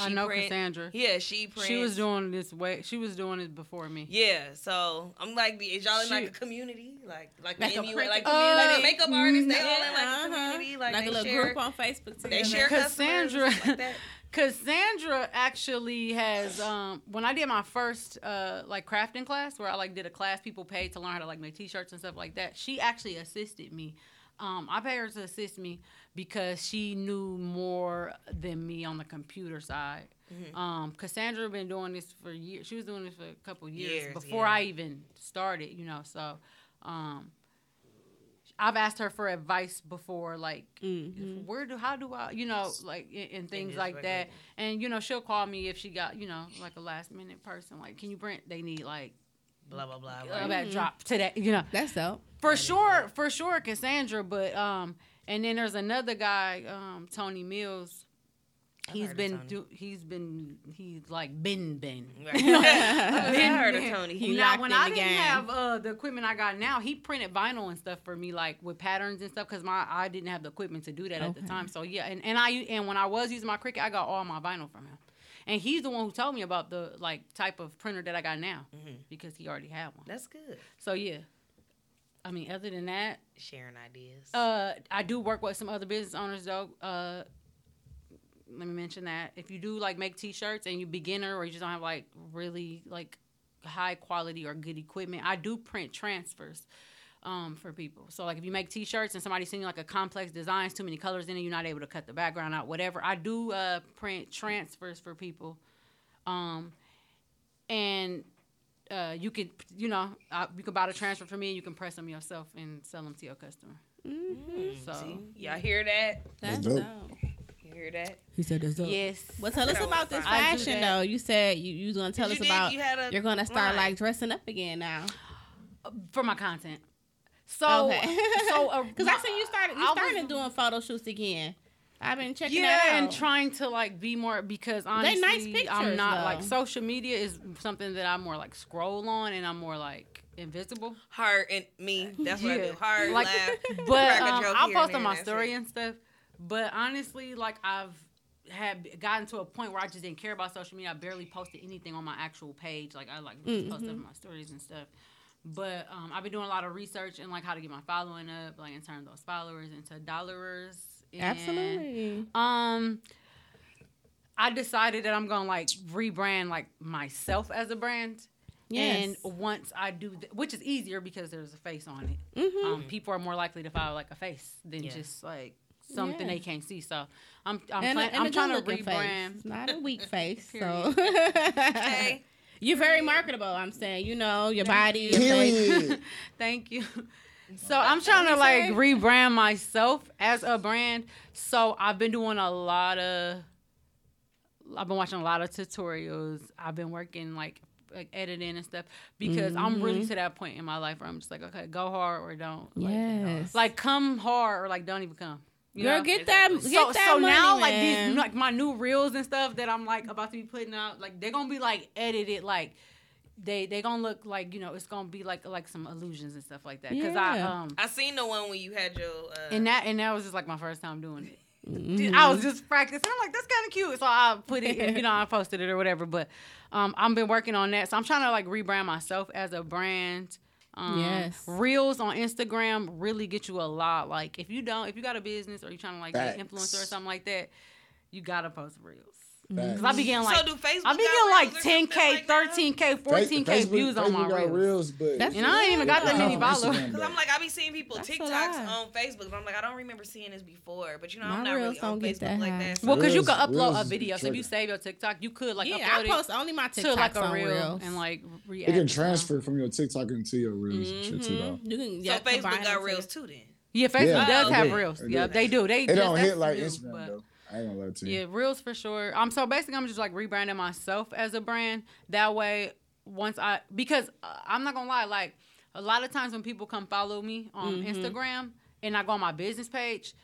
I know print- Cassandra. Yeah, she prints. She was doing this way. She was doing it before me. Yeah, so I'm like, is y'all in like She- a community, like like, Like the a MUA, print- like, Uh, like makeup artists? They all in like a uh-huh. community, like, Like they a little share, group on Facebook They share Cassandra, like that. Cassandra actually has. Um, when I did my first uh, like crafting class, where I like did a class, people paid to learn how to like make T-shirts and stuff like that. She actually assisted me. Um, I paid her to assist me because she knew more than me on the computer side. Mhm. Um, Cassandra been doing this for years. She was doing this for a couple years, Years, before yeah. I even started. You know, so. Um, I've asked her for advice before, like Mm-hmm. where do how do I, you know, like and, and things like that. And you know, she'll call me if she got, you know, like a last minute person. Like, can you print? They need like Blah blah blah. right? that drop today. You know, That's dope. for sure, for sure, Cassandra. But um, and then there's another guy, um, Tony Mills. I've He's heard of been Tony. do, he's been he's like been been. Right. I heard of Tony. He now, locked when in I the didn't game. have uh, the equipment I got now, he printed vinyl and stuff for me, like with patterns and stuff, because my I didn't have the equipment to do that at the time. So yeah, and, and I and when I was using my Cricut, I got all my vinyl from him, and he's the one who told me about the like type of printer that I got now Mhm. because he already had one. That's good. So yeah, I mean, other than that, Sharing ideas. uh, I do work with some other business owners though. Uh, let me mention that if you do like make t-shirts and you beginner or you just don't have like really like high quality or good equipment, I do print transfers. Um, for people, so like if you make T-shirts and somebody's seeing like a complex designs, too many colors in it, you're not able to cut the background out, whatever. I do uh, print transfers for people, um, and uh, you could, you know, uh, you can buy the transfer for me, and you can press them yourself and sell them to your customer. Mm, So see? y'all hear that? That's dope. dope. You hear that? He said that's dope. Yes. Well, tell us about this fine. Fashion though. You said you you was gonna tell You us did- about. You a, you're gonna start line. like dressing up again now. for my content. So, Okay. so uh, Because I seen you started. You I was- started doing photo shoots again. I've been checking yeah, that out. and trying to like be more because honestly, nice pictures, I'm not though. like social media is something that I more like scroll on, and I'm more like invisible. Heart and me. That's what I Yeah. do. Heart, like, laugh, but um, joke I'll post on my story it. and stuff. But honestly, like I've had gotten to a point where I just didn't care about social media. I barely posted anything on my actual page. Like I like just post Mhm. up my stories and stuff. But um, I've been doing a lot of research and like how to get my following up, like and turn those followers into dollarers. And, Absolutely. Um, I decided that I'm gonna like rebrand like myself as a brand. Yes. And once I do, th- which is easier because there's a face on it. Mm-hmm. Um, people are more likely to follow like a face than Yeah. just like something Yeah. they can't see. So I'm I'm, and a- plan- and I'm trying to rebrand. face, not a weak face. so Okay. you're very marketable. I'm saying, you know, your body, your Period. face. Thank you. So I'm trying to like rebrand myself as a brand. So I've been doing a lot of I've been watching a lot of tutorials. I've been working like like editing and stuff because I'm mm-hmm. really to that point in my life where I'm just like, okay, go hard or don't. Like, Yes. Like come hard or like don't even come. You Girl, know? get that- so, get that so now money, like these like my new reels and stuff that I'm like about to be putting out, like they're gonna be like edited like they they gonna look like you know it's gonna be like like some illusions and stuff like that because I um I seen the one when you had your. Uh, and that and that was just like my first time doing it. Mhm. I was just practicing. I'm like, that's kind of cute. So I put it, and, you know, I posted it or whatever. But um, I've been working on that. So I'm trying to like rebrand myself as a brand. Um, Yes. Reels on Instagram really get you a lot. Like if you don't, if you got a business or you're trying to like be an influencer or something like that, you gotta post reels. Facts. Cause I be getting like, So do Facebook I be got getting like Reels or something 10k, like 13k, 14k Facebook- views on my Facebook got reels. reels, but That's And I ain't even got that many followers. Because. I'm like, I be seeing people That's TikToks on Facebook, but I'm like, I don't remember seeing this before. But you know, My I'm not really on Facebook that like that. so- Well, because you Reels- could upload a video. So if you save your TikTok, you could like yeah, upload I post only my it to like a on reel reels. and like You react. can transfer from your TikTok into your reels and shit too, though. Mm-hmm. You can So Facebook got reels too then. Yeah, Facebook does have reels. Yeah, they do. They It don't hit like Instagram though. I ain't gonna lie to you. Yeah, reels for sure. Um, so basically, I'm just like rebranding myself as a brand. That way, once I because uh, I'm not gonna lie, like a lot of times when people come follow me on Mhm. Instagram and I go on my business page,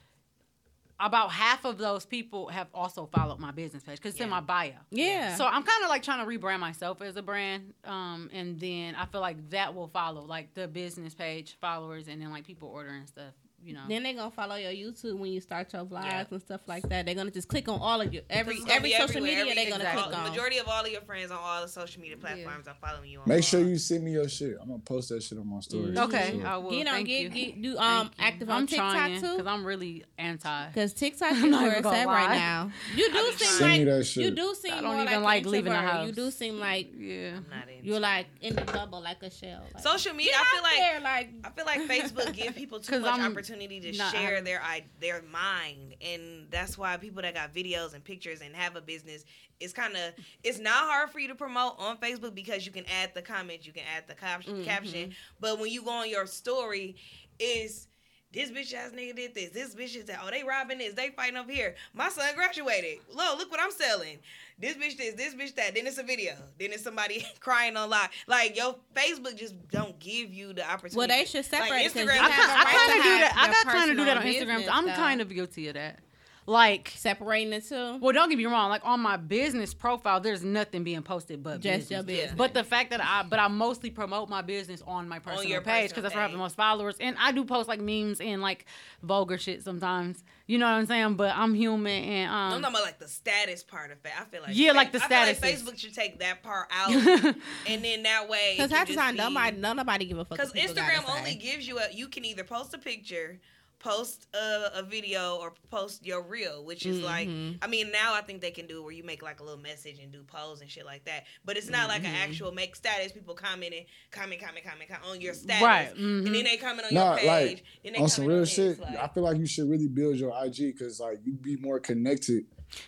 about half of those people have also followed my business page because it's in my bio. Yeah. So I'm kind of like trying to rebrand myself as a brand, um, and then I feel like that will follow like the business page followers, and then like people ordering stuff. You know. Then they're gonna follow your YouTube when you start your vlogs Yeah. and stuff like that. They're gonna just click on all of your every every social media every- they're gonna exactly. click The on. Majority of all of your friends on all the social media platforms are following you. On Make sure you send me your shit. I'm gonna post that shit on my story. Okay, Sure. I will. Get on, Thank get, you. get do Thank um you. active I'm on TikTok trying too. because I'm really anti. Because TikTok is where it's at right now. You do seem trying. Send me like that you do seem I don't even like, leaving the house. You do seem like Yeah. I'm not into you're like in the bubble, like a shell. Social media, I feel out like there, like I feel like Facebook give people too much I'm opportunity to not- share their i their mind, and that's why people that got videos and pictures and have a business, it's kind of it's not hard for you to promote on Facebook because you can add the comments, you can add the cap- Mhm. caption, but when you go on your story, is this bitch ass nigga did this. This bitch is that. Oh, they robbing this. They fighting up here. My son graduated. Look, look what I'm selling. This bitch this. This bitch that. Then it's a video. Then it's somebody crying on live. Like your Facebook just don't give you the opportunity. Well, they should separate it 'cause Instagram. you I kind a I right of do that. I got kind of do that on personal Instagram. business, I'm though. kind of guilty of that. Like separating the two. Well, don't get me wrong. Like on my business profile, there's nothing being posted but Just your business. business. But the fact that I, but I mostly promote my business on my personal your page because that's where I have the most followers, and I do post like memes and like vulgar shit sometimes. You know what I'm saying? But I'm human, and um, I'm talking about like the status part of it. I feel like Yeah, like the status. I feel like. Facebook should take that part out, and then that way. Because half the time, nobody, nobody give a fuck. Because Instagram only say. gives you a you can either post a picture, post a, a video, or post your reel, which is like Mhm. I mean now I think they can do it where you make like a little message and do polls and shit like that. But it's not like an Mhm. actual make status. People commenting, comment, comment, comment, comment on your status, Right, and mhm. And then they comment on Nah, your page. like then they on some real on shit. like- I feel like you should really build your IG because like you'd be more connected.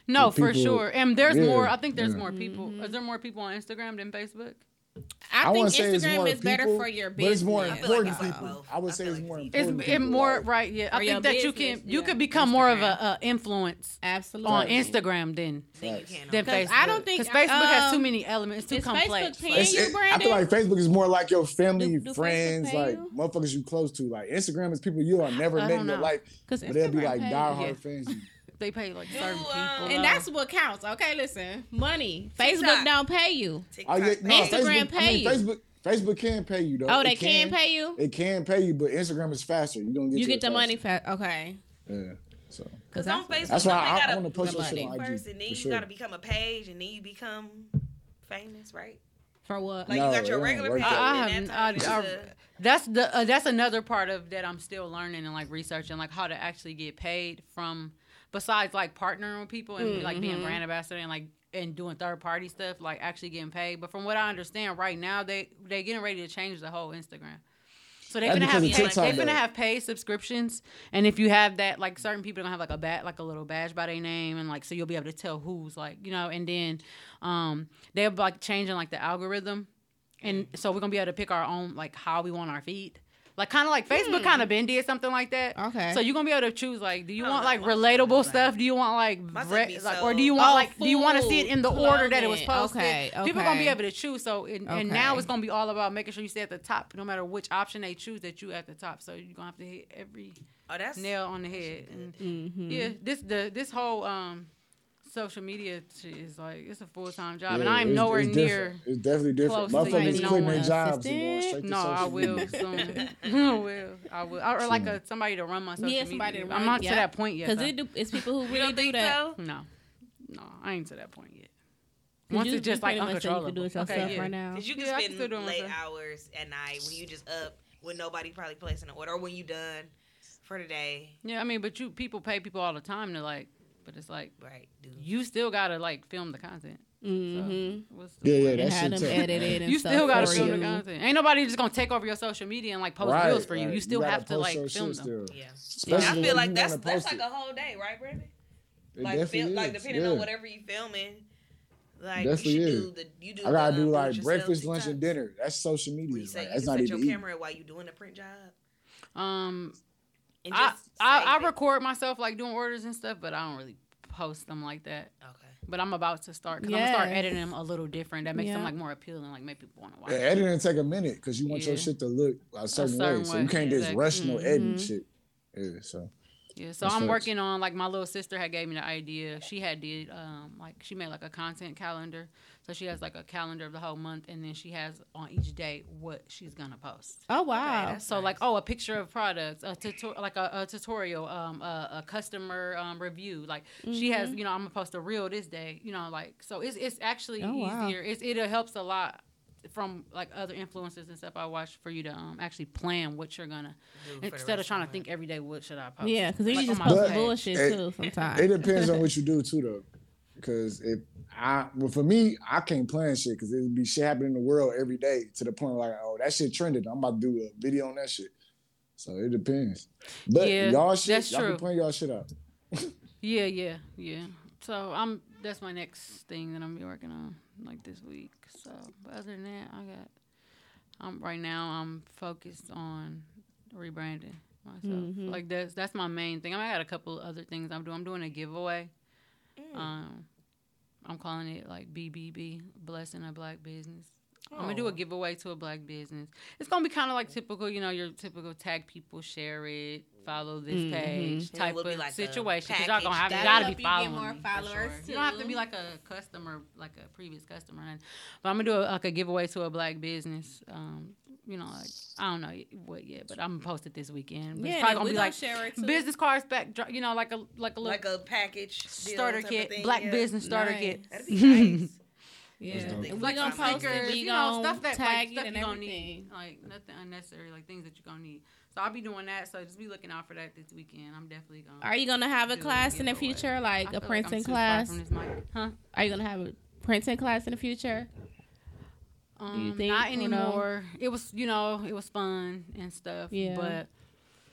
no, for people. sure. And there's Yeah, more. I think there's yeah. more people. Mm-hmm. Is there more people on Instagram than Facebook? I, wouldn't think Instagram more is better for your but business. it's more I important it's like people. both. I would I say it's like more it's It's important. it people, more like- right. Yeah, I think that you business, can you yeah. could become more of a, a influence Absolutely. on Instagram than Then you can than 'Cause Facebook. I don't think- because Facebook has too um, many elements, too complex. Facebook paying you, it- I feel like Facebook is more like your family, Do- do friends, like you? motherfuckers you close to. Like Instagram is people you have never I met in your know. life, 'Cause but they'll be like diehard fans. you. They pay like certain um, people, and that's what counts. Okay, listen, money. Facebook don't pay you. Oh yeah, no. Instagram Facebook, I mean, you. Facebook, Facebook can pay you though. Oh, they can pay you. It can pay you, but Instagram is faster. You don't get You get it the money fast. Okay. Yeah. So Because that's on Facebook, That's why you I- I gotta wanna post the your shit on IG, first, and then you sure. gotta become a page, and then you become famous, right? For what? Like No, you got your regular page, that I, I and have, that I, turns I, that's the uh, that's another part of that I'm still learning and like researching like how to actually get paid from besides like partnering with people and like being Mhm. brand ambassador and like and doing third party stuff like actually getting paid. But from what I understand right now they they're getting ready to change the whole Instagram. So they're gonna have TikTok, they're gonna have paid subscriptions, and if you have that, like certain people gonna have like a bat, like a little badge by their name, and like so you'll be able to tell who's like you know, and then um they're like changing like the algorithm, and so we're gonna be able to pick our own like how we want our feed. Like kind of like Facebook kind of been did something like that. Hmm. Okay. So you're gonna be able to choose like, do you want like relatable stuff? Do you want like, re- be like so- or do you want Oh, like do you want to see it in the food, order that it was posted? Okay, People gonna be able to choose. So and, and now it's gonna be all about making sure you stay at the top, no matter which option they choose. That you at the top. So you're gonna have to hit every oh, that's nail on the head. And Mm-hmm. yeah, this the this whole um social media shit is like it's a full time job, and I'm nowhere it's near. It's definitely different. close to Motherfuckers even quitting knowing their jobs and going assistant. straight to No, I will media. soon. I will. I will. Or like a somebody to run my social Yeah, somebody media. to I'm run- not yeah. to that point yet. Because it do, it's people who really don't do think that. so? No, no, I ain't to that point yet. Once you- it's just like pretty much say you uncontrollable. can do it okay, yeah. right now. Cause you can Yeah, I can spend do late myself. hours at night when you just up when nobody probably placing an order or when you done for the day. Yeah, I mean, but you people pay people all the time to like, but it's like Right, dude. you still gotta like film the content. Mm-hmm. So, what's the Yeah, yeah, point? that have them edited and You stuff still gotta film you. the content. Ain't nobody just gonna take over your social media and like post Right, reels for you. right. You still gotta have to like film them. still. Yeah. Especially I feel like that's that's post like a whole day, right, Brandon? It like, definitely feel, like depending yeah. on whatever you're filming, like Definitely you should is. do the you do. I gotta the, do um, like breakfast, lunch, and dinner. That's social media. you say Like, you that's not even your camera while you doing the print job. Um, And I just I, save I record myself like doing orders and stuff, but I don't really post them like that. Okay. But I'm about to start because I'm gonna start editing them a little different. That makes them like more appealing, like make people want to watch. Yeah, it. editing take a minute because you want your shit to look a certain, certain way. So you can't just exactly. rush no mm-hmm. editing shit. Yeah, so Yeah, so That's I'm facts. working on like my little sister had gave me the idea. She had did um like she made like a content calendar. So she has like a calendar of the whole month and then she has on each day what she's gonna post. Oh wow. that's So like oh a picture of products, a tutorial like a, a tutorial, um a, a customer um review. Like she has, Mm-hmm. you know, I'm gonna post a reel this day, you know, like so it's it's actually Oh, wow. easier. It's it helps a lot from like other influences and stuff I watch for you to um actually plan what you're gonna Do for the instead of trying to think every day what should I post. Yeah, because then Like, you just post bullshit it- too sometimes. it depends on what you do too, though. Because if I, well, for me, I can't plan shit because it would be shit happening in the world every day to the point like, oh, that shit trended. I'm about to do a video on that shit. So it depends. But Yeah, y'all shit, that's y'all true. can plan y'all shit out. Yeah, yeah, yeah. So I'm that's my next thing that I'm be working on like this week. So but other than that, I got I'm right now I'm focused on rebranding myself. Mhm. Like that's that's my main thing. I, mean, I got a couple other things I'm doing. I'm doing a giveaway. Um I'm calling it like BBB, Blessing a Black Business. I'm gonna do a giveaway to a black business. It's gonna be kind of like typical, you know, your typical tag people, share it, follow this Mhm. page type of like situation. Because y'all gonna have, you That'll gotta help be you get following more me followers, sure. You don't have to be like a customer, like a previous customer. And, but I'm gonna do a, like a giveaway to a black business. Um, you know, like, I don't know what yet, but I'm gonna post it this weekend. But Yeah, it's probably we gonna be gonna like share it, too. business cards back, you know, like a like a little Like a package starter kit, thing, black yeah. business starter Nice. kit. That'd be nice. Yeah, we like gonna some post it. stickers, We you know, gonna stuff that tag like, it stuff and you gonna everything. need, like nothing unnecessary, like things that you're gonna need. So I'll be doing that. So just be looking out for that this weekend. I'm definitely gonna. Are you gonna have a class in the future, I like feel a like printing I'm too far class? from this mic. Huh? Are you gonna have a printing class in the future? Um, you think, not or no? anymore. It was, you know, it was fun and stuff. Yeah. but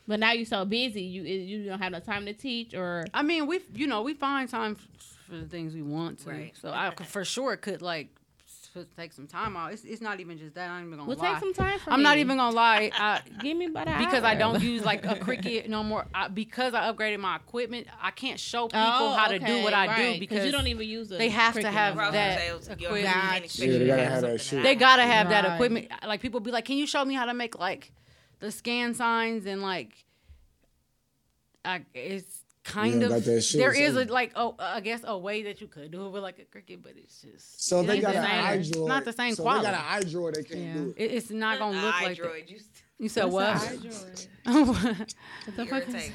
But now you're so busy, you you don't have no time to teach, or I mean, we, you know, we find time for the things we want to. Right. So I for sure could like s- take some time out. It's, it's not even just that. I'm not even gonna Well, lie. take some time for I'm not even gonna lie. I, give me about an because I don't use like a Cricut no more. I, because I upgraded my equipment, I can't show people Oh, how to do what I right, do 'cause because you don't even use a they have to have no that equipment. Gotcha. Yeah, they gotta have that shit. They gotta have that equipment. Like people be like, "Can you show me how to make like the scan signs and like?" I, it's kind of that shit, there is so- a like oh I guess a way that you could do it with like a Cricut, but it's just So it they got the an same. iDroid. It's not the same so quality. they got an iDroid. They can't do it. It- it's not gonna look like that. iDroid, you, You said What's what? What the fuck is-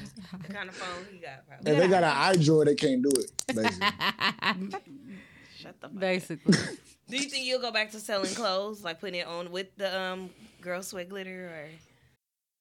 the kind of phone he got. Probably. If they got an iDroid, they can't do it. Basically. Shut the fuck Basically. Do you think you'll go back to selling clothes, like putting it on with the um girl sweat glitter, or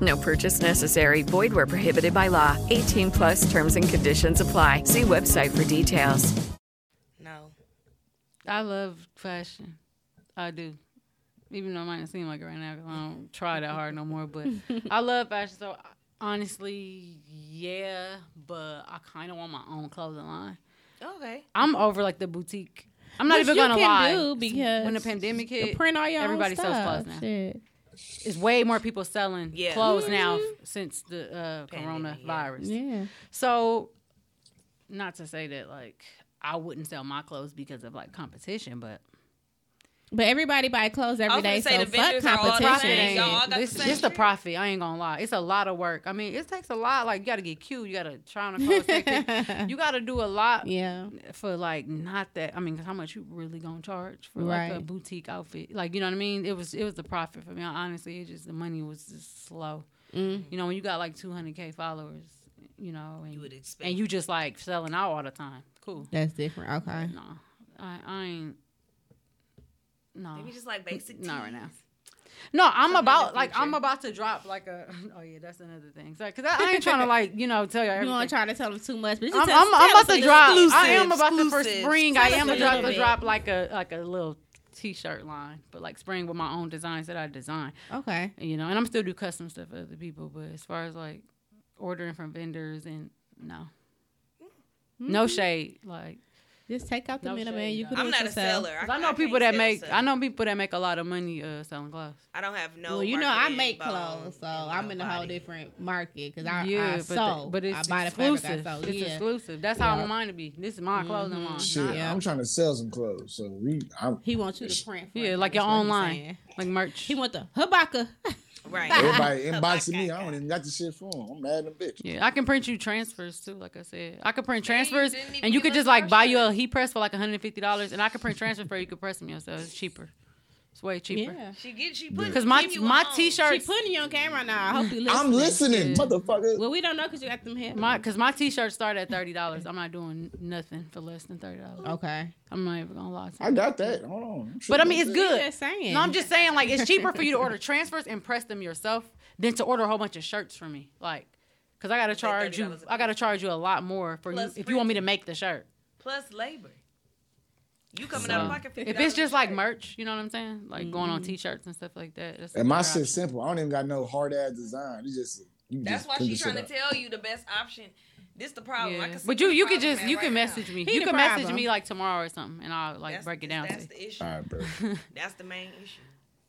No purchase necessary. Void where prohibited by law. 18 plus terms and conditions apply. See website for details. no? I love fashion. I do. Even though it might not seem like it right now 'cause I don't try that hard no more. But I love fashion. So honestly, yeah. But I kind of want my own clothing line. Okay. I'm over like the boutique. I'm not Which even gonna can lie. do because when the pandemic hit, print all your own everybody sells clothes now. Shit. It's way more people selling Yeah. clothes now since the uh, coronavirus. Yeah. So, not to say that like I wouldn't sell my clothes because of like competition, but But everybody buy clothes I every was day, say so the fuck vendors are all the competition. Y'all all got this, the same this the profit. I ain't gonna lie. It's a lot of work. I mean, it takes a lot. Like you got to get cute. You got to try on a clothes. you got to do a lot. Yeah. For like not that. I mean, 'cause how much you really gonna charge for like a boutique outfit? Like you know what I mean? It was it was the profit for me. Honestly, it just the money was just slow. Mm. You know, when you got like 200k followers, you know, and You would expect. and you just like selling out all the time. Cool. That's different. Okay. No, I, I ain't. No, Maybe just like basic. not right now. No, I'm Something about like I'm about to drop like a. Oh yeah, that's another thing. Sorry, because I, I ain't trying to like you know tell you You everything. want to try to tell them too much, but just I'm, tell- I'm, I'm about to drop. little I am about to for exclusive. spring. I am a about to drop like a like a little t-shirt line, but like spring with my own designs that I design. Okay. You know, and I'm still do custom stuff for other people, but as far as like ordering from vendors and no, no Mm-hmm. shade, like just take out the no middleman. You could. I'm not a seller. I, I, know I people that make. I know people that make a lot of money uh, selling clothes. I don't have no. Well, you know, I make clothes, so I'm in a whole different market because I yeah, I but, sew. The, but it's I exclusive. Fabric, it's yeah. exclusive. That's yeah. how mine to be. This is my mm-hmm. clothing line. Shit, yeah. I'm trying to sell some clothes, so we. I'm, he wants you to print. yeah, like your online, like merch. He want the Habaka. Right. Everybody inboxing me. I don't even got the shit for them. I'm mad at the bitch. Yeah, I can print you transfers too. Like I said, I can print transfers, and you could just like buy you a heat press for like 150 dollars, and I can print transfers for you. You could press them yourself. It's cheaper. It's way cheaper. Yeah. She get she put because my my t shirt. She putting you on camera now. I hope you listen. I'm listening, motherfucker. Well, we don't know because you got them here. My because my t shirts start at thirty dollars. I'm not doing nothing for less than thirty dollars. Okay, I'm not even gonna lie. To. I got that. Hold on. But I mean, it's good. Saying. No, I'm just saying like it's cheaper for you to order transfers and press them yourself than to order a whole bunch of shirts for me. Like, cause I gotta charge you. I gotta charge you a lot more for you, if you want me to make the shirt. Plus labor. You coming so, of I can if it's just like merch, you know what I'm saying? Like mm-hmm. going on mm-hmm. T-shirts and stuff like that. That's and my shit's simple. I don't even got no hard ass design. It's just that's why she's trying to tell you the best option. This the problem. Yeah. but you you could just you right can message now. me. He you can problem. message me like tomorrow or something, and I'll like that's, break it down. That's the issue. All right, bro. that's the main issue.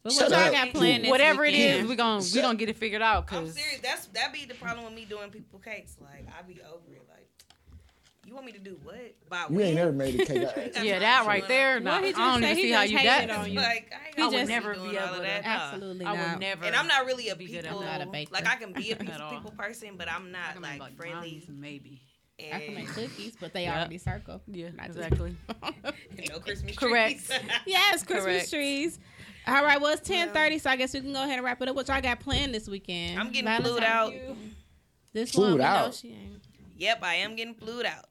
Got? Whatever it is, we're gonna we're gonna get it figured out. Cause I'm serious. That's that be the problem with me doing people cakes. Like I be over it. Like you want me to do what? By you when? ain't never made a cake. yeah, that right there. No, I don't even see how you that. On you. Like, I, he I would never be able to. That. Absolutely, not. I would never. And I'm not really a people. I'm not a baker. Like I can be a people person, but I'm not like, friendly. Maybe. I can make cookies, but they yep. already circle. Yeah, Not exactly. no Christmas Correct. trees. yes, Christmas Correct. trees. All right, well it's ten thirty, so I guess we can go ahead and wrap it up. What y'all got planned this weekend? I'm getting flued out. This flued one, out. Yep, I am getting flued out.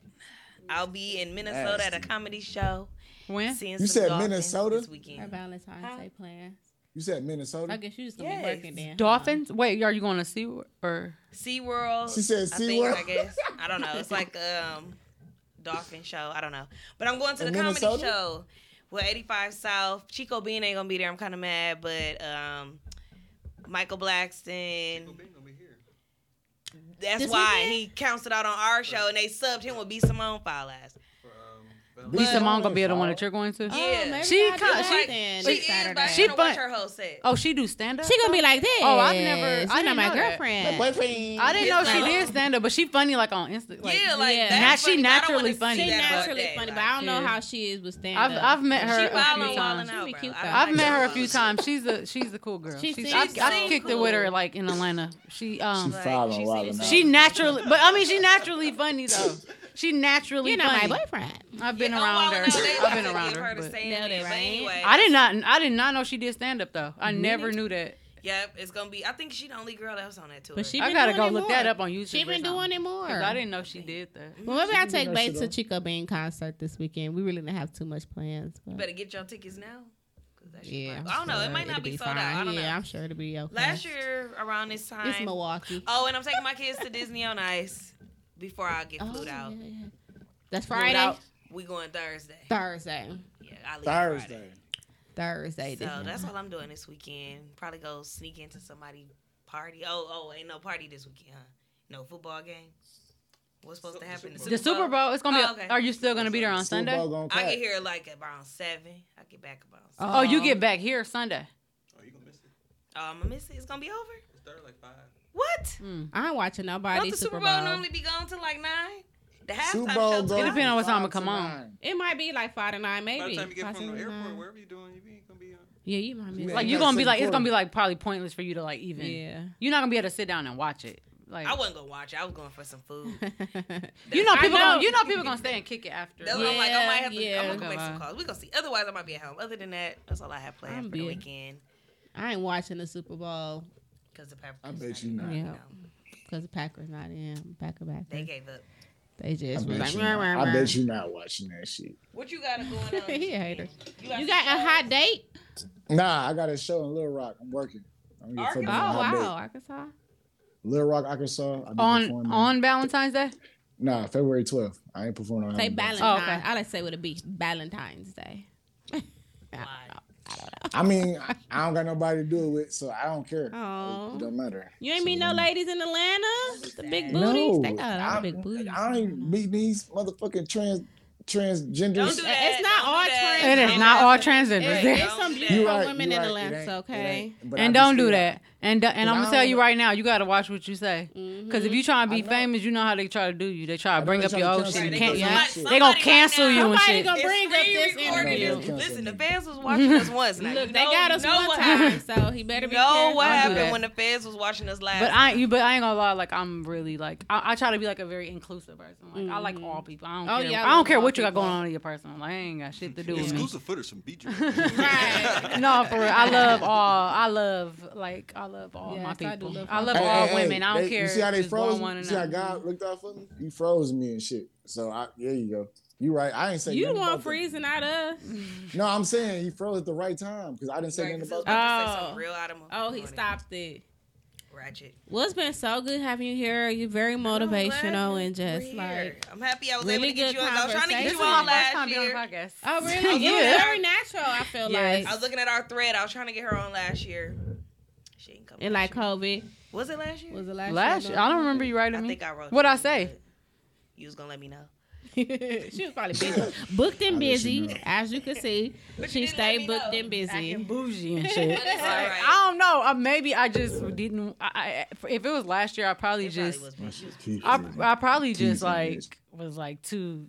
I'll be in Minnesota Nasty. at a comedy show. When? you said Minnesota this weekend. Our Valentine's Day plans. You said Minnesota. I guess you just gonna yes. be working then. Dolphins? Wait, are you going to Sea or Sea World? She said Sea World. I guess I don't know. It's like um, dolphin show. I don't know. But I'm going to in the Minnesota? comedy show. Well, 85 South. Chico Bean ain't gonna be there. I'm kind of mad, but um, Michael Blackson. Chico that's this why weekend? he counts it out on our show, and they subbed him with B Simone File Ass. But Lisa Simone gonna be the one that you're going to. Oh, yeah, oh, maybe she I'll. She, she, she she fun. Watch her whole set. Oh, she do stand up. She gonna be like this. Oh, I've never. She I not my girlfriend. That. My boyfriend. I didn't know she did stand up, but she funny like on Insta. Like, yeah, like yeah. That's funny. she naturally funny. She naturally funny, but I don't know how she is with stand up. I've, I've met her. She a few times. Out, cute, I've met her a few times. She's a she's a cool girl. She's, I kicked it with her like in Atlanta. She um she, like, she naturally, but I mean she naturally funny though she naturally. You know funny. my boyfriend. I've been yeah, around well, her. No, I've been around her. her but, no, it, right? anyway. I did not. I did not know she did stand up though. I never knew that. Yep, it's gonna be. I think she's the only girl that was on that tour. But she I gotta go look more. that up on YouTube. She been doing it more. I didn't know she did that. Well, maybe I take Bates to Chico Bean concert this weekend. We really didn't have too much plans. But. Better get your tickets now. Yeah, I don't know. It might not be, sold out. I don't yeah, know. I'm sure it'll be okay. Last year around this time, it's Milwaukee. Oh, and I'm taking my kids to Disney on Ice before I get oh, flued out. Yeah, yeah. That's Friday. Out, we going Thursday. Thursday. Yeah, I leave Thursday. Friday. Thursday. So that's all I'm doing this weekend. Probably go sneak into somebody party. Oh, oh, ain't no party this weekend, huh? No football game. What's supposed to happen? The Super, the Super Bowl. It's gonna be. Oh, okay. Are you still gonna be there on Super Sunday? I get here like around seven. I get back about. Oh, oh, you get back here Sunday. Oh, you gonna miss it? Oh, I'm gonna miss it. It's gonna be over. It's third like five. What? Mm. I ain't watching nobody. Don't the Super, Bowl, Bowl normally be going to like nine? The halftime show. It depends on what time it come on. It might be like five to nine, maybe. By the time you get five from the airport, nine. wherever you're doing, you ain't gonna be. On. Yeah, you might miss. Like you're gonna be like important. it's gonna be like probably pointless for you to like even. Yeah. You're not gonna be able to sit down and watch it. Like I wasn't gonna watch it. I was going for some food. you know people. Know. Gonna, you know people gonna stay and kick it after. Yeah, I'm like I might have to. Yeah, I'm gonna go make some calls. We gonna see. Otherwise, I might be at home. Other than that, that's all I have planned I'm for the weekend. I ain't watching the Super Bowl because the Packers. I bet you not. Yeah, because the Packers not in. Packer back. They gave up. They just I bet, like, you rah, rah, rah. I bet you not watching that shit. What you got going on? he a hater. You got, you got a hot date? Nah, I got a show in Little Rock. I'm working. I'm Oh wow, date. Arkansas. Little Rock, Arkansas. On on Valentine's Day. Nah, February 12th. I ain't performing on. Say Valentine's. Oh, okay. I like to say with a B. Valentine's Day. I don't. I don't know. I mean, I don't got nobody to do it with, so I don't care. Oh. It don't matter. You ain't meet no ladies in Atlanta? The big booties? No, they got a lot I, of big booties. I ain't meet these motherfucking trans transgenders. Don't do that. It's not all trans. It is not all transgenders. It- there. It's some beautiful right, women you in Atlanta, okay? ain't. But I and don't do feel that. And and I'm gonna tell you right now, you gotta watch what you say. Mm-hmm. Because if you trying to be famous, you know how they try to do you. They try to bring up your old cancel shit. you. Can't, They yeah. gonna- They gonna cancel right you now- and shit. gonna bring up this pre-recorded. interview. Listen, the fans was watching us once. Now, Look, they know- got us know one what time, so he better be know careful. what happened when the fans was watching us last. But I, you, but I ain't gonna lie. Like I'm really like I, I try to be like a very inclusive person. Like I like mm-hmm. all people. I don't Oh, care. yeah, I I don't care what you got going on in your personal. Like I ain't got shit to do. Exclusive footage from BJ. Right? No, for real. I love all. I love like I love all Yes, my I do people. love I love Hey, all hey, women. hey, I don't they- care. You see how they froze? one You or see how. God looked out for me? He froze me and shit. So I, there you go. You right. I ain't saying You the nothing one about that. freezing out of us. No, I'm saying he froze at the right time because I didn't say Right, nothing 'cause he about that. about to say Oh. something real out of my Oh, he stopped it. ratchet. Well, it's been so good having you here. You're very oh, motivational and just like I'm happy I was really able to get you on. I was trying to get conversation. you on This is my first last time on year. a podcast. Oh, really? looking It was very natural. I feel Yes. like I was looking at our thread. I was trying to get her on last year. She ain't come. and like year. COVID. Was it last year? Was it last, Last year, I don't remember you writing I me. think I wrote. What you, I say? You was gonna let me know. she was probably busy. booked and I'll let you busy, as you can see. But she you didn't let stayed booked know. and busy. Acting bougie and shit. But it's all Like, right. I don't know. Uh, maybe I just didn't. I, I, if it was last year, I probably It probably just. was. I, I probably just like was like too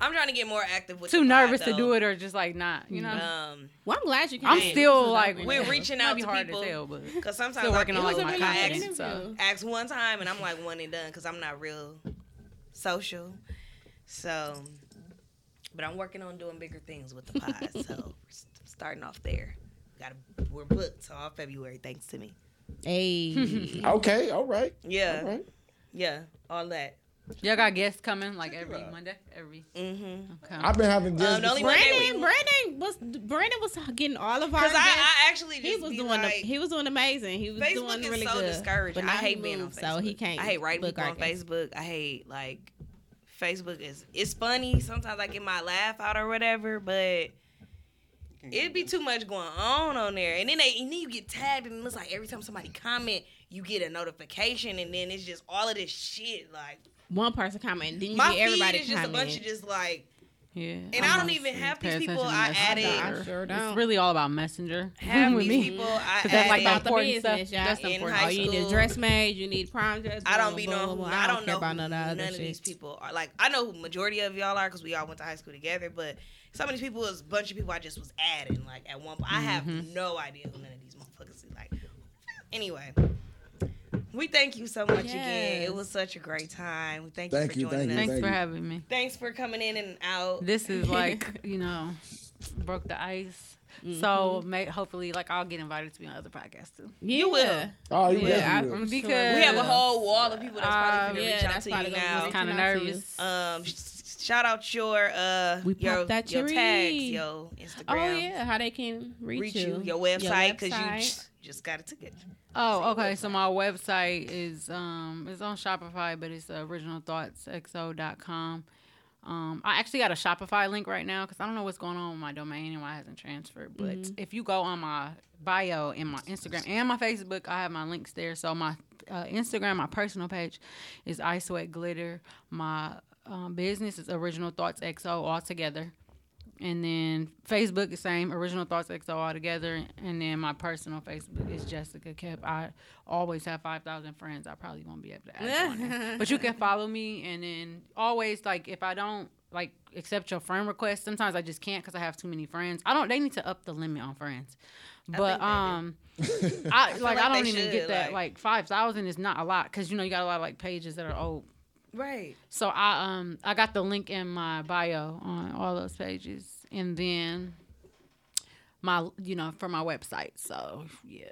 I'm trying to get more active with. too the pod, Too nervous to do it or just like not. You know. Um, Well, I'm glad you came. I'm in. still like we're reaching out to hard people to tell, but because sometimes still I- working on like my really good confidence. So. interview. ask one time and I'm like one and done because I'm not real social. So, but I'm working on doing bigger things with the pod. so we're starting off there. Got we're booked all February thanks to me. Hey. Okay, all right. Yeah, All right. yeah, all that. Y'all got guests coming like every Monday, every. Mm-hmm. Okay. I've been having guests. Um, the only Brandon, Brandon was Brandon was getting all of our. Because I. I actually just he was be doing like, the, he was doing amazing. He was Facebook doing is really so good. discouraging. But I hate he being on Facebook. so he can't. I hate writing book people on guests. Facebook. I hate like Facebook is it's funny. Sometimes I get my laugh out or whatever, but it'd be too much going on on there. And then they and then you get tagged and it's like every time somebody comment, you get a notification and then it's just all of this shit. Like One person comment, then you my get everybody feed is just a bunch of just like Yeah. And I don't even have these people I added. I sure don't. It's really all about Messenger. Have with these me. people I 'Cause that's like added. the about the important business, stuff. y'all. That's In important. high Oh, you need a school. dress made. You need prom dress. I don't boom, be boom, know. boom. I don't care know about who none of the none other of these people are. Like I know who majority of y'all are because we all went to high school together. But some of these people is a bunch of people I just was adding. Like at one, point, I have Mm-hmm. no idea who none of these motherfuckers is. Like anyway, we thank you so much again. It was such a great time. Thank you Thank for you, joining thank you, us. Thanks Thank for having me. Thanks for coming in and out. This is like you know, broke the ice. So may, hopefully, like I'll get invited to be on other podcasts too. Yeah. You will. Oh, you Yeah, I- will. I'm Because we have a whole wall of people that's probably Um, going to yeah, reach out to you gonna now. be Kind of reaching out to you. nervous. Um, shout out your uh We your, that your cherry. tags, your Instagram. Oh yeah, how they can reach, reach you, your website because you just, got it together. Oh, okay. So my website is um it's on Shopify, but it's originalthoughtsxo.com. Um, I actually got a Shopify link right now because I don't know what's going on with my domain and why it hasn't transferred. But Mm-hmm. if you go on my bio in my Instagram and my Facebook, I have my links there. So my uh, Instagram, my personal page, is I Sweat Glitter. My um, business is Original Thoughts XO all together. And then Facebook the same, Original Thoughts XO all together. And then my personal Facebook is Jessica Kep. I always have 5,000 friends. I probably won't be able to add. But you can follow me. And then always, like, if I don't, like, accept your friend request, sometimes I just can't because I have too many friends. I don't, they need to up the limit on friends. But, um, I, like, like I don't even should, get that. like- Like, 5,000 is not a lot because, you know, you got a lot of, like, pages that are old. Right. So I um I got the link in my bio on all those pages, and then my you know for my website. So yeah,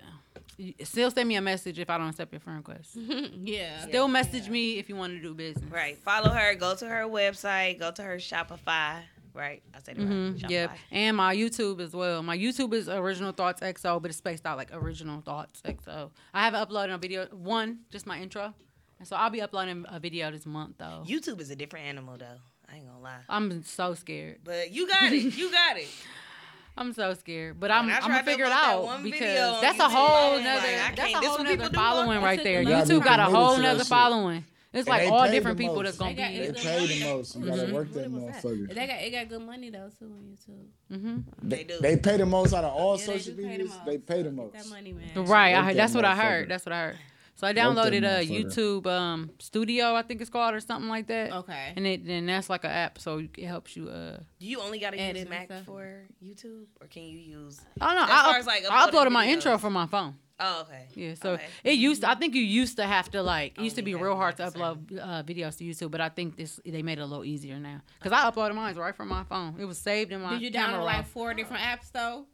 still send me a message if I don't accept your friend request. yeah. Still message me if you want to do business. Right. Follow her. Go to her website. Go to her Shopify. Right. I said it right. hmm Shopify. Yeah, and my YouTube as well. My YouTube is Original Thoughts XO, but it's spaced out like Original Thoughts XO. I haven't uploaded a video. One, just my intro, and so I'll be uploading a video this month though. YouTube is a different animal though. I ain't gonna lie. I'm so scared. But you got it. You got it. I'm so scared, but I'm, I I'm gonna figure it out because that's a whole was nother like, that's a whole nother following right there. YouTube got a whole Committed nother following. It's And like all different the people most. that's gonna They got- be. They pay the most. You gotta Mhm. work that What was motherfucker. They got it got good money though too on YouTube. Mm-hmm. They, do they pay the most out of all Yeah, they social do pay the most. They pay the most. That money, man. Right, I Work heard, that that's what I heard. That's what I heard. So I downloaded a. YouTube um, Studio, I think it's called, or something like that. Okay. And it and that's like an app, so it helps you. Uh, Do you only gotta use Edit Mac stuff. for YouTube, or can you use? I don't know. As I, far up- as, like, I uploading uploaded my intro from my phone. Oh, okay. Yeah, so Okay. it used. I think you used to have to like. Oh, It used to be real hard to upload uh, videos to YouTube, but I think this they made it a little easier now. Cause I uploaded mine right from my phone. It was saved in my. Did you download like four different apps though?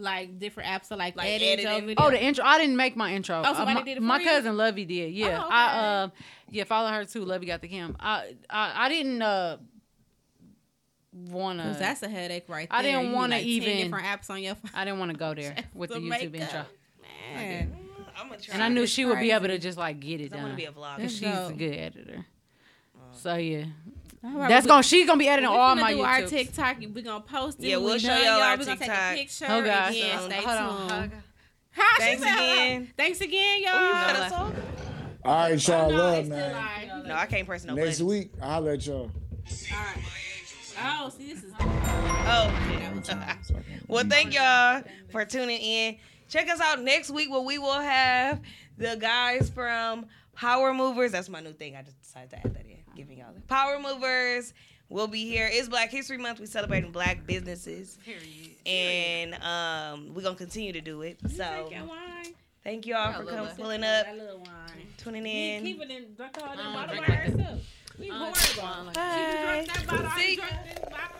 Like different apps to like, Like edit your video. Oh, the intro. I didn't make my intro. Oh, Uh, somebody my, did it for my you? cousin Lovey did. Yeah, Oh, I uh, yeah, follow her too. Lovey got the cam. I I, I didn't uh wanna. That's a headache right there. I didn't You wanna like, 10 even- different apps on your phone. I didn't want to go there with the to YouTube make intro. Man. I'm gonna try. And I knew It's she would be able to just like get it done. I done. wanna be a vlogger. 'Cause she's That's a good editor. So yeah, All right, that's gonna she's gonna be editing we all finna my do our TikTok. We're gonna post it. Yeah, we'll we show done, y'all our We're gonna take TikTok. a picture. Oh, gosh. Again. Um, Stay hold on. tuned. Hold Hi, she Thanks said, again. Thanks again, y'all. Oh, you cut us off? All right, y'all. Oh, no, love, man. live. No, I can't press no Next button. week, I'll let y'all. Oh, see, this is. Oh, well, thank y'all for tuning in. Check us out next week where we will have the guys from Power Movers. That's my new thing. I just decided to add that in, giving y'all the Power Movers. We'll be here. It's Black History Month. We celebrating black businesses. Period. and um, we're gonna continue to do it. So thank you all for coming pulling up, tuning in. Keep it in, drink all that bottle by herself. We horrible. She done drunk that bottle. I drunk this bottle.